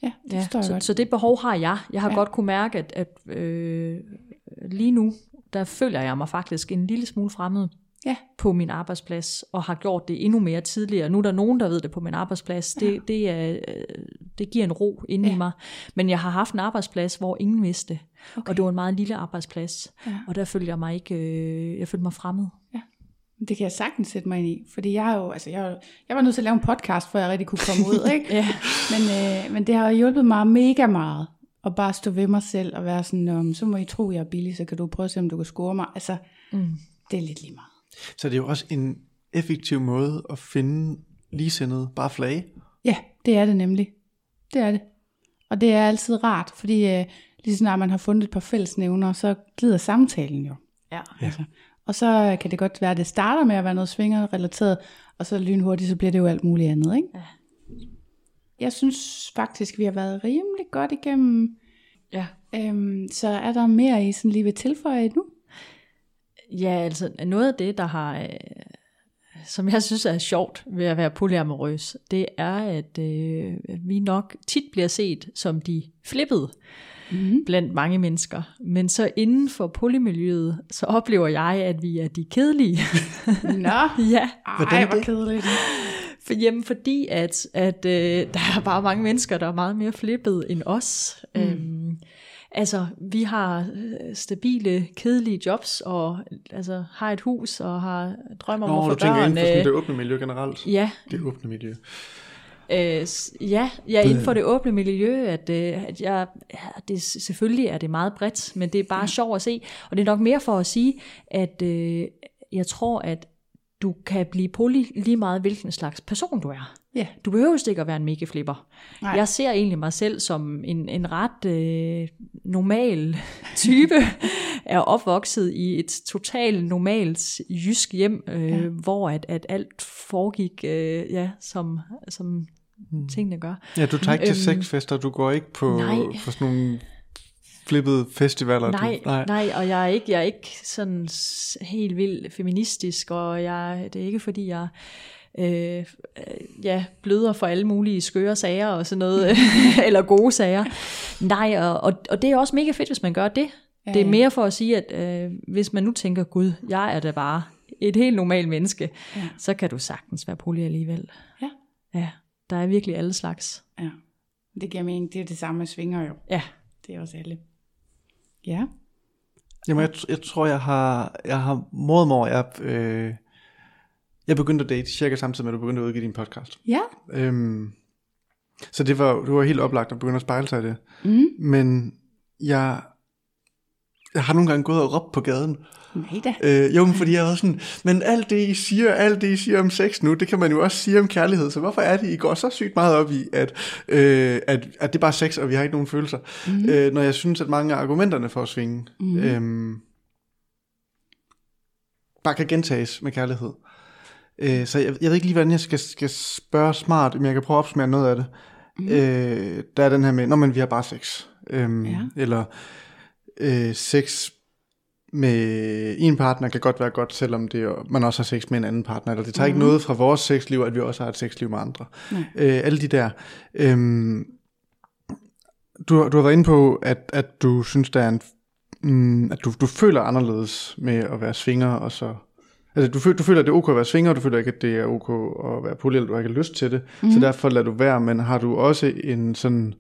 S1: Ja, det
S3: Ja, så,
S1: godt.
S3: så det behov har jeg. Jeg har
S1: ja.
S3: godt kunne mærke, at, at øh, lige nu, der føler jeg mig faktisk en lille smule fremmed
S1: Ja.
S3: på min arbejdsplads, og har gjort det endnu mere tidligere. Nu er der nogen, der ved det på min arbejdsplads. Det, det, er, øh, det giver en ro inde
S1: Ja.
S3: i mig. Men jeg har haft en arbejdsplads, hvor ingen vidste det.
S1: Okay.
S3: Og det var en meget lille arbejdsplads.
S1: Ja.
S3: Og der følte jeg mig ikke, øh, jeg følte mig fremmed.
S1: Det kan jeg sagtens sætte mig ind i, fordi jeg jo, altså jeg, jeg var nødt til at lave en podcast, for jeg rigtig kunne komme ud, ikke?
S3: Ja.
S1: Men, øh, men det har hjulpet mig mega meget, at bare stå ved mig selv, og være sådan, så må I tro, jeg er billig, så kan du prøve at se, om du kan score mig. Altså,
S3: Mm.
S1: det er lidt lige meget.
S2: Så det er jo også en effektiv måde at finde ligesindede, bare flage.
S1: Ja, det er det nemlig. Det er det. Og det er altid rart, fordi øh, lige så snart man har fundet et par fællesnævner, så glider samtalen jo.
S3: Ja.
S1: Altså. Og så kan det godt være, at det starter med at være noget svingerrelateret, og så lynhurtigt, så bliver det jo alt muligt andet. Ikke?
S3: Ja.
S1: Jeg synes faktisk, vi har været rimelig godt igennem.
S3: ja.
S1: Øhm, så er der mere, I sådan lige vil tilføje nu?
S3: Ja, altså noget af det, der har, øh, som jeg synes er sjovt ved at være polyamorøs, det er, at øh, vi nok tit bliver set som de flippede
S1: Mm-hmm.
S3: blandt mange mennesker. Men så inden for polymiljøet, så oplever jeg, at vi er de kedelige.
S1: Nå,
S3: ja,
S1: ej, hvor kedeligt.
S3: for, jamen, fordi at, at øh, der er bare mange mennesker, der er meget mere flippet end os. Mm. Øhm, altså, vi har øh, stabile, kedelige jobs, og altså, har et hus, og har drømmer om
S2: Nå,
S3: at
S2: du
S3: få
S2: tænker
S3: børn.
S2: inden for sådan
S3: øh,
S2: det åbne miljø generelt.
S3: Ja,
S2: Det åbne miljø.
S3: øh, ja, ja, inden for det åbne miljø, at, øh, at jeg, ja, det, selvfølgelig er det meget bredt, men det er bare sjovt at se, og det er nok mere for at sige, at øh, jeg tror, at du kan blive poly lige meget, hvilken slags person du er.
S1: Ja,
S3: Du behøver ikke at være en mega flipper.
S1: Nej.
S3: Jeg ser egentlig mig selv som en, en ret øh, normal type, er opvokset i et totalt normalt jysk hjem, øh, ja. hvor at, at alt foregik, øh, ja, som, som tingene gør.
S2: Ja, du tager ikke til
S3: Øhm,
S2: sexfester, du går ikke på,
S3: nej.
S2: på sådan nogle flippede festivaler.
S3: Nej,
S2: du,
S3: nej, nej, og jeg er ikke, jeg er ikke sådan helt vildt feministisk, og jeg, det er ikke fordi, jeg øh, øh, ja, bløder for alle mulige skøre sager og sådan noget, eller gode sager. Nej, og, og, og det er også mega fedt, hvis man gør det.
S1: Ja,
S3: Det er mere for at sige, at øh, hvis man nu tænker, gud, jeg er da bare et helt normalt menneske,
S1: Ja.
S3: så kan du sagtens være poly alligevel.
S1: Ja.
S3: Ja, der er virkelig alle slags.
S1: ja. Det giver mening. Det er det samme med svinger jo.
S3: Ja,
S1: Det er også alle. Ja.
S2: Jamen, jeg, jeg tror, jeg har, jeg har over, jeg, øh, jeg begyndte at date cirka samtidig med, at du begyndte at udgive din podcast.
S1: Ja.
S2: Øhm, så det var, det var helt oplagt at begynde at spejle sig i det.
S1: Mm.
S2: Men jeg, jeg har nogle gange gået og råbt på gaden.
S1: Nej da.
S2: Øh, jo, men fordi jeg var sådan, men alt det I siger, alt det I siger om sex nu, det kan man jo også sige om kærlighed, så hvorfor er det, I går så sygt meget op i, at, øh, at, at det er bare sex, og vi har ikke nogen følelser, mm. øh, når jeg synes, at mange af argumenterne for at svinge, mm. øh, bare kan gentages med kærlighed. Øh, så jeg, jeg ved ikke lige, hvordan jeg skal, skal spørge smart, men jeg kan prøve at opsummere noget af det. Mm. Øh, der er den her med, når men vi har bare sex. Øh,
S1: Ja.
S2: Eller øh, sex med en partner kan godt være godt, selvom det er, man også har sex med en anden partner. Eller det tager mm. ikke noget fra vores sexliv, at vi også har et sexliv med andre.
S1: Nej.
S2: Øh, alle de der. Øhm, du, har- du har været inde på, at, at du synes, der er en, mm, at du, du føler anderledes med at være svinger, og så... Altså, du, føler, du føler, at det er ok at være svinger, og du føler ikke, at det er ok at være poly, eller du har ikke lyst til det. Mm. Så derfor lader du være, men har du også en sådan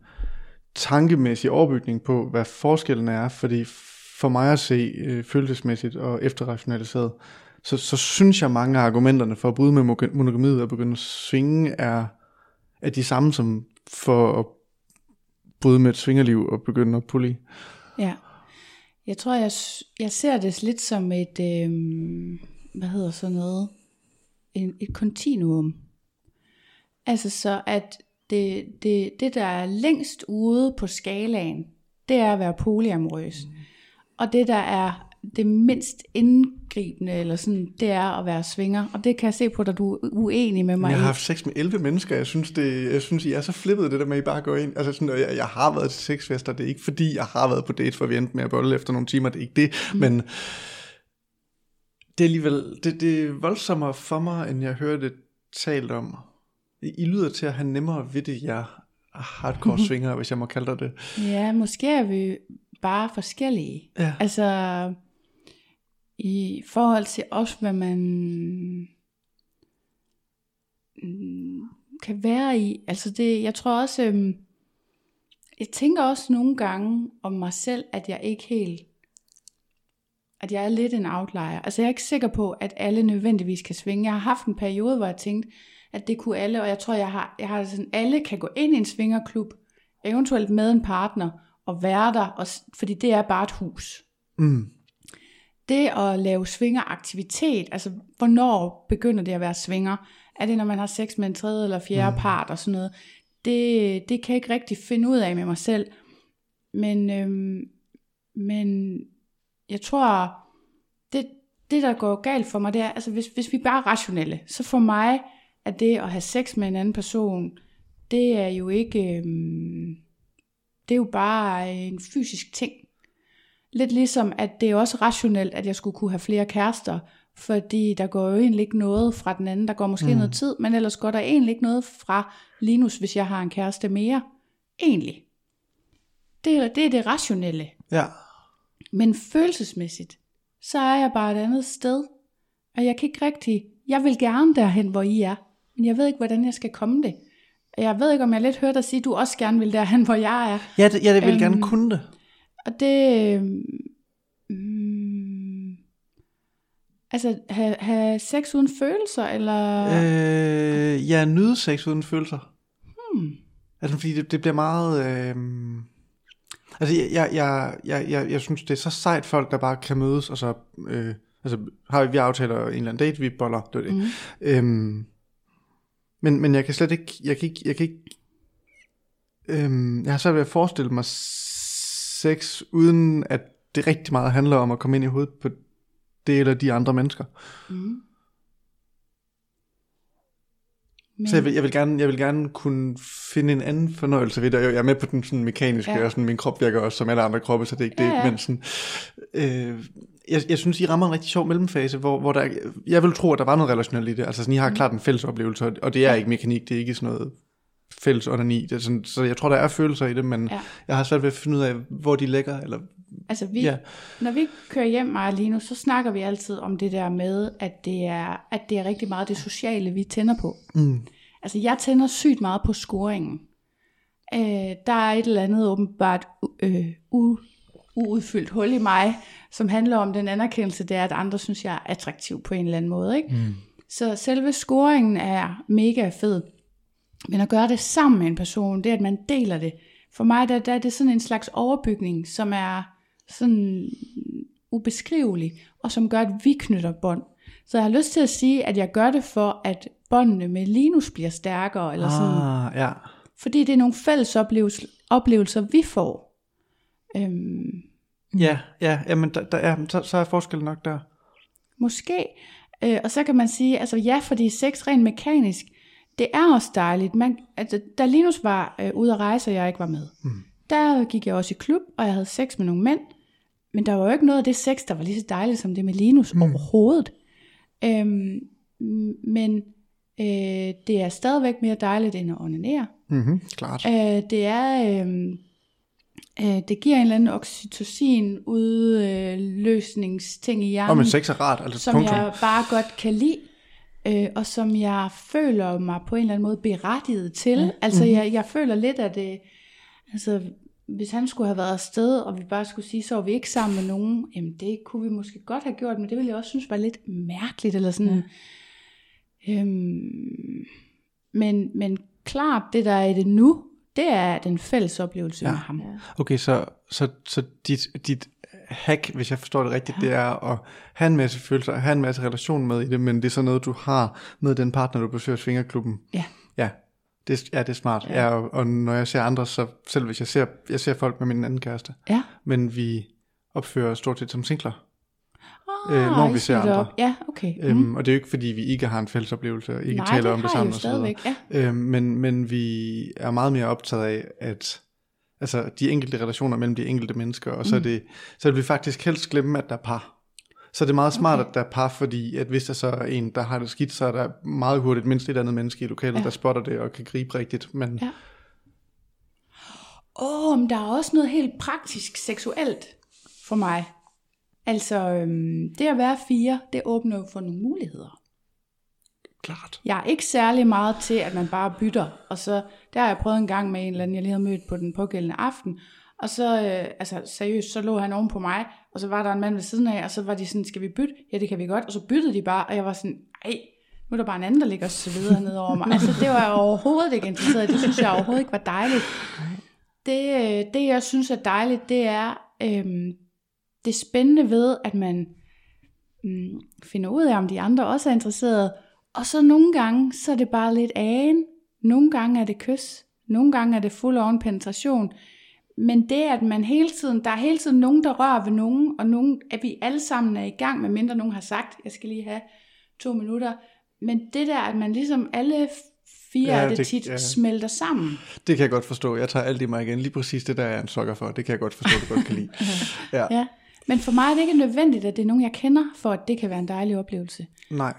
S2: tankemæssig overbygning på, hvad forskellen er, fordi for mig at se øh, følelsesmæssigt og efterrationaliseret, så, så synes jeg mange af argumenterne for at bryde med mono- monogamiet og begynde at svinge er, er de samme som for at bryde med et svingerliv og begynde at poly.
S1: Ja. Jeg tror, jeg, jeg ser det lidt som et, øhm, hvad hedder sådan noget, en, et kontinuum. Altså så, at det, det, det, der er længst ude på skalaen, det er at være polyamorøs. Mm. Og det, der er det mindst indgribende, eller sådan, det er at være svinger. Og det kan jeg se på, at du er uenig med mig
S2: Jeg har haft sex med 11 mennesker, jeg synes, det, jeg synes I er så flippet det der med, at I bare går ind. Altså sådan, jeg, jeg har været til sexfester, det er ikke fordi, jeg har været på dates, hvor vi endte med at bolle efter nogle timer, det er ikke det, mm. men det er alligevel, det, det er voldsommere for mig, end jeg hørte det talt om. I, lyder til at have nemmere ved det, jeg hardcore svinger, hvis jeg må kalde det det.
S1: Ja, måske er vi bare forskellige.
S2: Ja.
S1: Altså, i forhold til også, hvad man mm, kan være i. Altså det, jeg tror også, øhm, jeg tænker også nogle gange om mig selv, at jeg ikke helt, at jeg er lidt en outlier. Altså jeg er ikke sikker på, at alle nødvendigvis kan svinge. Jeg har haft en periode, hvor jeg tænkte, at det kunne alle, og jeg tror, jeg har, jeg har sådan, alle kan gå ind i en svingerklub, eventuelt med en partner, og være der, og, fordi det er bare et hus.
S2: Mm.
S1: Det at lave svingeraktivitet, altså hvornår begynder det at være svinger? Er det, når man har sex med en tredje eller fjerde mm. part og sådan noget? Det, det kan jeg ikke rigtig finde ud af med mig selv. Men, øhm, men jeg tror, det, det der går galt for mig, det er, altså hvis, hvis vi bare er rationelle, så for mig er det at have sex med en anden person, det er jo ikke, øhm, det er jo bare en fysisk ting. Lidt ligesom, at det er også rationelt, at jeg skulle kunne have flere kærester, fordi der går jo egentlig ikke noget fra den anden. Der går måske mm. noget tid, men ellers går der egentlig ikke noget fra Linus, hvis jeg har en kæreste mere. Egentlig. Det, er- det er det rationelle.
S2: Ja.
S1: Men følelsesmæssigt, så er jeg bare et andet sted. Og jeg kan ikke rigtig, jeg vil gerne derhen, hvor I er. Men jeg ved ikke, hvordan jeg skal komme det. Jeg ved ikke, om jeg lidt hørte dig sige, at du også gerne vil derhen, hvor jeg er.
S2: Ja, det, ja, det vil øhm, gerne kunne det.
S1: Og det... øhm, altså, have, have sex uden følelser, eller...
S2: Øh, ja, nyde sex uden følelser.
S1: Hmm.
S2: Altså, fordi det, det bliver meget... Øh, altså, jeg, jeg, jeg, jeg, jeg, synes, det er så sejt folk, der bare kan mødes, og så... Øh, altså, har vi, vi aftaler en eller anden date, vi boller, det er det.
S1: Mm.
S2: Øhm, men, men jeg kan slet ikke, jeg kan ikke, jeg kan ikke, øhm, jeg har svært ved at forestille mig sex, uden at det rigtig meget handler om at komme ind i hovedet på det eller de andre mennesker.
S1: Mm. Men,
S2: Så jeg vil, jeg vil, gerne, jeg vil gerne kunne finde en anden fornøjelse ved det. Jeg er med på den sådan mekaniske,
S1: Ja.
S2: ja. og sådan, min krop virker også som alle andre kroppe, så det er ikke
S1: Ja,
S2: det.
S1: ja.
S2: Men sådan, øh, jeg, jeg synes, I rammer en rigtig sjov mellemfase, hvor, hvor der, jeg vil tro, at der var noget relationelt i det. Altså sådan, I har klart en fælles oplevelse, og- det er ikke mekanik, det er ikke sådan noget fælles onani. Det er sådan, så jeg tror, der er følelser i det, men
S1: Ja.
S2: ja. jeg har svært ved at finde ud af, hvor de ligger. Eller,
S1: altså, vi,
S2: ja.
S1: når vi kører hjem, mig og Linus, så snakker vi altid om det der med, at det er, at det er rigtig meget det sociale, vi tænder på.
S2: mm,
S1: Altså, jeg tænder sygt meget på scoringen. Øh, der er et eller andet åbenbart øh, u, uudfyldt hul i mig, som handler om den anerkendelse, det er, at andre synes, jeg er attraktiv på en eller anden måde. Ikke?
S2: mm,
S1: Så selve scoringen er mega fed. Men at gøre det sammen med en person, det er, at man deler det. For mig der, der er det sådan en slags overbygning, som er sådan ubeskrivelig, og som gør, at vi knytter bånd. Så jeg har lyst til at sige, at jeg gør det for, at båndene med Linus bliver stærkere, eller sådan,
S2: ah, ja.
S1: fordi det er nogle fælles oplevelser, oplevelser vi får. Øhm,
S2: Ja, ja, jamen, der, der er, så, så er forskellen nok der.
S1: Måske. Øh, og så kan man sige, altså ja, fordi sex rent mekanisk, det er også dejligt. Man, altså, da Linus var øh, ude at rejse, og jeg ikke var med, mm. der gik jeg også i klub, og jeg havde sex med nogle mænd. Men der var jo ikke noget af det sex, der var lige så dejligt som det med Linus mm. overhovedet. Øhm, men øh, det er stadigvæk mere dejligt end at onanere.
S2: Mm-hmm, klart.
S1: Øh, det er, øh, øh, det giver en eller anden oxytocin udløsningsting i hjernen
S2: Og men sex er rart, altså
S1: som
S2: punktum.
S1: jeg bare godt kan lide, øh, og som jeg føler mig på en eller anden måde berettiget til. Mm. Altså jeg, jeg føler lidt, at det, altså, hvis han skulle have været afsted, og vi bare skulle sige, så var vi ikke sammen med nogen, jamen det kunne vi måske godt have gjort, men det ville jeg også synes var lidt mærkeligt, eller sådan. Ja. Øhm, men, men klart, det der er i det nu, det er den fælles oplevelse ja. med ham.
S2: Okay, så, så, så dit, dit hack, hvis jeg forstår det rigtigt, ja. det er at have en masse følelser, have en masse relation med i det, men det er så noget, du har med den partner, du besøger i Svingerklubben.
S1: Ja.
S2: Det, ja, det er smart. Ja. Ja, og, og når jeg ser andre, så selv hvis jeg ser, jeg ser folk med min anden kæreste,
S1: Ja.
S2: men vi opfører stort set som singler.
S1: Ah,
S2: Øh, når vi ser andre.
S1: op. Ja, okay. Mm.
S2: Øhm, og det er jo ikke fordi, vi ikke har en fælles oplevelse, og ikke
S1: Nej,
S2: taler
S1: det
S2: om det
S1: har
S2: sammen så videre.
S1: stadigvæk, ja.
S2: Øhm, men, men vi er meget mere optaget af, at altså, de enkelte relationer mellem de enkelte mennesker, og så, er det, så vil vi faktisk helst glemme, at der er par. Så det er meget smart, okay. at der er par, fordi at hvis der så er en, der har det skidt, så er der meget hurtigt mindst et andet menneske i lokalet, ja. der spotter det og kan gribe rigtigt. Men
S1: Ja. Åh, oh, men der er også noget helt praktisk seksuelt for mig. Altså, øhm, det at være fire, det åbner jo for nogle muligheder.
S2: klart.
S1: Jeg er ikke særlig meget til, at man bare bytter. Og så, der har jeg prøvet en gang med en eller anden, jeg lige havde mødt på den pågældende aften. Og så, øh, altså seriøst, så lå han oven på mig, og så var der en mand ved siden af, og så var de sådan, skal vi bytte? Ja, det kan vi godt. Og så byttede de bare, og jeg var sådan, ej, nu er der bare en anden, der ligger så videre ned over mig. Altså, det var jeg overhovedet ikke interesseret i. Det synes jeg overhovedet ikke var dejligt. Det, øh, det jeg synes er dejligt, det er øhm, det spændende ved, at man mm, finder ud af, om de andre også er interesserede. Og så nogle gange, så er det bare lidt agen. Nogle gange er det kys. Nogle gange er det fuld on penetration. Men det, at man hele tiden, der er hele tiden nogen, der rører ved nogen, og nogen, at vi alle sammen er i gang, medmindre nogen har sagt, jeg skal lige have to minutter. Men det der, at man ligesom alle fire
S2: Ja,
S1: af det,
S2: det-
S1: tit
S2: ja.
S1: smelter sammen.
S2: Det kan jeg godt forstå. Jeg tager alt i mig igen. Lige præcis det der er en sokker for. Det kan jeg godt forstå, du godt kan lide. Ja.
S1: Ja. Men for mig er det ikke nødvendigt, at det er nogen, jeg kender, for at det kan være en dejlig oplevelse.
S2: Nej.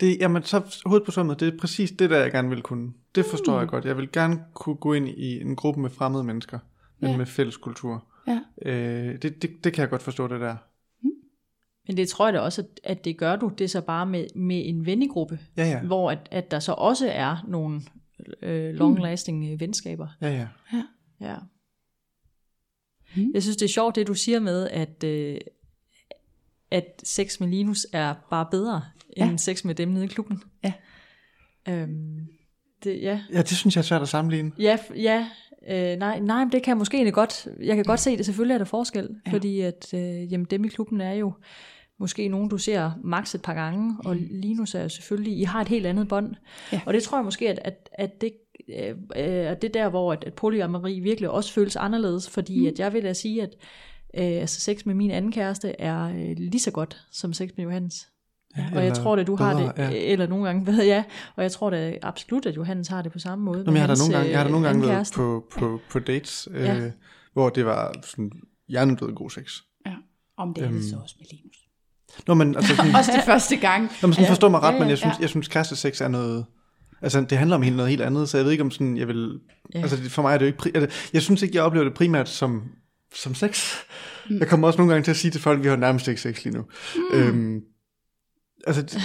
S2: Det, jamen, så hovedet på sømmet, det er præcis det, der jeg gerne vil kunne. Det forstår
S1: Mm.
S2: jeg godt. Jeg vil gerne kunne gå ind i en gruppe med fremmede mennesker, men
S1: Ja.
S2: med fælles kultur.
S1: Ja.
S2: Øh, det, det, det kan jeg godt forstå, det der.
S3: Men det tror jeg da også, at, det gør du, det er så bare med, med en vennegruppe,
S2: Ja, ja.
S3: hvor at, at der så også er nogle øh, long-lasting øh, venskaber.
S2: Ja, ja.
S3: Ja.
S1: Mm.
S3: Jeg synes, det er sjovt, det du siger med, at, øh, at sex med Linus er bare bedre end
S1: Ja.
S3: sex med dem nede i klubben.
S1: Ja.
S3: Øhm, det, ja,
S2: Ja, det synes jeg er svært at sammenligne.
S3: ja, ja øh, nej, nej, det kan jeg måske egentlig godt, jeg kan godt se det, selvfølgelig er der forskel,
S1: Ja.
S3: fordi at øh, jamen, dem i klubben er jo måske nogen, du ser maks et par gange, og Linus er jo selvfølgelig, I har et helt andet bånd,
S1: Ja.
S3: og det tror jeg måske, at, at, at det øh, at det er der, hvor at, at polyamori virkelig også føles anderledes, fordi mm. at jeg vil da sige, at øh, altså sex med min anden kæreste er øh, lige så godt som sex med Johannes.
S2: Ja,
S3: og jeg tror da, du har
S2: bedre,
S3: det,
S2: ja.
S3: eller nogle gange bedre, ja. Og jeg tror da absolut, at Johannes har det på samme måde.
S2: Nå, men jeg har da
S3: hans,
S2: nogle gange, jeg har da
S3: øh,
S2: nogle gange været på, på, på dates, øh,
S3: Ja.
S2: hvor det var sådan hjernedød god sex.
S1: Ja. Om det er det
S2: Øhm.
S1: så også med Linus.
S2: Nå, men altså sådan,
S1: Også det første gang.
S2: Nå, men sådan
S3: Ja.
S2: forstår mig ret,
S3: Ja,
S2: men
S3: ja,
S2: jeg synes,
S1: ja.
S2: jeg synes kærestesex er noget... Altså, det handler om helt noget helt andet, så jeg ved ikke om sådan, jeg vil...
S3: Ja.
S2: Altså, det- for mig er det jo ikke... Pri- altså, jeg synes ikke, jeg oplever det primært som, som sex. Mm. Jeg kommer også nogle gange til at sige til folk, vi har nærmest ikke sex lige nu. Mm. Øhm, altså, det,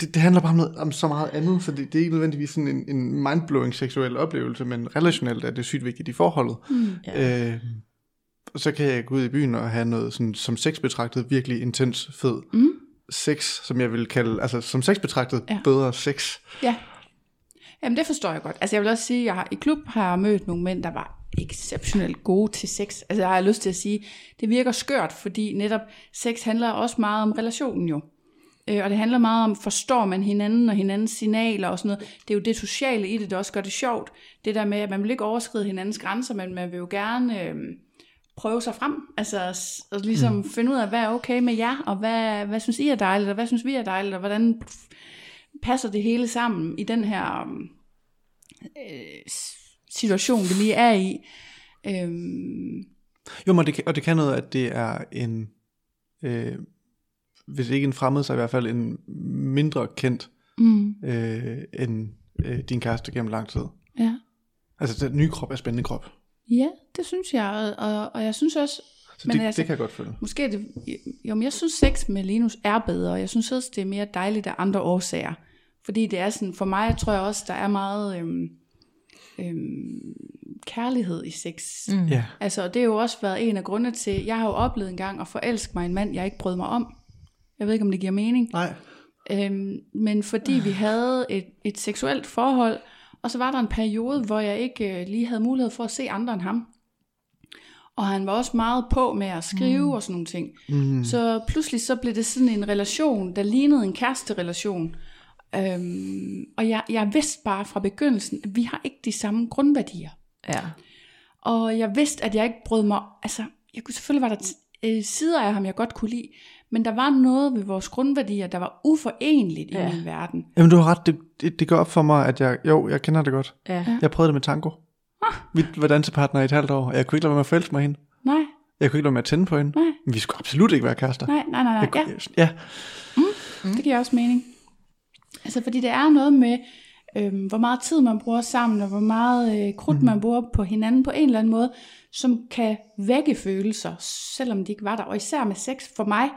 S2: det, det handler bare om, noget, om så meget andet, så det, det er ikke nødvendigvis sådan en, en mindblowing seksuel oplevelse, men relationelt er det sygt vigtigt i forholdet.
S1: Mm.
S3: Ja.
S2: Øh, og så kan jeg gå ud i byen og have noget sådan, som sex betragtet virkelig intens, fed
S1: Mm.
S2: sex, som jeg vil kalde, altså som sex betragtet,
S1: ja.
S2: bedre sex.
S1: Ja. Jamen det forstår jeg godt. Altså jeg vil også sige, at jeg har, i klub har jeg mødt nogle mænd, der var exceptionelt gode til sex. Altså jeg har lyst til at sige, det virker skørt, fordi netop sex handler også meget om relationen jo. Øh, og det handler meget om, forstår man hinanden og hinandens signaler og sådan noget. Det er jo det sociale i det, der også gør det sjovt. Det der med, at man vil ikke overskride hinandens grænser, men man vil jo gerne øh, prøve sig frem. Altså og ligesom mm. finde ud af, hvad er okay med jer, og hvad, hvad synes I er dejligt, og hvad synes vi er dejligt, og hvordan passer det hele sammen i den her um, øh, situation, vi lige er i. Øhm,
S2: Jo, men det, og det kan noget, at det er en, øh, hvis ikke en fremmed, så i hvert fald en mindre kendt
S1: mm,
S2: øh, end øh, din kæreste gennem lang tid.
S1: ja.
S2: Altså, den nye krop er spændende krop.
S1: ja, det synes jeg, og, og, jeg synes også,
S2: Så
S1: Men
S2: det,
S1: altså-
S2: det kan jeg godt følge.
S1: måske er det, jo, men jeg synes sex med Linus er bedre, og jeg synes også, det er mere dejligt af andre årsager. Fordi det er sådan, for mig tror jeg også, der er meget øhm, øhm, kærlighed i sex.
S3: Mm.
S2: Ja,
S1: Altså, og det har jo også været en af grundene til, jeg har jo oplevet en gang at forelske mig i en mand, jeg ikke brød mig om. Jeg ved ikke, om det giver mening.
S2: nej.
S1: Øhm, men fordi vi havde et, et seksuelt forhold, og så var der en periode, hvor jeg ikke øh, lige havde mulighed for at se andre end ham. Og han var også meget på med at skrive mm. og sådan nogle ting.
S2: Mm.
S1: Så pludselig så blev det sådan en relation, der lignede en kæresterelation. Øhm, og jeg, jeg vidste bare fra begyndelsen, at vi har ikke de samme grundværdier.
S3: Ja.
S1: Og jeg vidste, at jeg ikke brød mig... Altså, jeg kunne selvfølgelig var der t- øh, sider af ham, jeg godt kunne lide. Men der var noget ved vores grundværdier, der var uforenligt
S3: Ja.
S1: i min verden.
S2: Jamen, du har ret. Det, det, det går op for mig, at jeg... Jo, jeg kender det godt.
S3: Ja.
S2: Jeg prøvede det med tango. Vi var dansepartner i et halvt år, og jeg kunne ikke lade være med at forelske mig hende.
S1: Nej,
S2: Jeg kunne ikke lade med at tænde på hende.
S1: Nej.
S2: Men vi skulle absolut ikke være kærester.
S1: Nej, nej, nej, nej.
S2: Jeg,
S1: Ja,
S2: kunne- ja.
S1: det giver også mening. Altså, fordi det er noget med, øhm, hvor meget tid man bruger sammen, og hvor meget øh, krudt man bruger på hinanden på en eller anden måde, som kan vække følelser, selvom de ikke var der. Og især med sex for mig,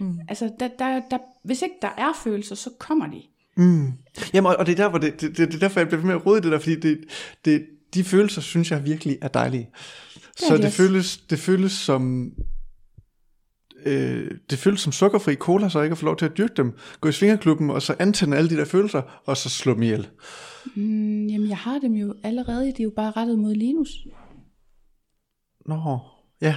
S1: mm. altså, der, der, der, hvis ikke der er følelser, så kommer de.
S2: Mm. Jamen, og, og det er derfor, det, det, det, det er derfor, jeg bliver ved med at rode i det der, fordi det, det, de følelser, synes jeg virkelig er dejlige. Så
S1: de
S2: det
S1: også.
S2: føles, det føles som... Øh, det føles som sukkerfri cola, så ikke at få lov til at dyrke dem. Gå i svingerklubben, og så antænde alle de der følelser, og så slå dem ihjel.
S1: Mm, jamen, jeg har dem jo allerede, de er jo bare rettet mod Linus.
S2: Nå, ja.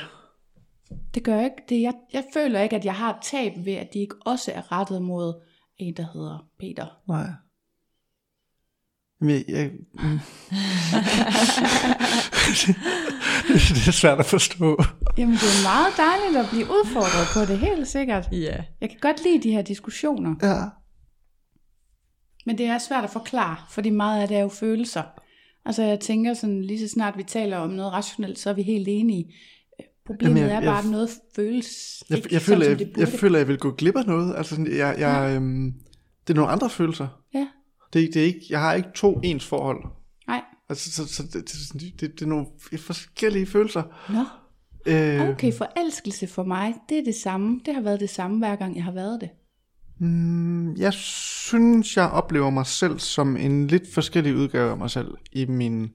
S1: Det gør jeg ikke. Det, jeg, jeg føler ikke, at jeg har et tab ved, at de ikke også er rettet mod en, der hedder Peter.
S2: Nej. Jamen, jeg, jeg, mm. det er svært at forstå.
S1: Jamen, det er meget dejligt at blive udfordret på det, helt sikkert.
S3: Ja.
S1: Jeg kan godt lide de her diskussioner,
S2: Ja.
S1: men det er svært at forklare, fordi meget af det er jo følelser. Altså, jeg tænker sådan, lige så snart vi taler om noget rationelt, så er vi helt enige. Problemet
S2: Jamen, jeg-
S1: er bare,
S2: jeg-
S1: at noget føles
S2: Jeg,
S1: ikke
S2: jeg,
S1: sådan,
S2: føler,
S1: som
S2: jeg, jeg,
S1: burde.
S2: føler, jeg vil gå glip af noget. Altså, sådan, jeg, jeg, øhm, det er nogle andre følelser.
S1: Ja,
S2: Det, det er ikke, jeg har ikke to ens forhold.
S1: nej.
S2: Altså, så, så det, det, det, det er nogle forskellige følelser.
S1: Nå,
S2: Øh,
S1: okay, forelskelse for mig, det er det samme. Det har været det samme, hver gang jeg har været det.
S2: mm, jeg synes, jeg oplever mig selv som en lidt forskellig udgave af mig selv i mine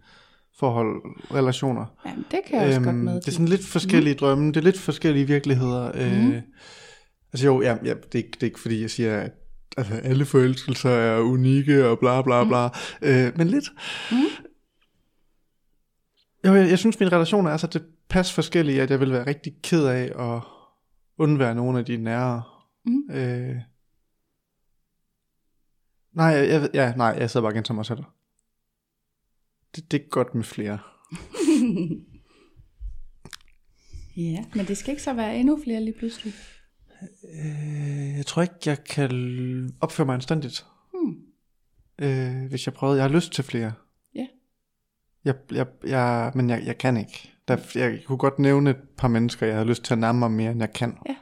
S2: forhold, relationer.
S1: Jamen, det kan jeg også godt med.
S2: Øhm, det er sådan lidt forskellige mm. drømme, det er lidt forskellige virkeligheder. Mm. Øh, altså jo, ja, ja, det, er ikke, det er ikke fordi, jeg siger, at altså, alle forelskelser er unikke og bla bla bla, mm. øh, men lidt. Mm. Jo, jeg, jeg synes, mine relationer er så tilpas forskellige, at jeg vil være rigtig ked af at undvære nogle af de nære.
S1: Mm.
S2: Øh, nej, jeg, ja, nej, jeg sidder bare og gentager mig selv. Det, det er godt med flere.
S1: Ja, men det skal ikke så være endnu flere lige pludselig.
S2: Øh, jeg tror ikke, jeg kan opføre mig anstændigt.
S1: Hmm.
S2: Øh, hvis jeg prøvede. Jeg har lyst til flere.
S1: Ja.
S2: Jeg, jeg, jeg, men jeg, jeg kan ikke. Der, jeg kunne godt nævne et par mennesker, jeg har lyst til at nærme mig mere, end jeg kan.
S1: Ja.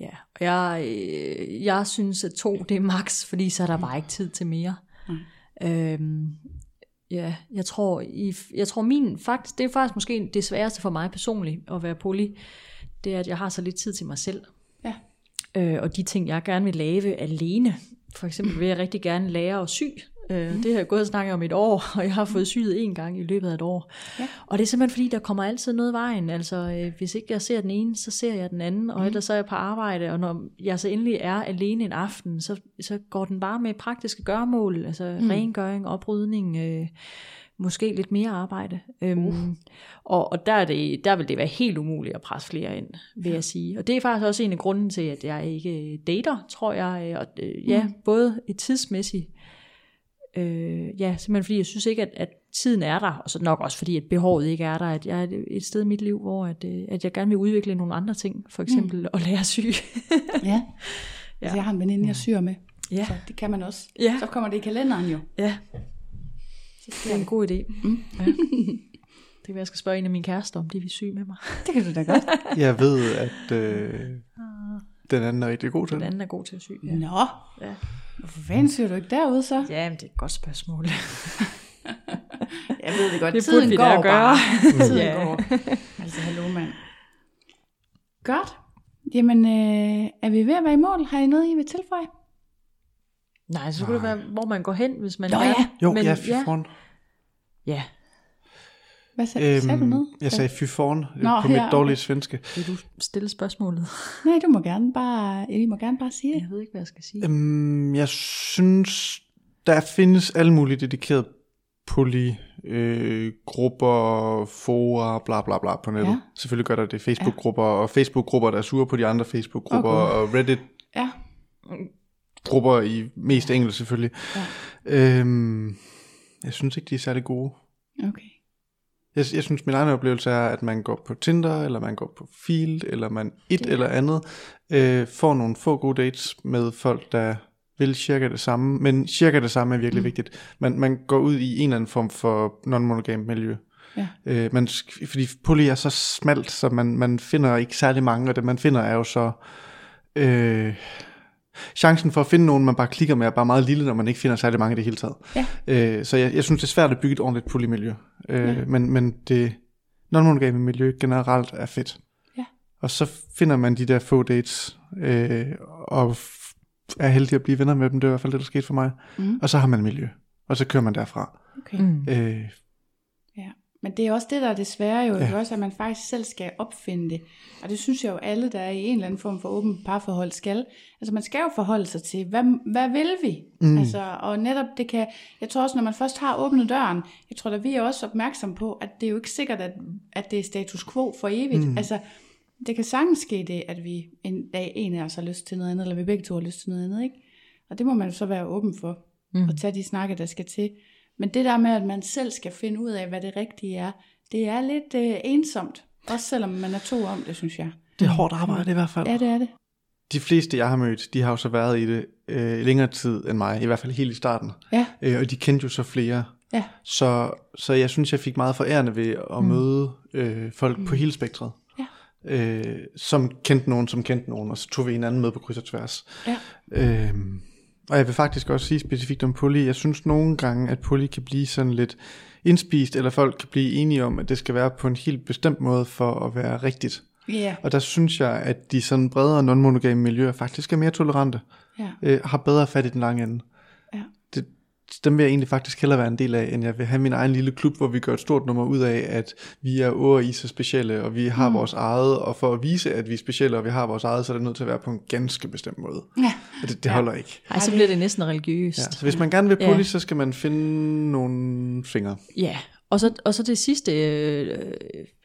S3: Ja, og jeg, øh, jeg synes, at to det er max, fordi så er der bare ikke tid til mere.
S1: Mm.
S3: Øhm, ja, jeg tror, i, jeg tror min, faktisk, det er faktisk måske det sværeste for mig personligt at være poly, det er, at jeg har så lidt tid til mig selv.
S1: Ja.
S3: Øh, og de ting, jeg gerne vil lave alene. For eksempel vil jeg rigtig gerne lære at sy. Øh, Det har jeg gået og snakket om et år, og jeg har fået syet en gang i løbet af et år.
S1: Ja.
S3: Og det er simpelthen fordi, der kommer altid noget i vejen. Altså, øh, hvis ikke jeg ser den ene, så ser jeg den anden, og ellers så er jeg på arbejde, og når jeg så endelig er alene en aften, så, så går den bare med praktiske gørmål, altså mm. rengøring, oprydning, øh, måske lidt mere arbejde. Øhm, og, og der, er det, der vil det være helt umuligt at presse flere ind, vil jeg sige. Og det er faktisk også en af grunden til, at jeg ikke dater, tror jeg. øh, Og, øh, ja, mm. både et tidsmæssigt, øh, ja, simpelthen fordi jeg synes ikke, at, at tiden er der, og så nok også fordi, at behovet ikke er der, at jeg er et- sted i mit liv, hvor at, øh, at jeg gerne vil udvikle nogle andre ting, for eksempel mm. at lære at sy.
S1: Ja. Altså, jeg har en veninde, jeg syr med.
S3: ja,
S1: Så det kan man også.
S3: Ja.
S1: Så kommer det i kalenderen jo.
S3: ja. Det er en god idé. Mm. Ja. Det kan være, jeg skal spørge en af mine kærester, om de vil sy med mig.
S1: Det kan du da godt.
S2: Jeg ved, at øh, den anden er rigtig god til
S3: Den anden er god til at sy. Ja,
S1: Nå,
S3: ja.
S1: hvorfor fanden syr du ikke derude så?
S3: ja men det er et godt spørgsmål.
S1: Jeg ved det godt.
S3: Det
S1: Tiden
S3: burde vi
S1: går
S3: da gøre.
S1: bare. Tiden
S3: Ja.
S1: går. Altså, hallo mand. Godt. Jamen, øh, er vi ved at være i mål? Har I noget, I vil tilføje?
S3: Nej, så skulle det være, hvor man går hen, hvis man
S1: Nå
S3: er.
S1: ja.
S2: Jo,
S3: men,
S2: ja, fy foran.
S3: ja.
S1: Hvad sag, sagde du noget?
S2: jeg sagde fy foran
S1: Nå,
S2: på mit
S1: her,
S2: dårlige svenske.
S3: Vil du stille spørgsmålet?
S1: Nej, du må gerne bare, I må gerne bare sige det.
S3: Jeg ved ikke, hvad jeg skal sige.
S2: Øhm, jeg synes, der findes alle mulige dedikerede poly øh, grupper, fora, bla bla bla på nettet.
S1: Ja.
S2: Selvfølgelig gør der det Facebook-grupper, og Facebook-grupper, der er sure på de andre Facebook-grupper,
S1: Okay.
S2: okay. og Reddit-grupper
S1: Ja.
S2: i mest engelsk selvfølgelig.
S1: Ja.
S2: Øhm, jeg synes ikke, de er særlig gode.
S1: Okay.
S2: Jeg, jeg synes, min egen oplevelse er, at man går på Tinder, eller man går på Field, eller man et
S1: Det-
S2: eller andet, øh, får nogle få gode dates med folk, der vil cirka det samme, men cirka det samme er virkelig mm. vigtigt. Man, man går ud i en eller anden form for non-monogam miljø.
S1: Ja.
S2: Øh, man, fordi poly er så smalt, så man, man finder ikke særlig mange, og det man finder er jo så... Øh, chancen for at finde nogen, man bare klikker med, er bare meget lille, når man ikke finder særlig mange i det hele taget.
S1: Ja.
S2: Øh, så jeg, jeg synes, det er svært at bygge et ordentligt polymiljø. Øh,
S1: Ja.
S2: men, men det non-monogame miljø generelt er fedt.
S1: Ja.
S2: Og så finder man de der få dates, øh, og er heldig at blive venner med dem. Det er i hvert fald det, der skete for mig.
S1: Mm.
S2: Og så har man miljø. Og så kører man derfra.
S1: Okay.
S3: Mm.
S2: Øh,
S1: men det er også det, der er det svære jo,
S2: Ja.
S1: også, at man faktisk selv skal opfinde det. Og det synes jeg jo alle, der er i en eller anden form for åben parforhold skal. Altså man skal jo forholde sig til, hvad, hvad vil vi? Mm. Altså, og netop det kan, jeg tror også, når man først har åbnet døren, jeg tror da vi er også opmærksom på, at det er jo ikke sikkert, at, at det er status quo for evigt. Mm. Altså, det kan sagtens ske det, at vi en dag en af os har lyst til noget andet, eller vi begge to har lyst til noget andet, ikke? Og det må man jo så være åben for, mm. og tage de snakke, der skal til. Men det der med, at man selv skal finde ud af, hvad det rigtige er, det er lidt øh, ensomt. Også selvom man er to om det, synes jeg.
S2: det er hårdt arbejde i hvert fald.
S1: Ja, det er det.
S2: De fleste, jeg har mødt, de har jo så været i det øh, længere tid end mig. I hvert fald helt i starten.
S1: Ja,
S2: Øh, og de kendte jo så flere.
S1: ja,
S2: Så, så jeg synes, jeg fik meget forærende ved at mm. møde øh, folk mm. på hele spektret.
S1: Ja.
S2: Øh, som kendte nogen, som kendte nogen, og så tog vi hinanden med på kryds og tværs.
S1: ja.
S2: Øh, og jeg vil faktisk også sige specifikt om poly. Jeg synes nogle gange, at poly kan blive sådan lidt indspist, eller folk kan blive enige om, at det skal være på en helt bestemt måde for at være rigtigt.
S1: Ja,
S2: Og der synes jeg, at de sådan bredere non-monogame miljøer faktisk er mere tolerante,
S1: ja,
S2: øh, har bedre fat i den lange ende.
S1: Ja.
S2: Dem vil jeg egentlig faktisk hellere være en del af, end jeg vil have min egen lille klub, hvor vi gør et stort nummer ud af, at vi er over i så specielle, og vi har mm. vores eget, og for at vise, at vi er specielle, og vi har vores eget, så er det nødt til at være på en ganske bestemt måde.
S1: ja.
S2: Og det, det holder ikke.
S3: Ej, så bliver det næsten religiøst.
S2: Ja, så hvis man gerne vil
S3: Ja.
S2: poly, så skal man finde nogle fingre.
S3: Ja, og så, og så det sidste, øh,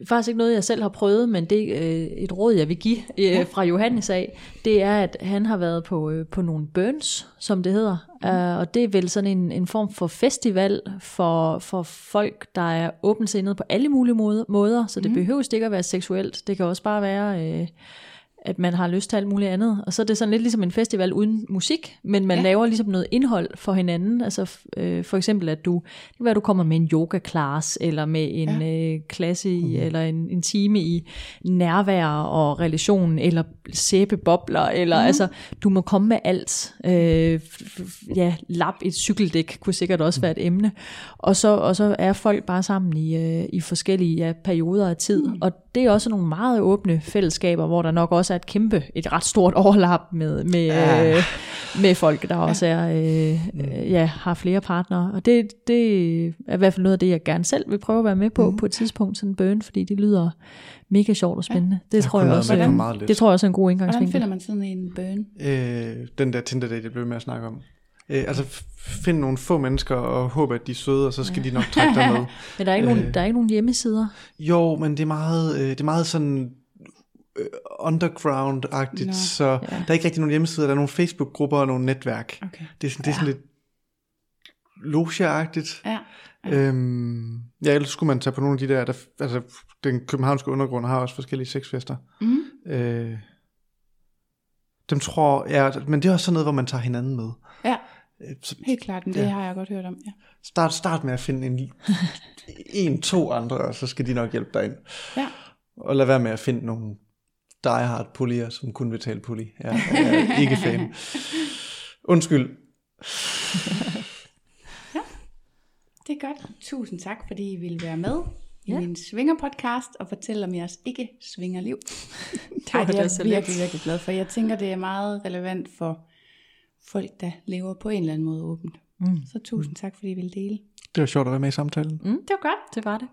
S3: faktisk ikke noget, jeg selv har prøvet, men det øh, et råd, jeg vil give øh, fra Johannes af, det er, at han har været på, øh, på nogle burns, som det hedder, uh, og det er vel sådan en, en form for festival for, for folk, der er åbensindet på alle mulige måder, så det mm. behøver ikke at være seksuelt, det kan også bare være... Øh, at man har lyst til alt muligt andet. Og så er det sådan lidt ligesom en festival uden musik, men man ja. Laver ligesom noget indhold for hinanden. Altså øh, for eksempel, at du, det kan være, du kommer med en yoga-class, eller med en ja. øh, klasse, i, eller en, en time i nærvær og relation, eller sæbebobler, eller mm. altså, du må komme med alt. Øh, ja, lap et cykeldæk kunne sikkert også være et emne. Og så, og så er folk bare sammen i, øh, i forskellige ja, perioder af tid. Mm. Og det er også nogle meget åbne fællesskaber, hvor der nok også er et kæmpe, et ret stort overlap med, med,
S2: Ja.
S3: øh, med folk, der også er, øh, øh, ja, har flere partnere. Og det, det er i hvert fald noget af det, jeg gerne selv vil prøve at være med på, mm. på et tidspunkt, sådan en burn, fordi det lyder mega sjovt og spændende. Det,
S2: Jeg
S3: tror jeg også,
S2: på meget lidt.
S3: det tror jeg også er en god
S1: Hvordan
S3: indgangsvinkel.
S1: finder man sådan en bøn?
S2: Øh, den der Tinder date, jeg blev med at snakke om. Øh, altså find nogle få mennesker og håb, at de er søde, og så skal de nok trække dig med.
S3: Men der er ikke, nogen,
S2: Øh.
S3: der er ikke nogen hjemmesider.
S2: Jo, men det er meget, øh, det er meget sådan underground-agtigt,
S1: Nå,
S2: så ja. der er ikke rigtig nogen hjemmesider, der er nogle Facebook-grupper og nogle netværk.
S1: Okay.
S2: Det er sådan, det er sådan lidt loge-agtigt.
S1: Ja.
S2: Øhm, ja, ellers skulle man tage på nogle af de der, der altså den københavnske undergrund har også forskellige sexfester.
S1: Mm.
S2: Øh, dem tror jeg, men det er også sådan noget, hvor man tager hinanden med.
S1: Ja,
S2: Øh, Så
S1: helt klart. Men det
S2: Ja.
S1: har jeg godt hørt om. Ja.
S2: start, start med at finde en, en, to andre, og så skal de nok hjælpe dig ind.
S1: ja.
S2: Og lad være med at finde nogle diehard polier, som kun vil tale poli. Jeg er ikke fan. Undskyld.
S1: Det er godt. Tusind tak, fordi I ville være med i
S3: Ja.
S1: min svinger-podcast og fortælle om jeres ikke-svingerliv. det
S3: var
S1: er
S3: da
S1: jeg virkelig, virkelig glad for. Jeg tænker, det er meget relevant for folk, der lever på en eller anden måde åbent.
S3: Mm.
S1: Så tusind tak, fordi I ville dele.
S2: Det var sjovt at være med i samtalen.
S1: Det var godt.
S3: Det var det.